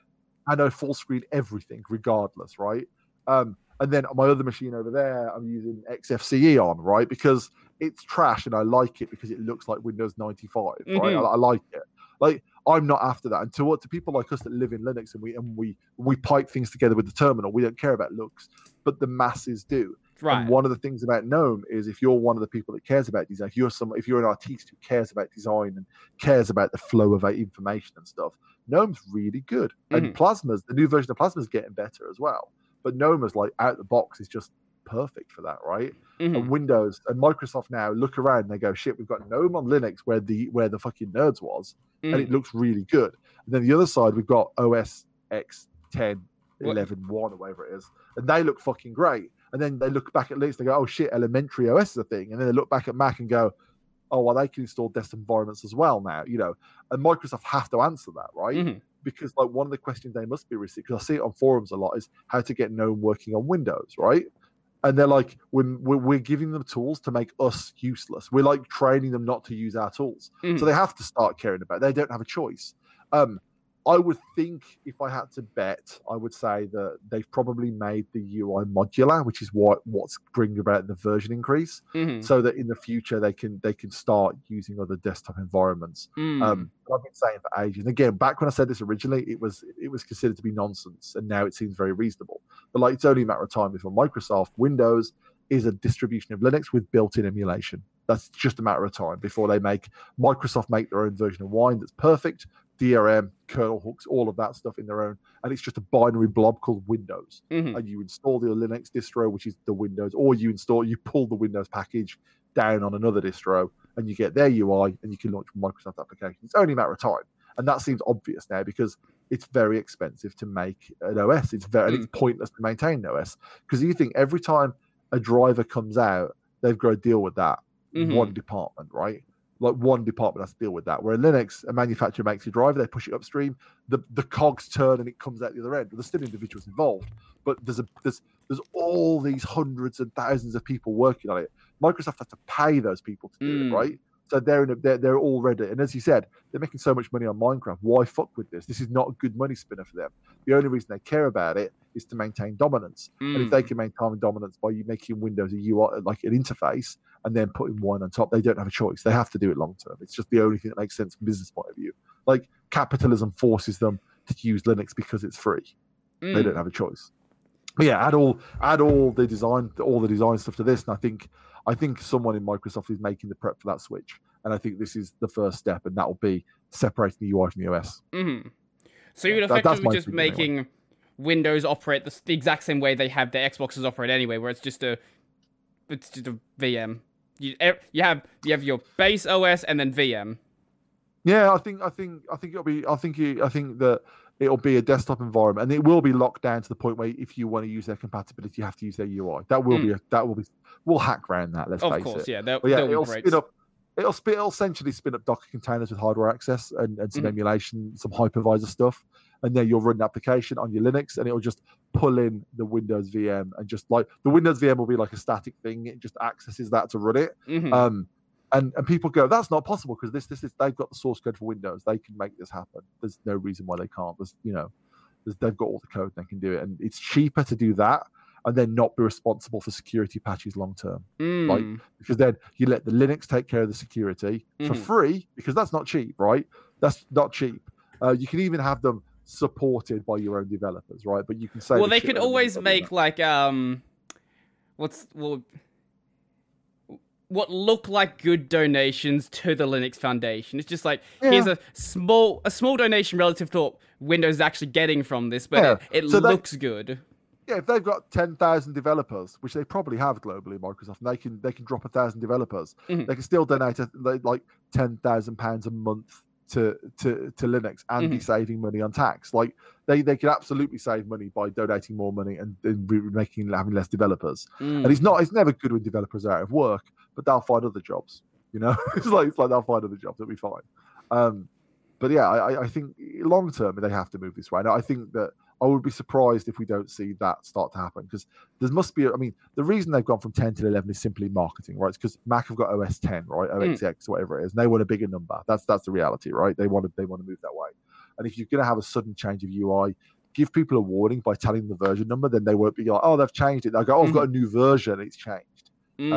I know full screen everything, regardless, right? Um, and then on my other machine over there, I'm using XFCE on, right? Because it's trash and I like it because it looks like Windows 95, right? I, Mhm. I like it. Like I'm not after that. And to what to people like us that live in Linux and we and we we pipe things together with the terminal, we don't care about looks, but the masses do. Right. And one of the things about GNOME is if you're one of the people that cares about design, if you're some, if you're an artist who cares about design and cares about the flow of information and stuff, GNOME's really good. And mm-hmm. Plasma's the new version of Plasma's getting better as well. But GNOME is like out the box is just perfect for that, right? Mhm. And Windows and Microsoft now look around and they go, shit, we've got GNOME on Linux where the where the fucking nerds was, and Mhm. it looks really good. And then the other side, we've got OS X 10, What- 11, 1, or whatever it is, and they look fucking great. And then they look back at Linux, they go, oh shit, elementary OS is a thing. And then they look back at Mac and go, oh, well, they can install desktop environments as well now, you know. And Microsoft have to answer that, right? Mhm. Because like one of the questions they must be receiving, because I see it on forums a lot, is how to get GNOME working on Windows, right? And they're like, we're, we're, we're giving them tools to make us useless. We're like training them not to use our tools. So Mhm. they have to start caring about. It. They don't have a choice. Um, I would think if I had to bet, I would say that they've probably made the UI modular, which is what what's bringing about the version increase, Mhm. so that in the future they can they can start using other desktop environments. Mm. Um, I've been saying for ages. And again, back when I said this originally, it was it was considered to be nonsense, and now it seems very reasonable. But like, it's only a matter of time before Microsoft Windows is a distribution of Linux with built-in emulation. That's just a matter of time before they make Microsoft make their own version of Wine that's perfect, DRM, kernel hooks, all of that stuff in their own, and it's just a binary blob called Windows Mhm. and you install the Linux distro, which is the Windows, or you install, you pull the Windows package down on another distro, and you get their UI, and you can launch Microsoft applications. It's only a matter of time, and that seems obvious now because it's very expensive to make an OS. It's very, and it's pointless to maintain an OS because you think every time a driver comes out, they've got to deal with that Mhm. one department, right? Like one department has to deal with that. Where in Linux, a manufacturer makes a driver, they push it upstream, the, the cogs turn and it comes out the other end. But there's still individuals involved. But there's a there's there's all these hundreds and thousands of people working on it. Microsoft has to pay those people to do Mm. it, right? So they're in a, they're they're already and as you said, they're making so much money on Minecraft. Why fuck with this? This is not a good money spinner for them. The only reason they care about it is to maintain dominance. And if they Mm. can maintain dominance by you making Windows a UI like an interface and then putting one on top, they don't have a choice. They have to do it long term. It's just the only thing that makes sense from a business point of view. Like capitalism forces them to use Linux because it's free. They Mm. don't have a choice. But yeah, add all add all the design all the design stuff to this, and I think I think someone in Microsoft is making the prep for that switch. And I think this is the first step, and that will be separating the UI from the OS. Mhm. So you're that- effectively my just thinking anyway. making Windows operate the, the exact same way they have their Xboxes operate anyway, where it's just a it's just a VM. You you have you have your base OS and then VM. Yeah, I think I think I think it'll be I think I think that it'll be a desktop environment and it will be locked down to the point where if you want to use their compatibility, you have to use their UI. That will be a, that will be we'll hack around that. Let's Of face course, it. yeah, But yeah, be it'll great. spin up. It'll, spin, it'll essentially spin up Docker containers with hardware access and, and some Mhm. emulation, some hypervisor stuff, and then you'll run an application on your Linux, and it'll just pull in the Windows VM and just like the Windows VM will be like a static thing. It just accesses that to run it. Mhm. Um, and and people go, that's not possible because this this is they've got the source code for Windows. They can make this happen. There's no reason why they can't. There's you know, there's, they've got all the code. They can do it, and it's cheaper to do that and then not be responsible for security patches long term like, Mm. because then you let the Linux take care of the security for Mhm. free because that's not cheap, right? That's not cheap. Uh, you can even have them supported by your own developers, right? But you can say well, they could always make like um, what's well, what look like good donations to the Linux Foundation. It's just like here's a small a small donation relative to what Windows is actually getting from this, but Yeah, it, it so they- looks good. yeah. If they've got ten thousand developers, which they probably have globally, Microsoft, and they can they can drop a thousand developers. Mhm. They can still donate a, like- ten thousand pounds a month to to to Linux and be Mhm. saving money on tax. Like they they could absolutely save money by donating more money and, and re- making having less developers. Mm. And it's not it's never good when developers are out of work, but they'll find other jobs. You know, it's like it's like they'll find other jobs. It'll be fine. Um, but yeah, I, I think long term they have to move this way. And I think that I would be surprised if we don't see that start to happen because there must be. I mean, the reason they've gone from 10 to 11 is simply marketing, right? It's because Mac have got OS 10, right? OS Mm. Whatever it is, and they want a bigger number. That's that's the reality, right? They want to they want to move that way. And if you're going to have a sudden change of UI, give people a warning by telling them the version number. Then they won't be like, oh, they've changed it. They'll go, oh, I've got a new version. It's changed. Mm.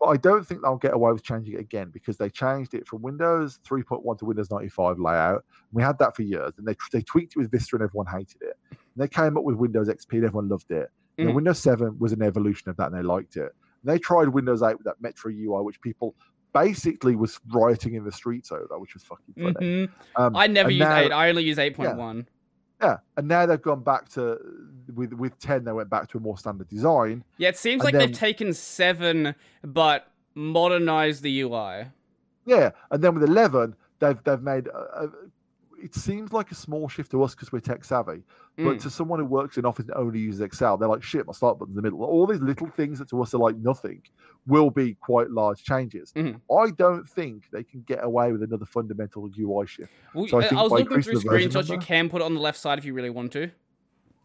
But I don't think they'll get away with changing it again because they changed it from Windows 3.1 to Windows 95 layout. We had that for years, and they they tweaked it with Vista, and everyone hated it. And they came up with Windows XP, and everyone loved it. And Mhm. Windows 7 was an evolution of that, and they liked it. And they tried Windows 8 with that Metro UI, which people basically was rioting in the streets over, which was fucking funny. Mhm. Um, I never and use now- eight. I only use eight point one. Yeah, and now they've gone back to with with 10. They went back to a more standard design. Yeah, it seems And like then- they've taken seven, but modernized the UI. Yeah, and then with eleven, they've they've made. A, a, it seems like a small shift to us because we're tech savvy, but Mm. to someone who works in office and only uses Excel, they're like, "Shit, my start button's in the middle." All these little things that to us are like nothing will be quite large changes. Mhm. I don't think they can get away with another fundamental UI shift. Well, So I I, think I was looking through increasing the version screenshots. You can put it on the left side if you really want to.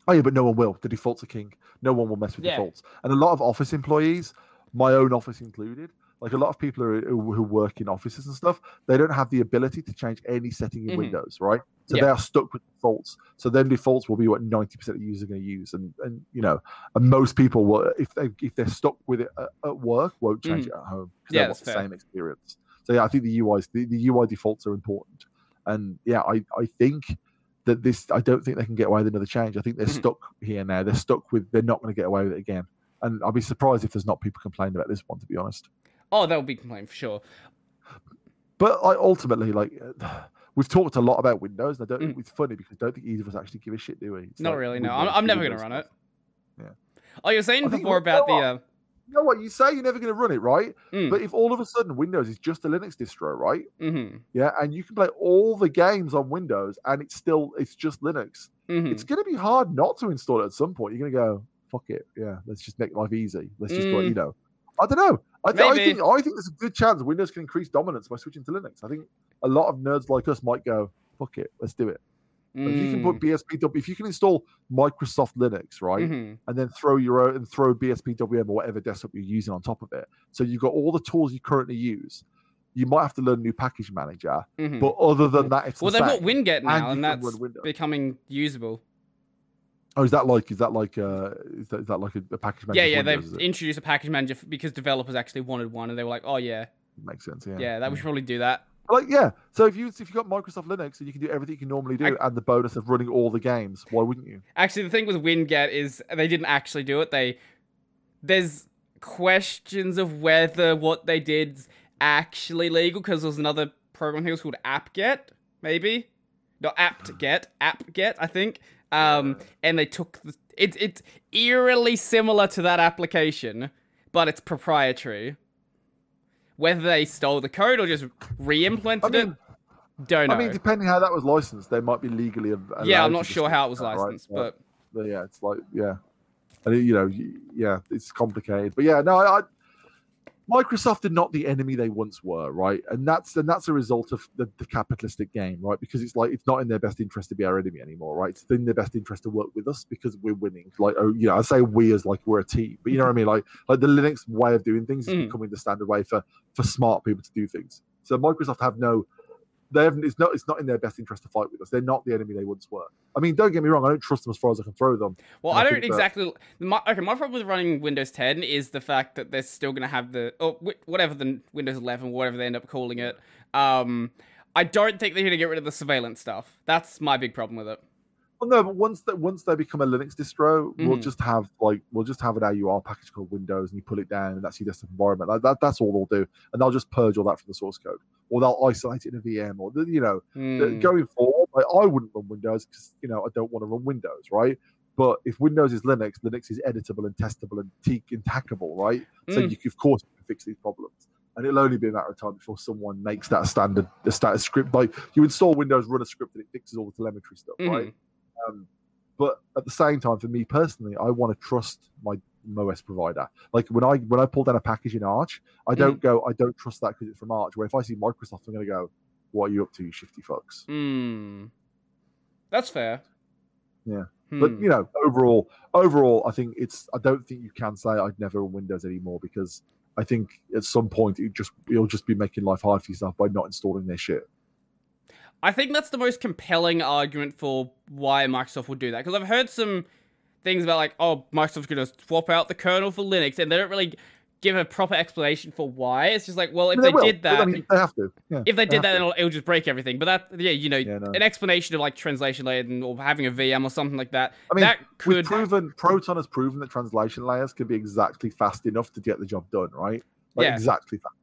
Oh yeah, but no one will. The defaults are king. No one will mess with Yeah. defaults. And a lot of office employees, my own office included, like a lot of people who, who work in offices and stuff, they don't have the ability to change any setting in Mhm. Windows, right? So Yeah. they are stuck with defaults. So then defaults will be what ninety percent of users are going to use, and and you know, and most people will if they if they're stuck with it at, at work, won't change Mhm. it at home because Yeah, they want the fair. same experience. So yeah, I think the UIs the, the UI defaults are important, and yeah, I I think that this I don't think they can get away with another change. I think they're Mhm. stuck here now. They're stuck with. They're not going to get away with it again. And I'll be surprised if there's not people complaining about this one, to be honest. Oh, that would be complaint for sure. But I ultimately like. We've talked a lot about Windows, and I don't. Mm. It's funny because I don't think either of us actually give a shit, do we? It's Not like really. No, I'm, I'm never gonna run it. stuff. Oh, you're saying I before about the. Uh, You know what? You say you're never going to run it, right? mm, But if all of a sudden Windows is just a Linux distro, right? mhm, Yeah, and you can play all the games on Windows, and it's still it's just Linux. mhm. It's going to be hard not to install it at some point. You're going to go, fuck it, yeah, let's just make life easy. Let's just, Mm. you know, I don't know. I, th- I think I think there's a good chance Windows can increase dominance by switching to Linux. I think a lot of nerds like us might go, fuck it, let's do it. But If you can put BSPW, if you can install Microsoft Linux, right, Mhm. and then throw your own and throw BSPWM or whatever desktop you're using on top of it, so you've got all the tools you currently use. You might have to learn a new package manager, Mhm. but other than that, it's well, the they've got. WinGet now, you and that's becoming usable. Oh, is that like is that like uh is that, is that like a, a package manager? Yeah, yeah. Windows, They've introduced a package manager because developers actually wanted one, and they were like, "Oh yeah, makes sense. Yeah, yeah, that we should probably do that." Like yeah, so if you if you got Microsoft Linux and you can do everything you can normally do, and the bonus of running all the games, why wouldn't you? Actually, the thing with WinGet is they didn't actually do it. They there's questions of whether what they did's actually legal because there's another program here called AppGet, maybe not AppGet, AppGet, I think. Um, and they took the, it's it's eerily similar to that application, but it's proprietary. Whether they stole the code or just re-implemented I mean, it, don't know. I mean, depending how that was licensed, they might be legally. yeah, I'm not sure how it was that, right? licensed, but But yeah, it's like yeah, and you know, yeah, it's complicated. But yeah, no, I, I, Microsoft are not the enemy they once were, right? And that's and that's a result of the, the capitalistic game, right? Because it's like it's not in their best interest to be our enemy anymore, right? It's in their best interest to work with us because we're winning. Like, oh, you know, I say we as like we're a team, but you know what I mean? Like, like the Linux way of doing things is Mhm. becoming the standard way for for smart people to do things. So Microsoft have no they haven't. it's not it's not in their best interest to fight with us. They're not the enemy they once were. I mean, don't get me wrong, I don't trust them as far as I can throw them. Well, I I don't think that- exactly. My, okay, my problem with running Windows 10 is the fact that they're still going to have the or whatever the Windows 11, whatever they end up calling it. Um, I don't think they're going to get rid of the surveillance stuff. That's my big problem with it. Well, no, but once that once they become a Linux distro, we'll Mhm. just have like we'll just have an AUR package called Windows, and you pull it down, and that's your desktop environment. Like that, that's all they'll do, and they'll just purge all that from the source code, or they'll isolate it in a VM, or you know, the- Hmm. going forward, like, I wouldn't run Windows because you know I don't want to run Windows, right? But if Windows is Linux, Linux is editable and testable and, te- and right? So Mm. you can, of course you can fix these problems, and it'll only be a matter of time before someone makes that standard, a status script. Like you install Windows, run a script, and it fixes all the telemetry stuff, right? Um, but at the same time, for me personally, I want to trust my MOS provider. Like when I when I pull down a package in Arch, I don't go, I don't trust that because it's from Arch. Where if I see Microsoft, I'm going to go, what are you up to, you shifty fucks? Hmm. That's fair. Yeah. But Hmm. you know, overall, overall, I think it's. I don't think you can say I'd never run Windows anymore because I think at some point it just you'll just be making life hard for yourself by not installing their shit. I think that's the most compelling argument for why Microsoft would do that. Because I've heard some things about like, oh, Microsoft's going to swap out the kernel for Linux, and they don't really give a proper explanation for why. It's just like, well, if They they, did that, I mean, they have to. Yeah, if they did that, it'll, it'll just break everything. But that, yeah, you know, Yeah, no. an explanation of like translation layer and, or having a VM or something like that. I mean, that We've could. proven Proton has proven that translation layers can be exactly fast enough to get the job done, right? Like Yeah. exactly fast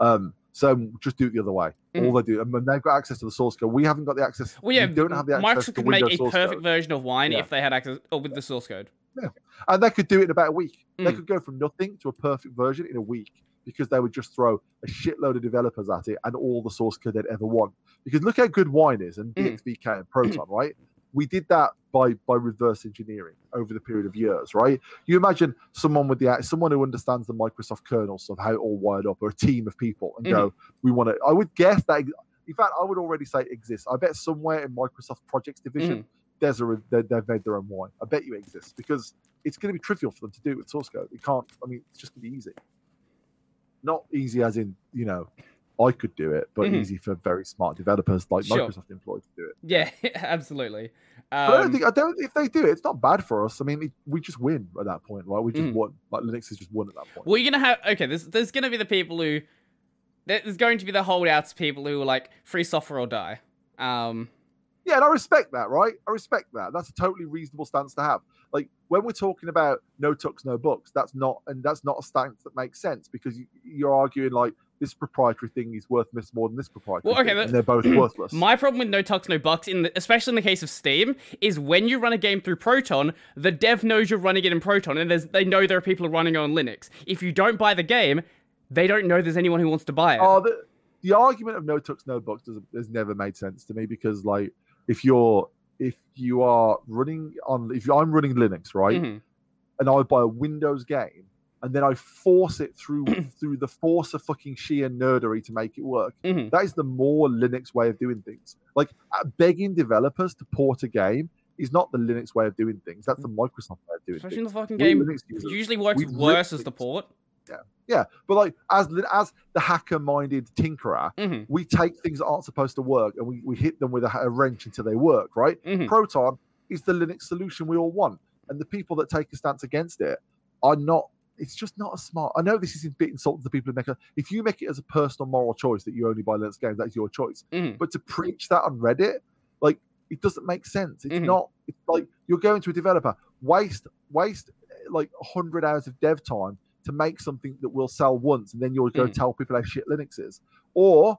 enough. Um, so just do it the other way. All they do, and they've got access to the source code, we haven't got the access. Well, yeah, we don't have the access Microsoft could make a perfect code. version of Wine Yeah. if they had access or with the source code. Yeah, and they could do it in about a week. They Mm. could go from nothing to a perfect version in a week because they would just throw a shitload of developers at it and all the source code they'd ever want. Because look how good Wine is and Mm. DXVK and Proton, right? We did that by by reverse engineering over the period of years, right? You imagine someone with the someone who understands the Microsoft kernel stuff, how it all wired up, or a team of people, and go, mm-hmm. we want to. I would guess that. In fact, I would already say it exists. I bet somewhere in Microsoft projects division, mm. there's a they, they've made their own wine. I bet you it exists because it's going to be trivial for them to do it with source code. It can't. I mean, it's just going to be easy. Not easy as in you know, I could do it, but Mhm. easy for very smart developers like Sure. Microsoft employed to do it. Yeah, absolutely. But I don't Um, think I don't. If they do it, it's not bad for us. I mean, it, we just win at that point, right? We just Mhm. won. Like Linux has just won at that point. Well, you're gonna have okay. There's there's gonna be the people who there's going to be the holdouts people who are like free software or die. Um, Yeah, and I respect that, right? I respect that. That's a totally reasonable stance to have. Like when we're talking about no tux, no bucks, that's not, and that's not a stance that makes sense because you, you're arguing like this proprietary thing is worth this more than this proprietary. Well, okay, thing, they're both worthless. my problem with no tux, no bucks, in the, especially in the case of Steam, is when you run a game through Proton, the dev knows you're running it in Proton, and there's, they know there are people running it on Linux. If you don't buy the game, they don't know there's anyone who wants to buy it. Oh, the, the argument of no tux, no bucks doesn't, has never made sense to me because like if you're if you are running on if I'm running Linux, right, Mhm. and I buy a Windows game and then I force it through through the force of fucking sheer nerdery to make it work. Mhm. That is the more Linux way of doing things. Like uh, begging developers to port a game is not the Linux way of doing things. That's the Microsoft way of doing Especially in things. the fucking We game, users- usually works worse as the port. yeah, yeah, but like as as the hacker-minded tinkerer, hmm we take things that aren't supposed to work and we, we hit them with a, a wrench until they work, right? hmm Proton is the Linux solution we all want. And the people that take a stance against it are not, it's just not a smart. I know this is a bit insulting to the people who make a, if you make it as a personal moral choice that you only buy Linux games, that's your choice. Mhm. But to preach that on Reddit, like, it doesn't make sense. It's Mhm. not, it's like you're going to a developer, waste, waste eh, like 100 hours of dev time to make something that will sell once and then you'll go Mhm. tell people how shit Linux is. Or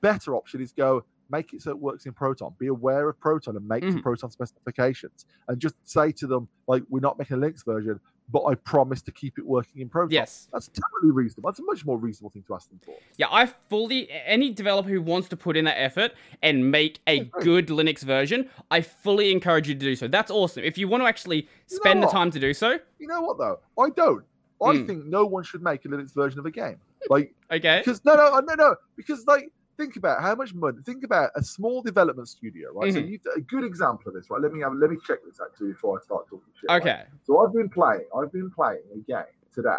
better option is go make it so it works in Proton. Be aware of Proton and make the Mhm. Proton specifications and just say to them, like, we're not making a Linux version, but I promise to keep it working in Proton. Yes. That's totally reasonable. That's a much more reasonable thing to ask them for. Yeah, I fully any developer who wants to put in that effort and make a good Linux version, I fully encourage you to do so. That's awesome. If you want to actually You know spend the time to do so, You know what though? I don't. I Mm. think no one should make a Linux version of a game. Like okay? because no, no, no, no. Because like think about how much money. Think about a small development studio, right? So Mhm. you a good example of this, right? Let me have let me check this actually before I start talking shit. right? Okay. So I've been playing. I've been playing a game today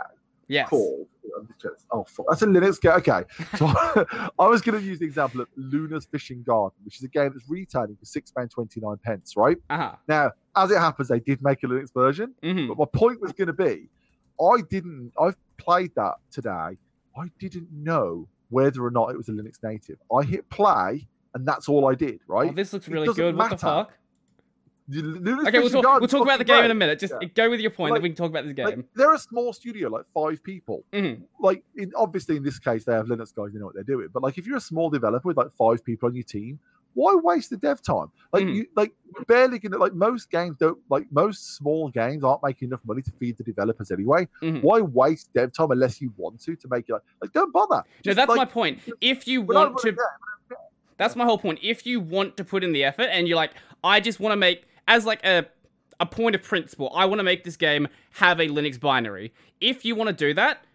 Yes. called. I'm just checking- Oh, fuck, that's a Linux game. Okay, so I was going to use the example of Luna's Fishing Garden, which is a game that's retailing for six pound twenty nine pence. Right Uh-huh. now, as it happens, they did make a Linux version. hmm But my point was going to be, I didn't. I've played that today. I didn't know whether or not it was a Linux native. I hit play, and that's all I did. Right? Oh, this looks really good. What the fuck? Luna's Okay, we'll talk, we'll talk about the game in a minute. Just Yeah. go with your point, Like- then we can talk about this game. Like, they're a small studio, like five people. Mhm. Like, in, obviously, in this case, they have Linux guys. They know what they're doing. But like, if you're a small developer with like five people on your team, why waste the dev time? Like, Mhm. you like barely gonna like most games don't like most small games aren't making enough money to feed the developers anyway. Mhm. Why waste dev time unless you want to to make it like, like don't bother. No, that's like, my point. If you want to game, That's my whole point. If you want to put in the effort and you're like, I just want to make as like a a point of principle. I want to make this game have a Linux binary. If you want to do that,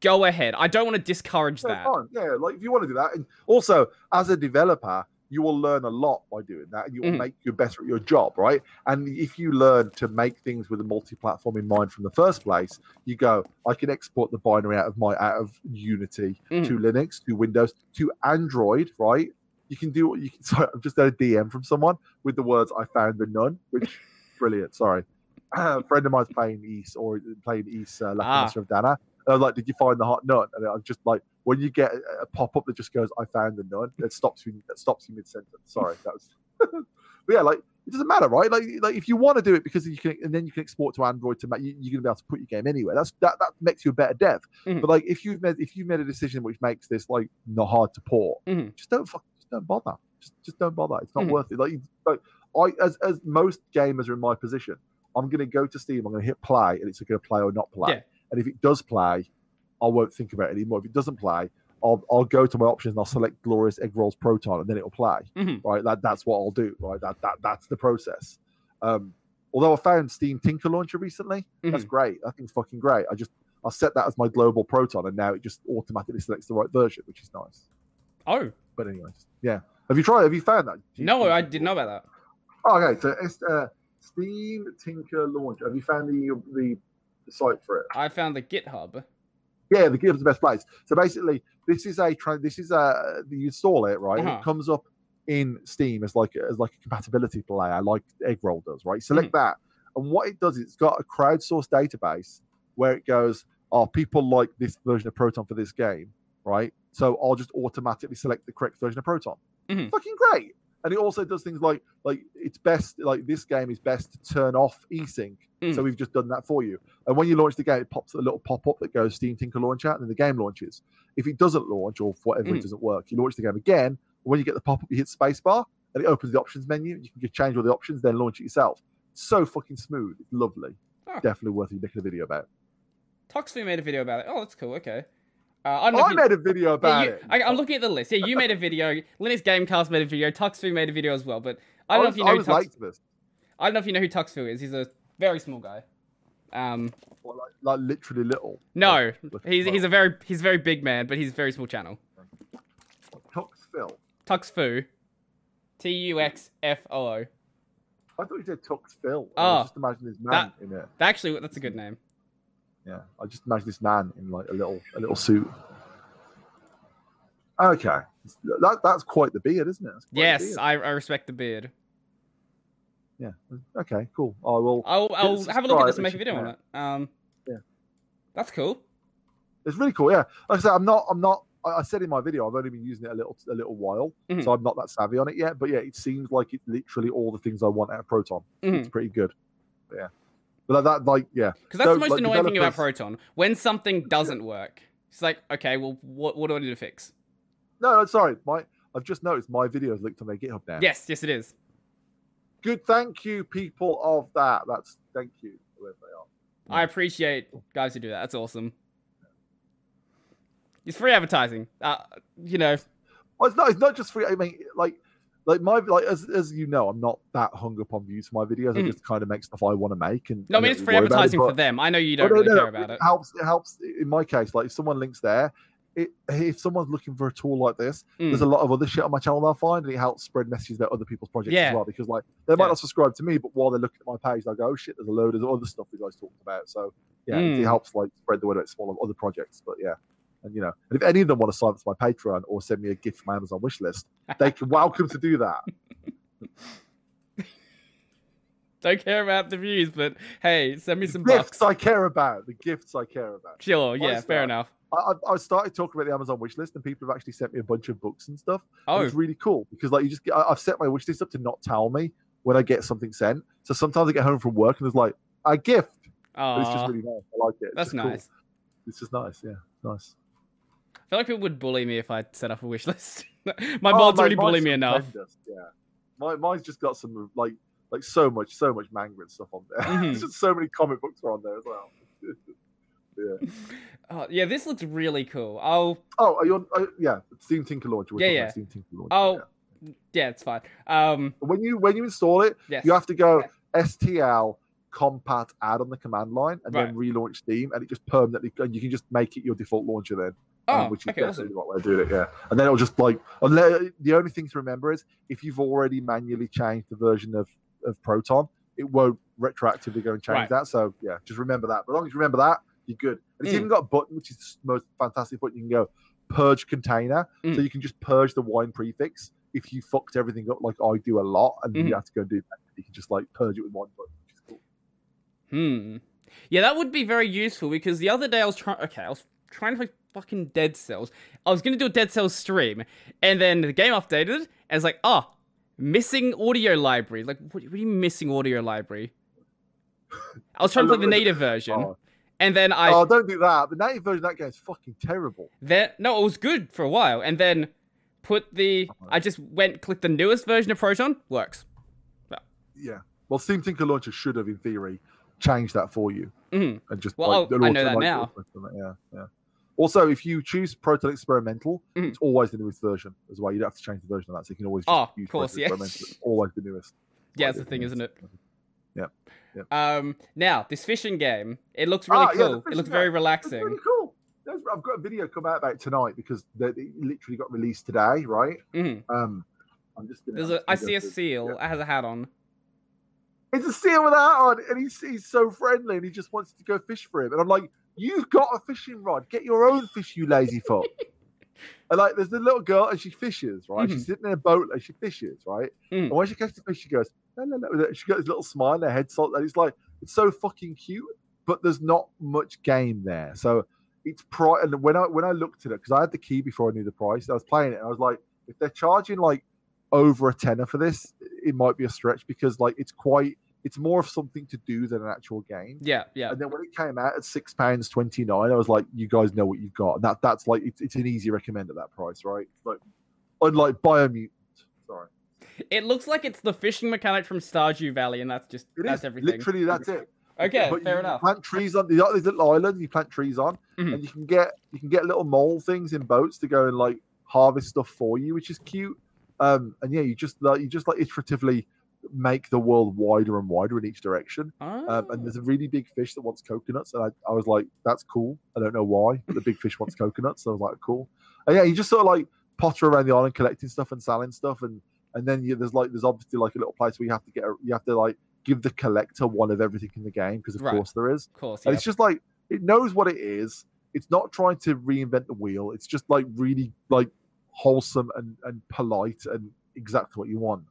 go ahead. I don't want to discourage that. fine. Yeah, like if you want to do that, and also as a developer, you will learn a lot by doing that, and you will Mhm. make you better at your job, right? And if you learn to make things with a multi-platform in mind from the first place, you go, I can export the binary out of my out of Unity Mhm. to Linux, to Windows, to Android, right? You can do what you can. Sorry, I've just had a DM from someone with the words "I found the nun," which brilliant. Sorry, a friend of mine's playing Ys or playing Ys uh, Latin Ah. Of Dana. I was like, "Did you find the hot nun?" And I'm just like, when you get a, pop up that just goes, "I found the nun," it stops you. That stops you mid sentence. Sorry, that was. but yeah, like it doesn't matter, right? Like, like if you want to do it because you can, and then you can export to Android to make you, you're gonna be able to put your game anywhere. That's that that makes you a better dev. Mhm. But like if you've made if you've made a decision which makes this like not hard to port, Mhm. just don't fuck, just don't bother. Just just don't bother. It's not Mhm. worth it. Like, like I as as most gamers are in my position, I'm gonna go to Steam. I'm gonna hit play, and it's gonna play or not play. Yeah. And if it does play, I won't think about it anymore. If it doesn't play, I'll I'll go to my options and I'll select GloriousEggroll's Proton, and then it'll play. Mhm. Right, that that's what I'll do. Right, that that that's the process. Um, although I found Steam Tinker Launcher recently, that's Mhm. great. That thing's fucking great. I just I set that as my global Proton, and now it just automatically selects the right version, which is nice. Oh But anyway, yeah. Have you tried? Have you found that? no, I didn't know about that. Oh, okay, so it's uh, Steam Tinker Launcher. Have you found the the, the site for it? I found the GitHub. Yeah, the GitHub's the best place. So basically, this is a this is a you install it right. Uh-huh. It comes up in Steam as like as like a compatibility player, like Eggroll does, right? Select that, and what it does it's got a crowdsourced database where it goes, "Oh, people like this version of Proton for this game, right? So I'll just automatically select the correct version of Proton. Mhm. Fucking great." And it also does things like like it's best like this game is best to turn off eSync. Mm. So we've just done that for you. And when you launch the game, it pops a little pop up that goes Steam Tinker Launcher, and then the game launches. If it doesn't launch or for whatever Mm. it doesn't work, you launch the game again. When you get the pop up, you hit spacebar, and it opens the options menu. You can just change all the options, then launch it yourself. so fucking smooth. It's lovely. Oh. Definitely worth you making a video about. Tuxfoo made a video about it. Oh, that's cool. Okay. Uh, I don't know. I you- made a video Yeah, about you- it. I, I'm looking at the list. Yeah, you made a video. Linux Gamecast made a video. Tuxfoo made a video as well. But I don't know was, if you know I was Tux, late to this. I don't know if you know who Tuxfoo is. He's a very small guy. Um, Well, like, like literally little. no, look- he's he's a very he's a very big man, but he's a very small channel. Tux Phil. Tuxfoo, T U X F O O. I thought you said Tux Phil. Oh, I just imagine this man in it. Actually, that's a good name. Yeah, I just imagine this man in like a little a little suit. Okay, that that's quite the beard, isn't it? That's quite the Yes, beard. I, I respect the beard. yeah. Okay, cool. I will. I'll I'll have a look at this and make a video on it. Um, Yeah. that's cool. It's really cool. Yeah, like I said, I'm not. I'm not. I said in my video, I've only been using it a little a little while, Mhm. so I'm not that savvy on it yet. But yeah, it seems like it's literally all the things I want out of Proton. Mhm. It's pretty good. But yeah, but that, that like yeah, Because that's So, the most like, annoying thing about Proton. When something doesn't work, it's like, okay, well, what what do I need to fix? no, no, sorry, my I've just noticed my video is linked on their GitHub now. Yes, yes, it is. Good. Thank you, people of that. That's thank you, whoever they are. I appreciate guys who do that. That's awesome. It's free advertising. Uh, you know, Well, it's not. It's not just free. I mean, like, like my like as as you know, I'm not that hung up on views for my videos. I Mhm. just kind of make stuff I want to make. And no, I mean it's free about it, advertising for them. I know you don't no, really no, care about it. helps. It helps in my case. Like if someone links there, it if someone's looking for a tool like this, there's Mm. a lot of other shit on my channel they'll find, and it helps spread messages about other people's projects Yeah. as well. Because like they might Yeah. not subscribe to me, but while they're looking at my page, they go, "Oh shit, there's a load of other stuff you guys talked about." So yeah, it, Mm. it helps like spread the word about small other projects. But yeah. And you know, and if any of them want to sign up to my Patreon or send me a gift from my Amazon wish list, they can welcome to do that. Don't care about the views, but hey, send me some bucks. gifts I care about. The gifts I care about. Sure, yeah, fair enough. I, I- started talking about the Amazon wish list, and people have actually sent me a bunch of books and stuff. Oh, it's really cool because like you just get, I, I've set my wish list up to not tell me when I get something sent. So sometimes I get home from work and there's like a gift. But it's just really nice. I like it. It's that's just cool. nice. It's just nice. Yeah, nice. I feel like people would bully me if I set up a wish list. My Oh, mods already bully me enough. Yeah, my, mine's just got some like like so much so much manga and stuff on there. Mhm. Just so many comic books are on there as well. yeah. Oh, yeah, this looks really cool. I'll Oh, are you on? Uh, yeah, Steam Tinker Launcher. We're Yeah, yeah. Steam Tinker Launcher. Oh, yeah. yeah, it's fine. Um, When you when you install it, yes. you have to go STL compat add on the command line and then relaunch Steam, and it just permanently and you can just make it your default launcher then. Oh, um, which is okay, definitely awesome. the right way to do it. Yeah, and then it'll just like unless, the only thing to remember is if you've already manually changed the version of of Proton, it won't retroactively go and change Right. that. So yeah, just remember that. But as long as you remember that, you're good. And it's Mm. even got a button, which is the most fantastic button. You can go purge container, so Mm. you can just purge the wine prefix if you fucked everything up like I do a lot, and Mhm. you have to go and do that. You can just like purge it with one button. Which is cool. Hmm. Yeah, that would be very useful because the other day I was trying. Okay, I was trying to play fucking Dead Cells. I was gonna do a Dead Cells stream, and then the game updated, and it's like, oh, missing audio library. Like, what, what are you missing audio library? I was trying to play the native version, Oh, and then I oh, don't do that. The native version of that game is fucking terrible. then no, it was good for a while, and then put the. I just went click the newest version of Proton. Works. Yeah. Well, Steam Tinker Launcher should have, in theory, changed that for you. Mhm. and just Well, like, I'll- I know that like, now. Yeah, yeah. Also, if you choose Proton Experimental, Mhm. it's always the newest version as well. You don't have to change the version of that, so you can always Oh, use of course, Proton yeah. Experimental. It's always the newest. Yeah, that's the thing, isn't it? Yep. Yep. Um, now this fishing game, it looks really Ah, yeah, cool. it looks game. very It's relaxing. really cool. I've got a video come out about it tonight because they, they literally got released today, right? Mhm. Um, I'm just gonna. There's a, I see a seal. through- It has a hat on. It's a seal with a hat on, and he's he's so friendly, and he just wants to go fish for him. And I'm like, you've got a fishing rod. Get your own fish, you lazy fuck. and like, there's the little girl, and she fishes, right? She's sitting in a boat, and she fishes, right? Mhm. And when she catches the fish, she goes, no, no, no. She got this little smile, and her head salt, and it's like, it's so fucking cute, but there's not much game there. So it's pri And when I when I looked at it, because I had the key before I knew the price, I was playing it, and I was like, if they're charging like over a tenner for this, it might be a stretch because like it's quite it's more of something to do than an actual game. Yeah, yeah. And then when it came out at six pounds twenty nine, I was like, you guys know what you've got. And that that's like it's, it's an easy recommend at that price, right? Like unlike Biomutant. Sorry. It looks like it's the fishing mechanic from Stardew Valley, and that's just It that's is everything. literally that's it. Okay, But fair you enough. Plant trees on these little islands you plant trees on, Mhm. and you can get you can get little mole things in boats to go and like harvest stuff for you, which is cute. Um, and yeah, you just like you just like iteratively make the world wider and wider in each direction. Um, and there's a really big fish that wants coconuts, and I, I was like, that's cool. I don't know why, but the big fish wants coconuts. So I was like, cool. And yeah, you just sort of like potter around the island collecting stuff and selling stuff, and and then you, there's like there's obviously like a little place where you have to get a, you have to like give the collector one of everything in the game because of Right. course there is. of course, And it's just like it knows what it is. It's not trying to reinvent the wheel. It's just like really like wholesome and, and polite and exactly what you want.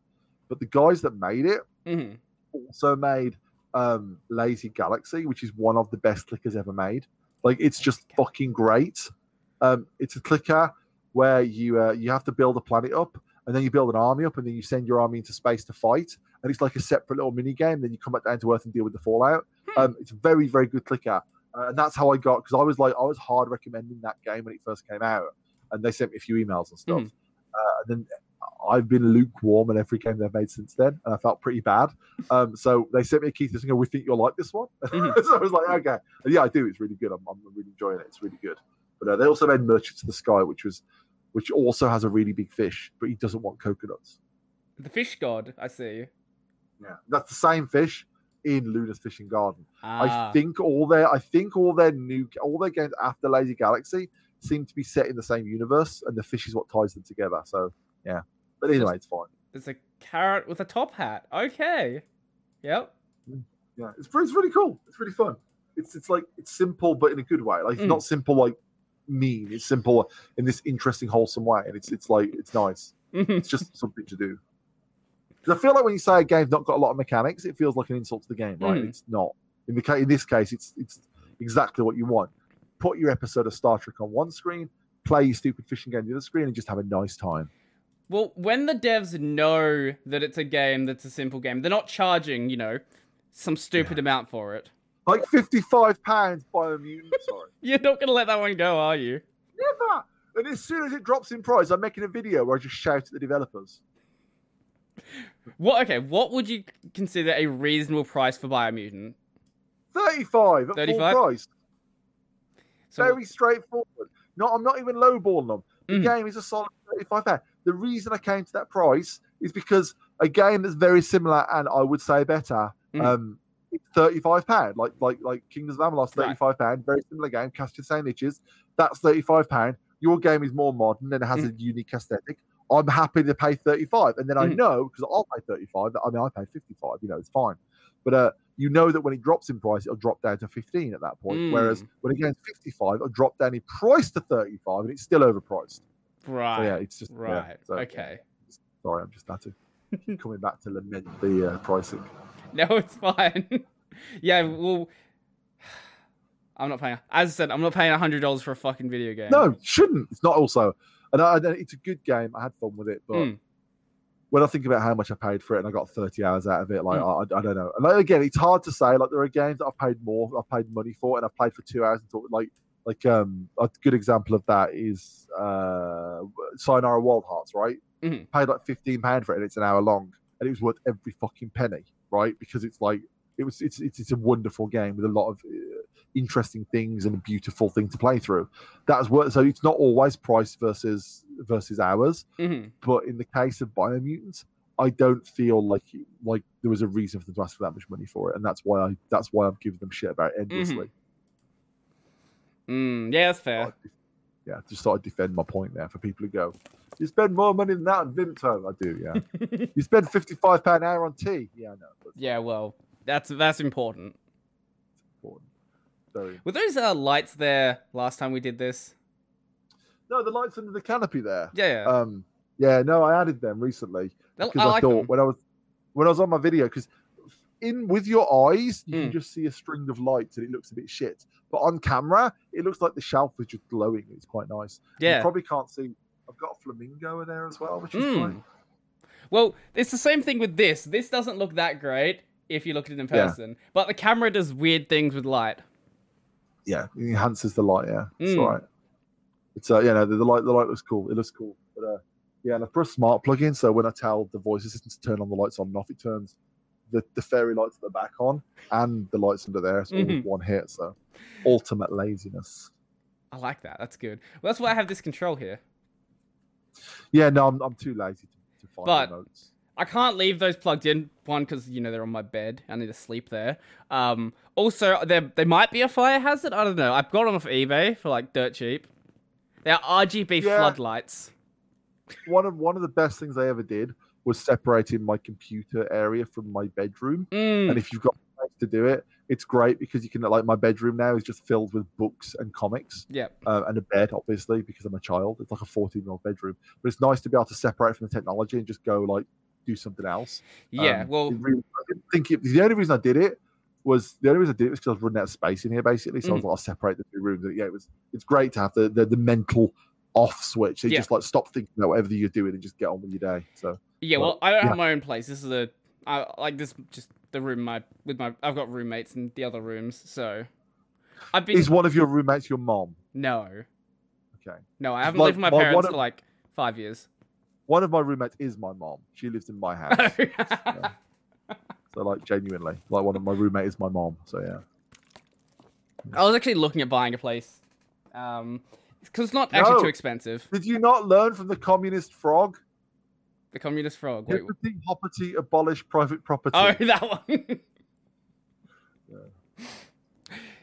But the guys that made it Mhm. also made um, Lazy Galaxy, which is one of the best clickers ever made. Like it's just fucking great. Um, it's a clicker where you uh, you have to build a planet up, and then you build an army up, and then you send your army into space to fight. And it's like a separate little mini game. Then you come back down to Earth and deal with the fallout. Hmm. Um, it's a very very good clicker, uh, and that's how I got because I was like I was hard recommending that game when it first came out, and they sent me a few emails and stuff. Mhm. Uh, and then I've been lukewarm in every game they've made since then, and I felt pretty bad. Um, so they sent me a key to go, we think you'll like this one. Mhm. so I was like, okay. And yeah, I do. It's really good. I'm, I'm really enjoying it. It's really good. But uh, they also made Merchants of the Sky, which was, which also has a really big fish, but he doesn't want coconuts. The fish god, I see. Yeah, that's the same fish in Luna's Fishing Garden. Ah, I think all their, I think all their new, all their games after Lazy Galaxy seem to be set in the same universe, and the fish is what ties them together. So yeah. But anyway, it's fine. there's a carrot with a top hat. Okay. Yep. Yeah, it's, it's really cool. It's really fun. It's it's like it's simple, but in a good way. Like it's Mm. not simple like mean. It's simple in this interesting, wholesome way, and it's it's like it's nice. Mhm. It's just something to do. Because I feel like when you say a game's not got a lot of mechanics, it feels like an insult to the game, right? Mm. It's not. In the in this case, it's it's exactly what you want. Put your episode of Star Trek on one screen, play your stupid fishing game on the other screen, and just have a nice time. Well, when the devs know that it's a game that's a simple game, they're not charging, you know, some stupid amount for it. Like fifty-five pounds Biomutant. Sorry. You're not gonna let that one go, are you? Never. And as soon as it drops in price, I'm making a video where I just shout at the developers. What? Okay, what would you consider a reasonable price for Biomutant? 35 at 35? full price. So, Very straightforward. No, I'm not even lowballing them. The Mm. game is a solid 35 pound. The reason I came to that price is because a game that's very similar and I would say better Mhm. Um, it's thirty-five pound. Like like like Kingdoms of Amalur, thirty-five pound. Very similar game, cast the same. That's thirty-five pound. Your game is more modern and it has a unique aesthetic. I'm happy to pay thirty-five, and then I Mhm. know because I'll pay thirty-five. that- I mean, I pay fifty-five. You know, it's fine. But uh, you know that when it drops in price, it'll drop down to fifteen at that point. Whereas Mm. when it gets fifty-five, it'll drop down in price to thirty-five, and it's still overpriced. Right. So yeah, it's just yeah, right. so, okay. Sorry, I'm just had to coming back to lament the uh, pricing. No, it's fine. yeah, well, I'm not paying. As I said, I'm not paying hundred dollars for a fucking video game. No, shouldn't. It's not also, and I, I- it's a good game. I had fun with it, but Mm. when I think about how much I paid for it and I got 30 hours out of it, like Mm. I, I don't know. And like, again, it's hard to say. Like there are games that I've paid more, I've paid money for, and I've played for two hours and thought like. Like um, a good example of that is uh, Sayonara Wild Hearts, right? Mhm. Paid like fifteen pound for it, and it's an hour long, and it was worth every fucking penny, right? Because it's like it was, it's it's, it's a wonderful game with a lot of uh, interesting things and a beautiful thing to play through. That's worth. So it's not always price versus versus hours, Mhm. but in the case of Biomutants, I don't feel like like there was a reason for them to ask for that much money for it, and that's why I that's why I'm giving them shit about it endlessly. Mm, yeah, that's fair. Yeah, just thought I'd defend my point there for people who go, "You spend more money than that on Vimto." I do, yeah. you spend fifty-five pound an hour on tea. Yeah, I know. Yeah, well, that's that's important. important. Very. Were those uh, lights there last time we did this? No, the lights under the canopy there. Yeah, yeah. Um, yeah, no, I added them recently. Because I I, thought them. when I was when I was on my video because in with your eyes you Mm. can just see a string of lights and it looks a bit shit, but on camera it looks like the shelf is just glowing. It's quite nice. You yeah. probably can't see. I've got a flamingo in there as well, which is Mm. fine. Well, it's the same thing with this. This doesn't look that great if you look at it in Yeah. person, but the camera does weird things with light. Yeah, it enhances the light. Yeah, it's Mm. all right. It's uh, you know, the, the light. The light looks cool. It looks cool. But uh, yeah, and I put a smart plug in, so when I tell the voice assistant to turn on the lights on and off, it turns the, the fairy lights at the back on and the lights under there. It's all Mhm. one hit. So ultimate laziness. I like that. That's good. Well, that's why I have this control here. Yeah, no, I'm, I'm too lazy to, to find But- notes. I can't leave those plugged in. One, because you know they're on my bed. I need to sleep there. Um, also, they they might be a fire hazard. I don't know. I've got them off eBay for like dirt cheap. They're RGB Yeah. floodlights. One of one of the best things I ever did was separating my computer area from my bedroom. Mm, And if you've got space to do it, it's great because you can like my bedroom now is just filled with books and comics. yeah. uh, and a bed, obviously, because I'm a child. It's like a 14 year old bedroom, but it's nice to be able to separate from the technology and just go like do something else. Yeah. Um, well, really, I didn't think it, the only reason I did it was the only reason I did it was because I was running out of space in here, basically. So I was Mm. like, I'll separate the two rooms. And, yeah, it was. It's great to have the the, the mental off switch. They Yeah. just like stop thinking about whatever you're doing and just get on with your day. So yeah. well, I don't yeah. have my own place. This is a I like this. Just the room my with my. I've got roommates in the other rooms, so I've been is one of your roommates your mom? no, Okay, no. I haven't Like- lived with my one parents of- for like five years. one of my roommates is my mom. She lives in my house. so like genuinely, like one of my roommate is my mom. So yeah. I was actually looking at buying a place, um, because it's not actually No. too expensive. Did you not learn from the communist frog? The communist frog. Wait, Liberty, property, abolish private property. oh, that one.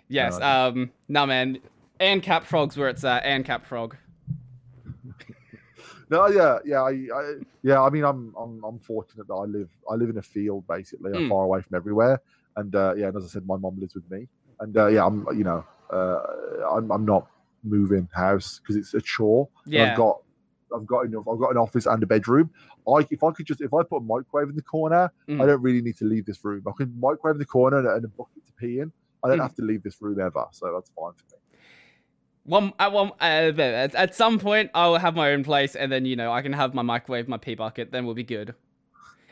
yes. No, um. No, man. Ancap frogs where it's at. Ancap frog. No, yeah, yeah, I, I, yeah. I mean, I'm, I'm, I'm fortunate that I live, I live in a field basically, Mm. far away from everywhere, and uh, yeah, and as I said, my mom lives with me, and uh, yeah, I'm, you know, uh, I'm, I'm not moving house because it's a chore. Yeah. I've got, I've got enough. I've got an office and a bedroom. I, if I could just, if I put a microwave in the corner, Mm. I don't really need to leave this room. I can microwave in the corner and, and a bucket to pee in. I don't Mm. have to leave this room ever, so that's fine for me. One at one uh, at, some point I'll have my own place, and then you know I can have my microwave, my pee bucket. Then we'll be good.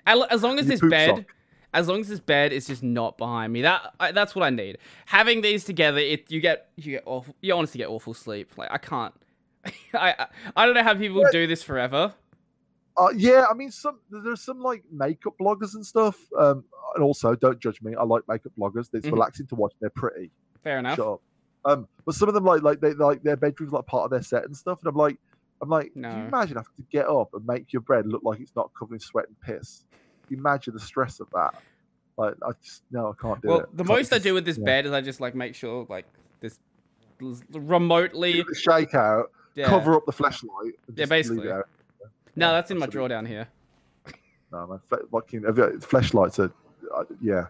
As as long as this bed, sock. as long as this bed is just not behind me, that I, that's what I need. Having these together, it you get you get awful. You honestly get awful sleep. Like I can't. I I, don't know how people do this forever. Uh, yeah, I mean, some there's some like makeup bloggers and stuff. Um, and also, don't judge me. I like makeup bloggers. It's Mhm. relaxing to watch. They're pretty. Fair enough. Shut up. Um, but some of them like like they like their bedrooms like part of their set and stuff. And I'm like, I'm like, can you imagine having to get up and make your bed look like it's not covered in sweat and piss? Imagine the stress of that. Like I just no, I can't do well, it. the Can't most I do with this yeah. bed is I just like make sure like this remotely. Shake out, Yeah. cover up the flashlight. Yeah, basically. No, Yeah, that's in my drawer down here. No, man, fle- fucking you- flashlights are, uh, yeah.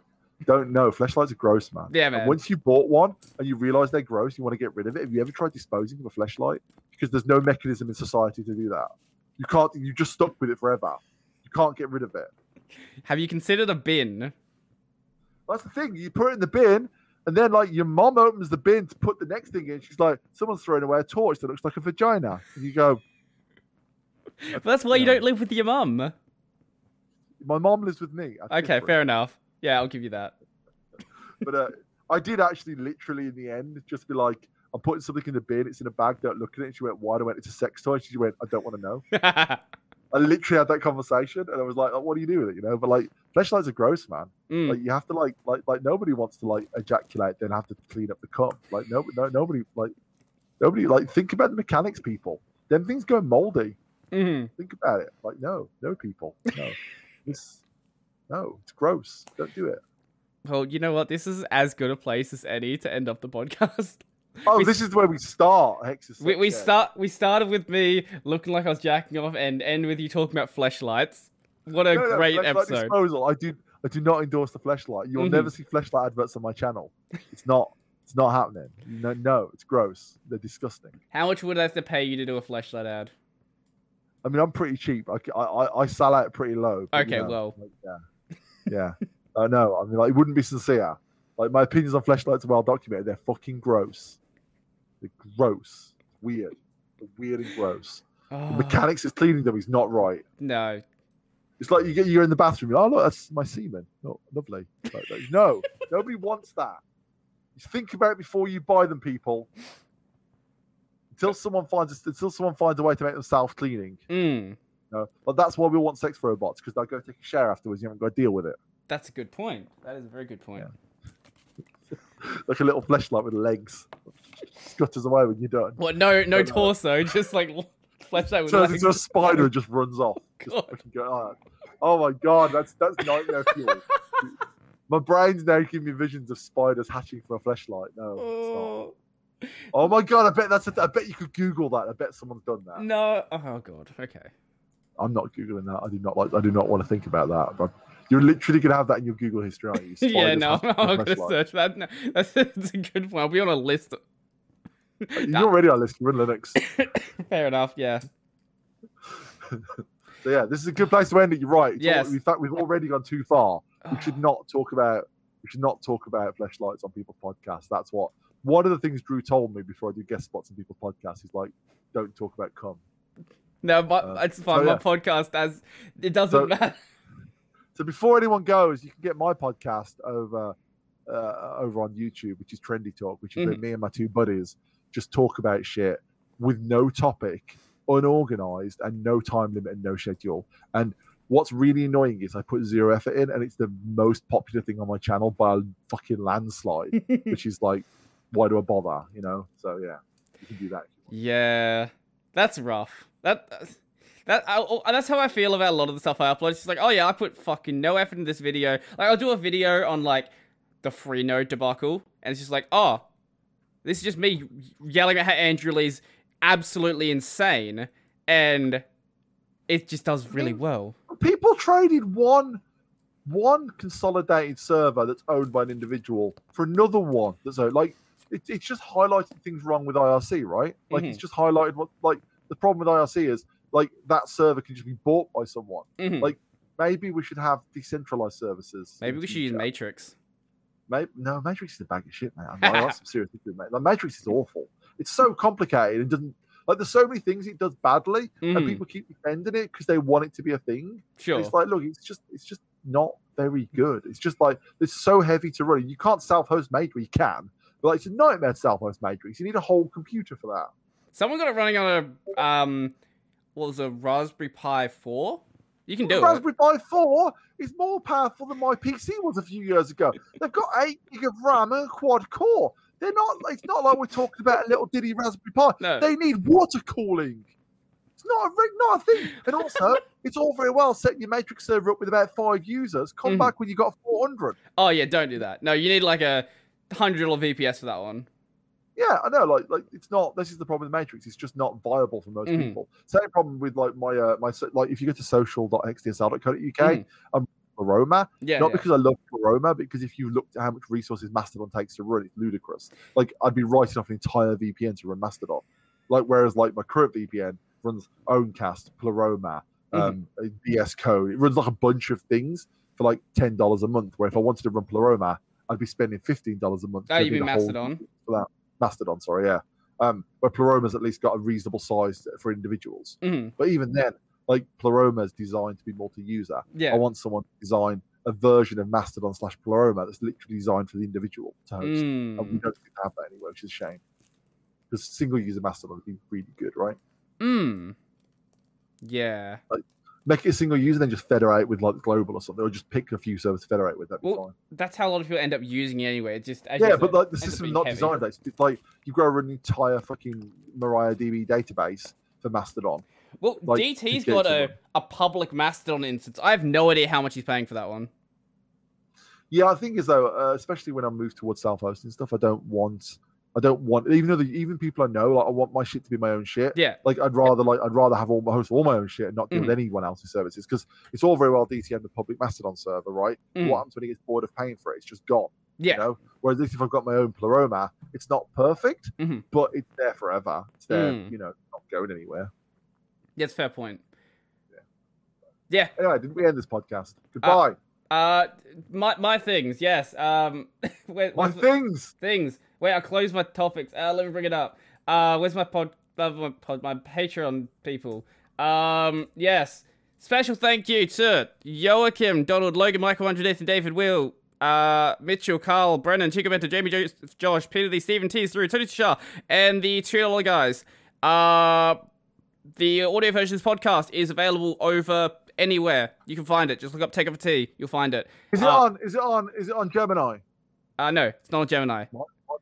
Don't know. Flashlights are gross, man. Yeah, And man. once you bought one and you realize they're gross, you want to get rid of it. Have you ever tried disposing of a flashlight? Because there's no mechanism in society to do that. You can't. You just stuck with it forever. You can't get rid of it. Have you considered a bin? That's the thing. You put it in the bin, and then like your mom opens the bin to put the next thing in. She's like, "Someone's throwing away a torch that looks like a vagina." And you go, But that's why you don't live with your mum. "My mom lives with me." That's Okay, different. fair enough. Yeah, I'll give you that. But uh, I did actually, literally, in the end, just be like, "I'm putting something in the bin. It's in a bag. Don't look at it." And she went, "Why?" I went, "It's a sex toy." She went, "I don't want to know." I literally had that conversation, and I was like, oh, "What do you do with it?" You know. But like, flashlights are gross, man. Mm. Like, you have to like, like, like nobody wants to like ejaculate, then have to clean up the cum. Like, no, no, nobody, like, nobody, like, think about the mechanics, people. Then things go moldy. Mhm. Think about it. Like, no, no, people, no, this, no, it's gross. Don't do it. Well, you know what? This is as good a place as any to end up the podcast. Oh, We- this is where we start. We, we start. We started with me looking like I was jacking off, and end with you talking about flashlights. What a No, no, great episode! Disposal. I do. I do not endorse the flashlight. You'll Mhm. never see flashlight adverts on my channel. It's not. It's not happening. No, no, it's gross. They're disgusting. How much would I have to pay you to do a flashlight ad? I mean, I'm pretty cheap. I, I, I- sell out pretty low. but, you Okay, know, well. like, yeah, yeah. I know. I mean, like, it wouldn't be sincere. Like, my opinions on flashlights are well documented. They're fucking gross. They're gross. Weird. They're weird and gross. The Oh, mechanics is cleaning them is not right. no. It's like you get you're in the bathroom. You're, oh look, that's my semen. Oh, lovely. Like, like, no, nobody wants that. You think about it before you buy them, people. Until someone finds a, until someone finds a way to make them self cleaning. Mm, No, but that's why we want sex robots because they'll go take a shower afterwards. You haven't got to deal with it. that's a good point. That is a very good point. Like a little fleshlight with legs, scutters away when you're done. What? No, no torso. Just like flashlight with Turns legs. into a spider and just runs off. Just go, oh, oh my god, that's that's nightmare fuel. My brain's now giving me visions of spiders hatching from a fleshlight. No. Oh, Oh my god! I bet that's. A, I bet you could Google that. I bet someone's done that. no. Oh god. Okay. I'm not googling that. I do not like. I do not want to think about that. But you're literally gonna have that in your Google history, aren't you? yeah. No, I'm not gonna search that. No, that's, that's a good point. I'll be on a list. You're already on a list. You're in Linux. Fair enough. Yeah. So yeah, this is a good place to end it. You're right. It's all- Yes. in fact, we've already gone too far. We should not talk about. We should not talk about fleshlights on people's podcasts. That's what. One of the things Drew told me before I do guest spots on people's podcasts is like, don't talk about cum. No, but Uh, it's fine. so, My podcast as it doesn't So- matter. So before anyone goes, you can get my podcast over uh, over on YouTube, which is Trendy Talk, which is where me and my two buddies just talk about shit with no topic, unorganized, and no time limit and no schedule. And what's really annoying is I put zero effort in, and it's the most popular thing on my channel by a fucking landslide, which is like, why do I bother? You know? So yeah, you can do that. Yeah, that's rough. That that I, oh, that's how I feel about a lot of the stuff I upload. It's just like, oh yeah, I put fucking no effort in this video. Like I'll do a video on like the Freenode debacle, and it's just like, oh, this is just me yelling at how Andrew Lee's absolutely insane, and it just does really well. people traded one one consolidated server that's owned by an individual for another one that's owned like it, it's just highlighting things wrong with IRC, right? Like it's mm-hmm. just highlighted what like the problem with IRC is like that server can just be bought by someone. Mhm. Like, Maybe we should have decentralized services. Maybe we should use. Matrix. Maybe, no, Matrix is a bag of shit, man. I some serious issues, mate. Like, Matrix is awful. It's so complicated and doesn't like. There's so many things it does badly, and Mhm. people keep defending it because they want it to be a thing. Sure. It's like, look, it's just, it's just not very good. It's just like it's so heavy to run. You can't self-host Matrix. You can, but like, it's a nightmare to self-host Matrix. You need a whole computer for that. Someone got it running on a um, what was a Raspberry Pi four? You can do it. Raspberry Pi 4 is more powerful than my PC was a few years ago. They've got 8 gig of RAM and a quad core. They're not, it's not like we're talking about a little ditty Raspberry Pi. No. They need water cooling. It's not a rig, not a thing. And also, it's all very well setting your Matrix server up with about five users. Come Mhm. back when you got 400. Oh yeah, don't do that. No, you need like a hundred dollar VPS for that one. Yeah, I know. Like, like it's not. This is the problem with Matrix. It's just not viable for most Mhm. people. Same problem with like my uh my like if you go to social.hexdsl.co.uk, Mhm. um, Roma. Yeah, not yeah. because I love Roma, but because if you looked at how much resources Mastodon takes to run, it's ludicrous. Like I'd be writing off an entire VPN to run Mastodon. Like whereas like my current VPN runs Owncast, Pleroma, Mm-hmm. um, VS Code. It runs like a bunch of things for like ten dollars a month. Where if I wanted to run Pleroma, I'd be spending fifteen dollars a month. Oh, to you do mean the whole- Mastodon? for that. Mastodon, sorry, yeah. Um, where Pleroma's at least got a reasonable size for individuals. hmm But even then, like Pleroma's designed to be multi-user. Yeah. I want someone to design a version of Mastodon slash Pleroma that's literally designed for the individual to host. And we Mm. don't have that anywhere, which is a shame. Because single user Mastodon would be really good, right? Mm. Yeah. Make it a single user, then just federate with like global or something, or just pick a few servers to federate with. That'd be Well, fine. That's how a lot of people end up using it anyway. It just as Yeah, but like the system's not heavy. designed. That. It's like you've got to run an entire fucking MariaDB database for Mastodon. Well, like, DT's got a, a public Mastodon instance. I have no idea how much he's paying for that one. Yeah, I think as though, uh, especially when I move towards self-hosting stuff, I don't want, I don't want, even though the, even people I know, like I want my shit to be my own shit. Yeah. Like I'd rather like I'd rather have all my host all my own shit and not deal Mhm. with anyone else's services because it's all very well DTM the public Mastodon server, right? Mhm. What happens when it gets bored of paying for it? It's just gone. Yeah. You know? Whereas if I've got my own Pleroma, it's not perfect, Mhm. but it's there forever. It's there, Mm. you know, not going anywhere. That's a fair point. Yeah. yeah. Anyway, didn't we end this podcast? Goodbye. Uh, my my things. Yes. Um, where, my things. things. Wait, I'll close my topics. Uh, let me bring it up. Uh, where's my pod, uh, my pod, my Patreon people? Um, yes. Special thank you to Joachim, Donald, Logan, Michael, Andrew, Nathan, David, Will, uh, Mitchell, Carl, Brennan, Chico Bento, Jamie, Joseph, Josh, Peter Lee, Stephen T, through Tony Shah, and the two other guys. Uh, the audio version of this podcast is available over anywhere. You can find it. Just look up Tech Over Tea. You'll find it. Is it Uh, on? Is it on? Is it on Gemini? Uh, no, it's not on Gemini. My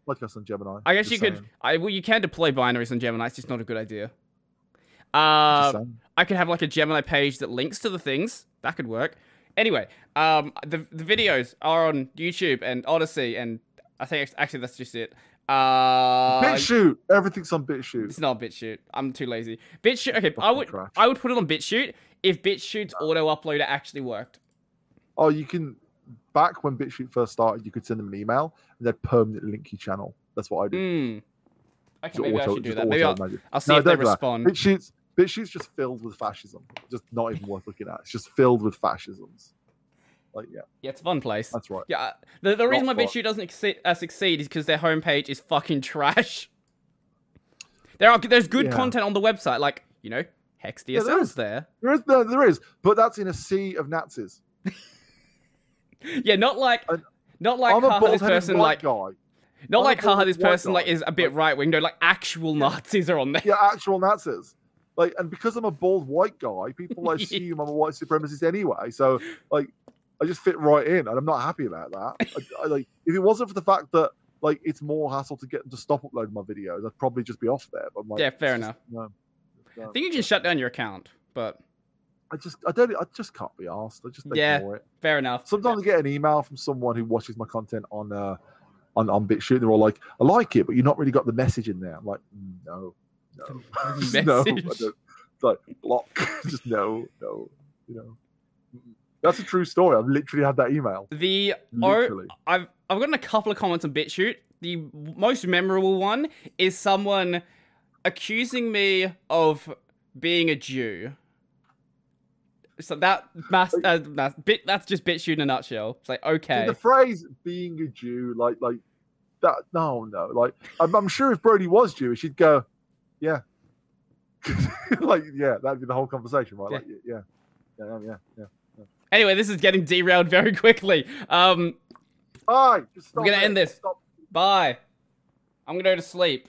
podcast on Gemini. I guess Just you could. I well, you can deploy binaries on Gemini. It's just not a good idea. Uh. I could have like a Gemini page that links to the things. That could work. Anyway, um, the the videos are on YouTube and Odysee, and I think actually that's just it. Uh, BitChute. Everything's on BitChute. it's not BitChute. I'm too lazy. BitChute. Okay, I would trash. I would put it on BitChute if BitChute's auto uploader actually worked. Oh, you can. Back when BitChute first started, you could send them an email and they'd permanently link your channel. That's what I did. Hmm. Okay, Just maybe I should do that. Maybe I'll. I'll see No, if they that. respond. BitChute's BitChute's just filled with fascism. Just not even worth looking at. It's just filled with fascisms. Like, yeah, Yeah, it's a fun place. that's right. Yeah, the, the reason why. BitChute doesn't exceed, uh, succeed is because their homepage is fucking trash. There are there's good Yeah. content on the website, like you know Hex Yeah, there DSL's is. there. There is, there, there is, but that's in a sea of Nazis. Yeah, not like And not like I'm a this person white like guy. not I'm like haha this person like is a bit right wing. No, like actual Nazis are on there. Yeah, actual Nazis. Like, and because I'm a bald white guy, people Yeah. assume I'm a white supremacist anyway. So, like, I just fit right in, and I'm not happy about that. I, I, like, if it wasn't for the fact that like it's more hassle to get them to stop uploading my videos, I'd probably just be off there. But I'm like, Yeah, fair just- enough. No, I think you can shut down your account, but I just, I don't, I just can't be asked. I just Yeah. ignore it. fair enough. Sometimes I get an email from someone who watches my content on, uh, on on BitChute. They're all like, "I like it, but you've not really got the message in there." I'm like, "Mm, "No, no, Just no." I don't, it's like block. just no, no. You know, that's a true story. I've literally had that email. The or Literally. I've I've gotten a couple of comments on BitChute. The most memorable one is someone accusing me of being a Jew. So that mass, uh, mass bit that's just BitChute in a nutshell. It's like okay, The phrase "being a Jew," like, like that. No, no. Like, I'm, I'm sure if Brodie was Jewish, he'd go, "Yeah." like, yeah, that'd be the whole conversation, right? Like, yeah, yeah, yeah, yeah. Anyway, this is getting derailed very quickly. Um, Hi, just stop gonna it. end this. Stop. bye. I'm gonna go to sleep.